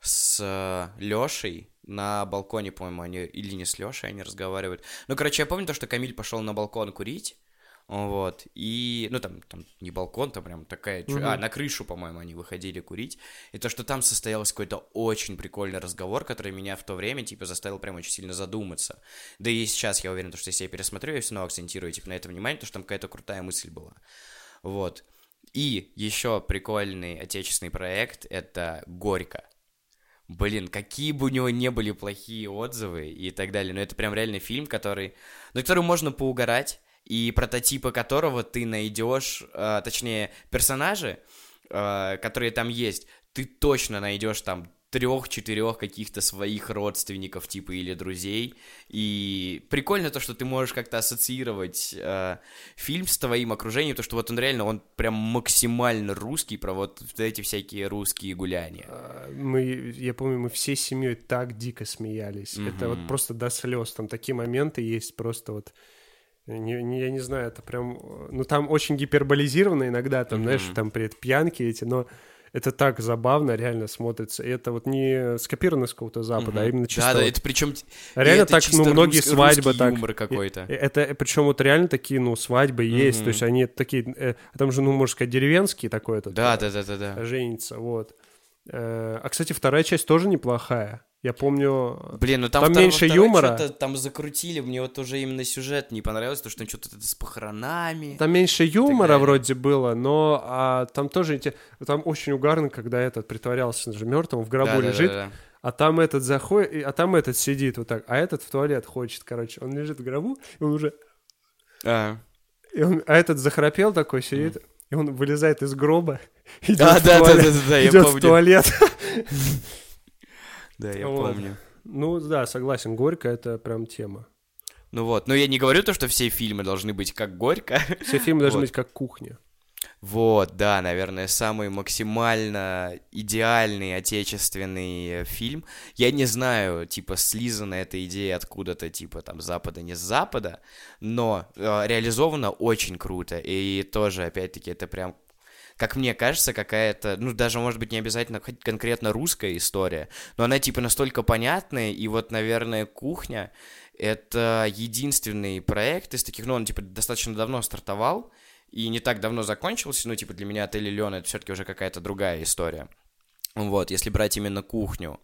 с э, Лешей на балконе, по-моему, они, или не с Лешей они разговаривают. Ну, короче, я помню то, что Камиль пошел на балкон курить, вот, и, ну, там, там не балкон, там прям такая, угу. а, на крышу, по-моему, они выходили курить, и то, что там состоялся какой-то очень прикольный разговор, который меня в то время, типа, заставил прям очень сильно задуматься. Да и сейчас я уверен, что если я пересмотрю, я все равно акцентирую, типа, на это внимание, то, что там какая-то крутая мысль была. Вот. И еще прикольный отечественный проект — это «Горько». Блин, какие бы у него не были плохие отзывы и так далее, но это прям реальный фильм, который, на который можно поугарать, и прототипы которого ты найдешь, э, точнее, персонажи, э, которые там есть, ты точно найдешь там трех-четырех каких-то своих родственников, типа, или друзей. И прикольно то, что ты можешь как-то ассоциировать э, фильм с твоим окружением, то, что вот он реально, он прям максимально русский, про вот эти всякие русские гуляния. А, мы, я помню, мы всей семьей так дико смеялись. Mm-hmm. Это вот просто до слез. Там такие моменты есть просто вот Не, не, я не знаю, это прям... Ну, там очень гиперболизировано иногда, там, mm-hmm. знаешь, там при пьянки эти, но это так забавно реально смотрится. И это вот не скопировано с какого-то запада, mm-hmm. а именно чисто... Да, да, вот... это причем... Реально это так, ну, многие рус... свадьбы так... юмор какой-то. Это, причем вот реально такие, ну, свадьбы mm-hmm. есть, то есть они такие... Э, там же, ну, можно сказать, деревенские такой этот... Да, да, да, да, да. Женится, вот. Э, а, кстати, вторая часть тоже неплохая. Я помню... Блин, ну там, там меньше юмора. Что-то там закрутили, мне вот уже именно сюжет не понравилось, то что там что-то с похоронами. Там меньше юмора вроде было, но а, там тоже... Там очень угарно, когда этот притворялся же мертвым, в гробу да, лежит. Да, да, да. А там этот заходит, а там этот сидит вот так, а этот в туалет хочет, короче. Он лежит в гробу, и он уже... А, и он, а этот захрапел такой, сидит, mm. И он вылезает из гроба, *laughs* идет а, в да, туалет, да, да, да, я идет помню. в туалет. *laughs* Да, я помню. Ну да, согласен, горько это прям тема. Ну вот, но я не говорю то, что все фильмы должны быть как Горько. Все фильмы должны быть как кухня. Вот, да, наверное, самый максимально идеальный отечественный э, фильм. Я не знаю, типа, слизана эта идея откуда-то, типа, там, запада, не с запада, но э, реализовано очень круто. И тоже, опять-таки, это прям как мне кажется, какая-то, ну, даже, может быть, не обязательно конкретно русская история, но она, типа, настолько понятная, и вот, наверное, «Кухня» — это единственный проект из таких, ну, он, типа, достаточно давно стартовал, и не так давно закончился, ну, типа, для меня «Отель Леон» — это все-таки уже какая-то другая история. Вот, если брать именно «Кухню»,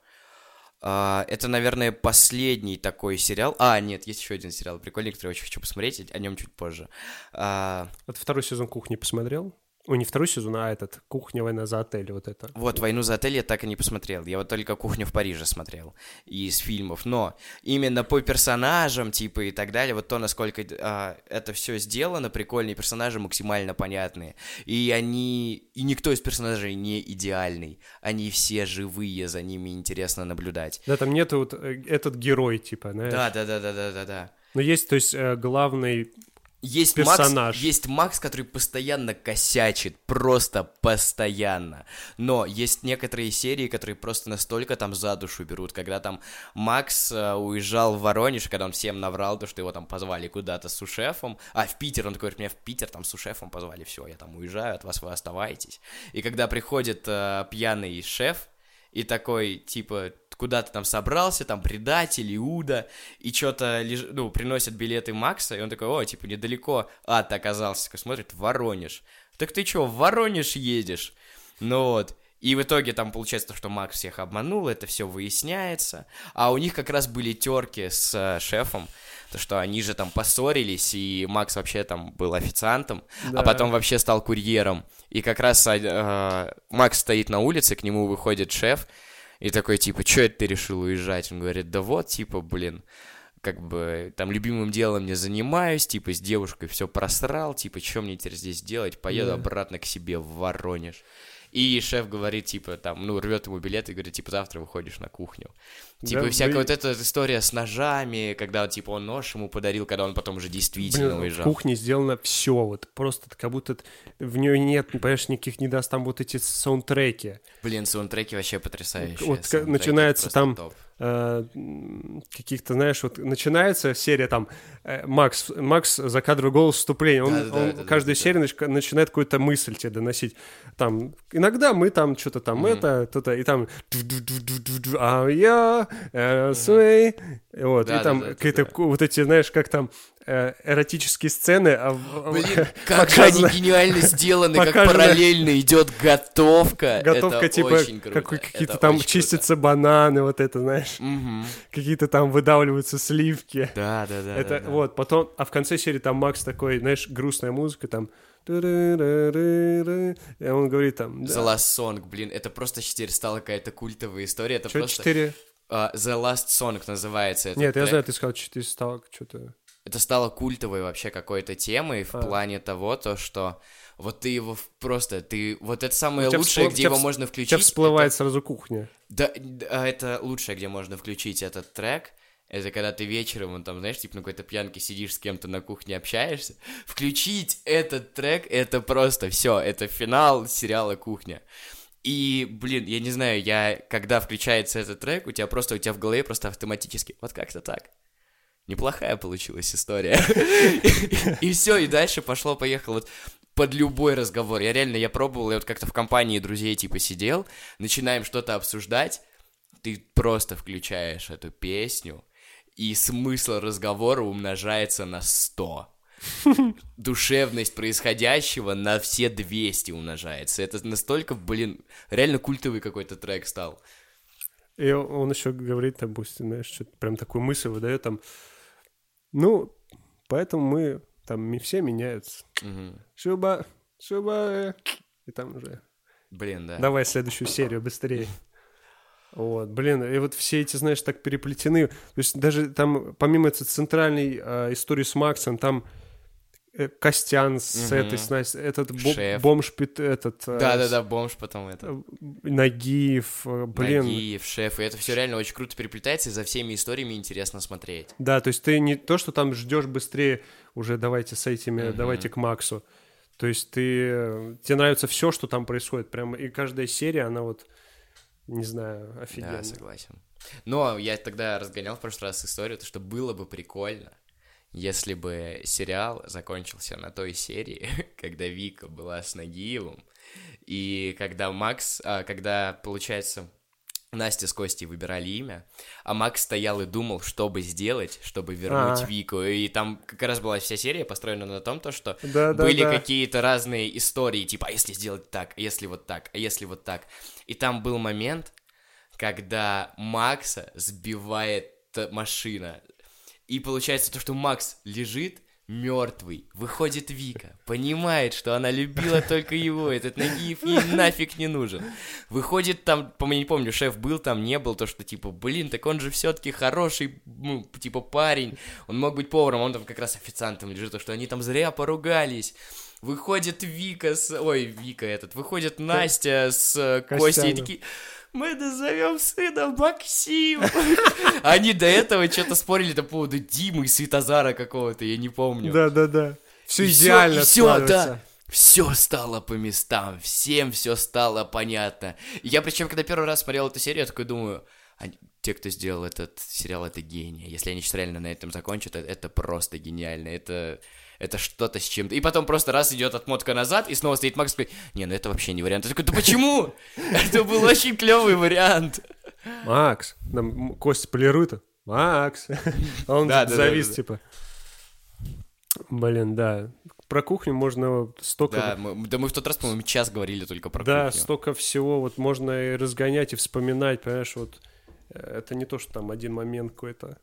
а, это, наверное, последний такой сериал. А, нет, есть еще один сериал прикольный, который я очень хочу посмотреть, о нем чуть позже. А, Вот второй сезон кухни посмотрел? Ой, не второй сезон, а этот «Кухня, война за отель», вот это. Вот, «Войну за отель» я так и не посмотрел. Я вот только «Кухню в Париже» смотрел из фильмов. Но именно по персонажам, типа, и так далее, вот то, насколько а, это все сделано, прикольные персонажи, максимально понятные. И они... И никто из персонажей не идеальный. Они все живые, за ними интересно наблюдать. Да, там нету вот э, этот герой, типа, знаешь. Да, да, да, да, да, да, да. Но есть, то есть, э, главный Есть Персонаж. Макс, есть Макс, который постоянно косячит, просто постоянно. Но есть некоторые серии, которые просто настолько там за душу берут, когда там Макс э, уезжал в Воронеж, когда он всем наврал, то, что его там позвали куда-то с сушефом. А, в Питер, он такой говорит, меня в Питер там с сушефом позвали, все, я там уезжаю, от вас вы оставайтесь. И когда приходит э, пьяный шеф, и такой, типа, куда ты там собрался, там, предатель, Иуда, и что-то, леж... ну, приносят билеты Макса, и он такой, о, типа, недалеко ад оказался, такой смотрит, Воронеж. Так ты чё, в Воронеж едешь? Ну вот, и в итоге там получается то, что Макс всех обманул, это все выясняется. А у них как раз были терки с э, шефом, то что они же там поссорились, и Макс вообще там был официантом, Да. а потом вообще стал курьером. И как раз э, Макс стоит на улице, к нему выходит шеф, и такой, типа, что это ты решил уезжать? Он говорит, да вот, типа, блин, как бы там любимым делом не занимаюсь, типа, с девушкой все просрал, типа, что мне теперь здесь делать? Поеду Да. обратно к себе в Воронеж. И шеф говорит, типа, там, ну, рвет ему билет и говорит, типа, завтра выходишь на кухню. Типа, Да, всякая вы- вот эта история с ножами, когда, типа, он нож ему подарил, когда он потом уже действительно Блин, в уезжал. кухне сделано все, вот просто как будто в нее нет, понимаешь, никаких не даст там вот эти саундтреки. Блин, саундтреки вообще потрясающие. Вот саундтреки начинается там топ. э, каких-то, знаешь, вот начинается серия там э, Макс, Макс за кадровый голос вступления, он, Да-да-да, он да-да-да, каждую да. серию нач- начинает какую-то мысль тебе доносить. Там иногда мы там что-то там это, то-то, и там а я Э, суэй, вот, и там какие-то вот эти, знаешь, как там э, эротические сцены. А, Блин, *laughs* как показано... они гениально сделаны, как параллельно идет готовка. Готовка, типа, как, какие-то там чистятся бананы, вот это, знаешь, какие-то там выдавливаются сливки. Да, да, да. Это вот, потом, а в конце серии там Макс такой, знаешь, грустная музыка, там, и он говорит там... Да. The Last Song, блин, это просто теперь стала какая-то культовая история. Это Чё просто... 4? Uh, The Last Sonic называется этот Нет, трек. я знаю, ты сказал 4 сталок, что-то... Это стало культовой вообще какой-то темой в а. плане того, то, что вот ты его просто, ты вот это самое тебя лучшее, всплыв, где его всп... можно включить. Тебя всплывает это... сразу кухня. Да, да, это лучшее, где можно включить этот трек. Это когда ты вечером, он там, знаешь, типа на какой-то пьянке сидишь с кем-то на кухне общаешься. Включить этот трек, это просто все, это финал сериала «Кухня». И, блин, я не знаю, я, когда включается этот трек, у тебя просто, у тебя в голове просто автоматически, вот как-то так. неплохая получилась история. *laughs* И все, и дальше пошло-поехало. Вот под любой разговор. Я реально, я пробовал, я вот как-то в компании друзей типа сидел, начинаем что-то обсуждать, ты просто включаешь эту песню, и смысл разговора умножается на 100. Душевность происходящего на все 200 умножается. Это настолько, блин, реально культовый какой-то трек стал. И он еще говорит, допустим, знаешь, что-то прям такую мысль выдает там, ну, поэтому мы там все меняются. Шуба, шуба, и там уже. Блин, да. Давай следующую серию быстрее. Вот, блин, и вот все эти, знаешь, так переплетены. То есть даже там, помимо этой центральной а, истории с Максом, там э, Костян с Мгм. этой, с Настей, этот бо- Шеф. бомж, этот... а, Да-да-да, бомж потом это. э, Нагиев, э, блин. Нагиев, шеф, и это все реально очень круто переплетается, и за всеми историями интересно смотреть. Да, то есть ты не то, что там ждешь быстрее, уже давайте с этими, Мгм. давайте к Максу. То есть ты, э, тебе нравится все, что там происходит, прям, и каждая серия, она вот, не знаю, офигенно. Да, согласен. Но я тогда разгонял в прошлый раз историю, то что было бы прикольно, если бы сериал закончился на той серии, *laughs* когда Вика была с Нагиевым, и когда Макс, а, когда, получается, Настя с Костей выбирали имя, а Макс стоял и думал, что бы сделать, чтобы вернуть А. Вику. И там как раз была вся серия построена на том, то, что Да, да, были да. какие-то разные истории, типа, а если сделать так, а если вот так, а если вот так. И там был момент, когда Макса сбивает машина. И получается то, что Макс лежит мертвый. Выходит Вика, понимает, что она любила *laughs* только его, этот Нагиев ей нафиг не нужен. Выходит там, по не помню, шеф был там, не был, то что типа, блин, так он же все-таки хороший, ну, типа парень, он мог быть поваром, он там как раз официантом лежит, то что они там зря поругались. Выходит Вика с... Ой, Вика этот. Выходит Настя с э, Костей такие... Мы назовем сына Максим. *laughs* Они до этого что-то спорили по поводу Димы и Светозара какого-то, я не помню. Да, да, да. Все идеально складывается. да. Все стало по местам, всем все стало понятно. И я причем, когда первый раз смотрел эту серию, я такой думаю, они- те, кто сделал этот сериал, это гении. Если они сейчас реально на этом закончат, это, это просто гениально. Это, это что-то с чем-то. И потом просто раз идет отмотка назад, и снова стоит Макс и такой, не, ну это вообще не вариант. Я такой, да почему? *laughs* Это был очень клевый вариант. Макс, нам Костя полирует. Макс. А он Да, да, да, завис, да, да. типа. Блин, да. Про кухню можно столько... Да мы, да мы в тот раз, по-моему, час говорили только про Да, кухню. столько всего, вот можно и разгонять, и вспоминать, понимаешь, вот э, это не то, что там один момент какой-то.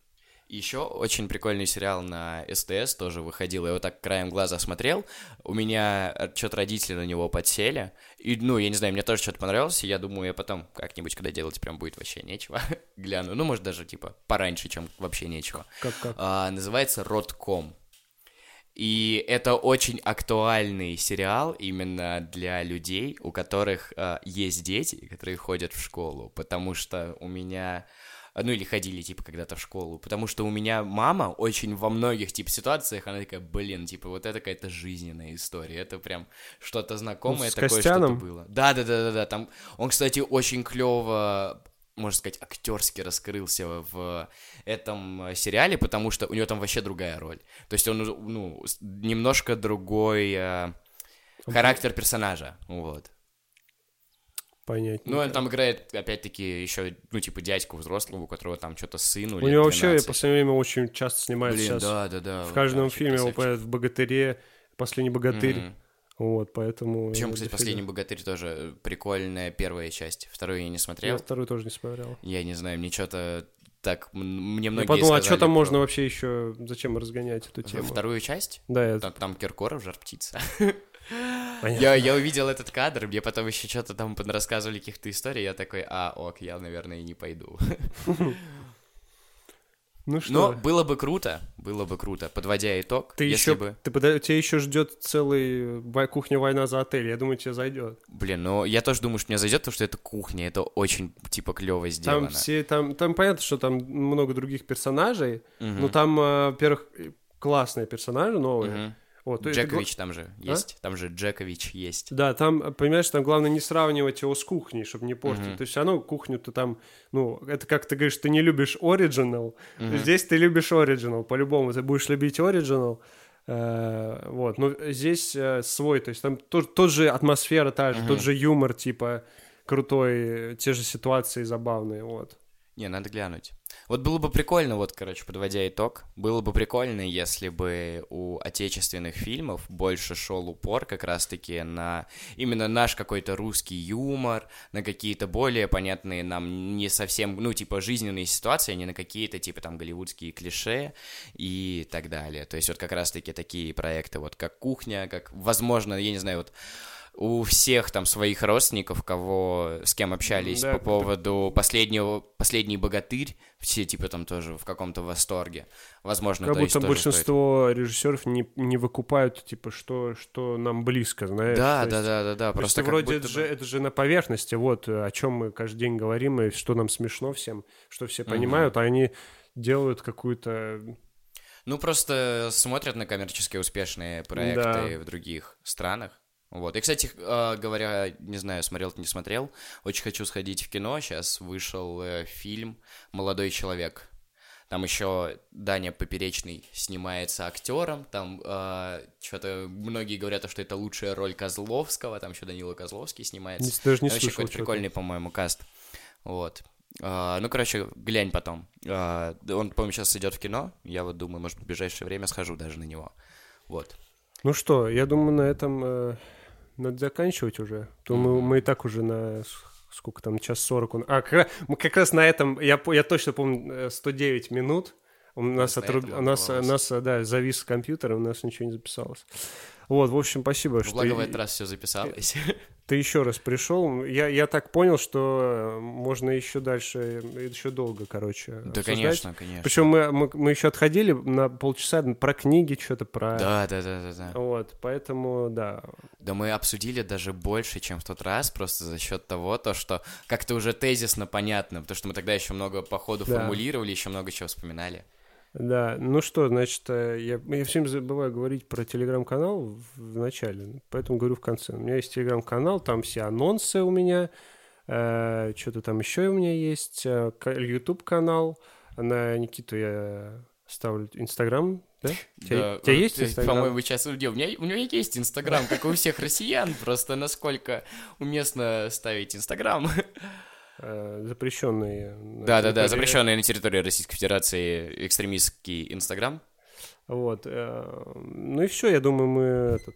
Еще очень прикольный сериал на СТС тоже выходил. Я его так краем глаза смотрел. У меня что-то родители на него подсели. И, ну, я не знаю, мне тоже что-то понравилось. И я думаю, я потом как-нибудь, когда делать прям будет вообще нечего, *laughs* гляну. Ну, может, даже, типа, пораньше, чем вообще нечего. Как, как? А, называется «Родком». И это очень актуальный сериал именно для людей, у которых а, есть дети, которые ходят в школу, потому что у меня, ну или ходили типа когда-то в школу, потому что у меня мама очень во многих типа ситуациях, она такая, блин, типа вот это какая-то жизненная история, это прям что-то знакомое Ну, такое, Костяном? что-то было. Да, да, да, да, да, там он, кстати, очень клево можно сказать, актерски раскрылся в этом сериале, потому что у него там вообще другая роль. То есть он, ну, немножко другой э, характер персонажа, вот. Понятно. Ну, он там играет, опять-таки, еще, ну, типа, дядьку взрослого, у которого там что-то сыну У него вообще в последнее время очень часто снимается Блин, сейчас. да, да, да. в вот каждом фильме красавчик. появляется в «Богатыре», «Последний богатырь». Мгм. Вот, поэтому... Причем, я кстати. «Последний богатырь» тоже прикольная первая часть. Вторую я не Я смотрел. второй тоже не смотрел. Я не знаю, мне что-то так... Мне Я многие подумал, а что там про- можно вообще еще... Зачем разгонять эту тему? Вторую часть? Да, я... Там, там Киркоров, жар птица. *laughs* понятно. Я, я увидел этот кадр, мне потом еще что-то там рассказывали каких-то историй, я такой, а, ок, я, наверное, и не пойду. *laughs* Ну что, Но было бы круто, было бы круто, подводя итог, ты если еще... бы... Ты пода- Тебя еще ждет целый вой- кухня война за отель. Я думаю, тебе зайдет. Блин, ну я тоже думаю, что мне зайдет, потому что это кухня, это очень, типа, клево сделано. Там все, там, там понятно, что там много других персонажей, Мгм. но там, э, во-первых, классные персонажи новые. Мгм. Вот, то есть это Джекович там же есть. Там же Джекович есть. Да, там, понимаешь, там главное не сравнивать его с кухней, чтобы не портить. Мгм. То есть, оно кухню-то там, ну, это как ты говоришь, ты не любишь оригинал, Мгм. здесь ты любишь оригинал, по-любому ты будешь любить оригинал. Э, вот, но здесь э, свой, то есть там тот, тот же атмосфера та же, Мгм. тот же юмор, типа, крутой, те же ситуации забавные, вот. Не, надо глянуть. Вот было бы прикольно, вот, короче, подводя итог, было бы прикольно, если бы у отечественных фильмов больше шел упор как раз-таки на именно наш какой-то русский юмор, на какие-то более понятные нам не совсем, ну, типа, жизненные ситуации, а не на какие-то, типа, там, голливудские клише и так далее. То есть вот как раз-таки такие проекты, вот как «Кухня», как, возможно, я не знаю, вот у всех там своих родственников, кого с кем общались Да, по поводу последнего, последний богатырь, все типа там тоже в каком-то восторге. Возможно, Как будто большинство режиссеров не, не выкупают, типа, что, что нам близко, знаешь. стоит. Да, да, есть- да, да, да. Просто вроде это бы- же, это же на поверхности, вот о чем мы каждый день говорим, и что нам смешно всем, что все понимают, а они делают какую-то... Ну, просто смотрят на коммерчески успешные проекты Да. в других странах. Вот. И, кстати, э, говоря, не знаю, смотрел ты не смотрел, очень хочу сходить в кино. Сейчас вышел э, фильм «Молодой человек». Там еще Даня Поперечный снимается актером. Там что-то многие говорят, что это лучшая роль Козловского. Там еще Данила Козловский снимается. Не- даже не слышал. какой-то прикольный, по-моему, каст. Вот. А, ну, короче, глянь потом. А, он, по-моему, сейчас идет в кино. Я вот думаю, может, в ближайшее время схожу даже на него. Вот. Ну что, я думаю, на этом э, надо заканчивать уже. Думаю, мы и так уже на... Сколько там, час сорок? он- А, как, раз- мы как раз на этом, я, я точно помню, э, 109 минут. У нас, на отруб- у нас, у нас, э, да, завис компьютер, и у нас ничего не записалось. Вот, в общем, спасибо, что... Благо в этот раз все записалось. Ты еще раз пришел. Я, я так понял, что э, можно еще дальше, еще долго, короче. Да, обсуждать. конечно, конечно. Причем мы, мы, мы еще отходили на полчаса про книги, что-то про... Да, да, да, да, да. Вот, поэтому, да. Да мы обсудили даже больше, чем в тот раз, просто за счет того, то, что как-то уже тезисно понятно, потому что мы тогда еще много по ходу Да. формулировали, еще много чего вспоминали. Да, ну что, значит, э, я, я всем забываю говорить про телеграм-канал в, начале, поэтому говорю в конце. У меня есть телеграм-канал, там все анонсы у меня, э, что-то там еще у меня есть, э, YouTube-канал, на Никиту я ставлю Инстаграм, да? У тебя, Да, тебя вот, есть э, Инстаграм? По-моему, сейчас у меня у меня есть Инстаграм, как у всех россиян, просто насколько уместно ставить Инстаграм. *laughs* Э, запрещенный. на Да-да-да, территории- запрещенный на территории Российской Федерации экстремистский Инстаграм. Вот. э, Ну и все, я думаю, мы этот,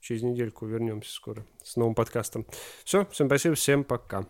через недельку вернемся скоро с новым подкастом. Все, всем спасибо, всем пока.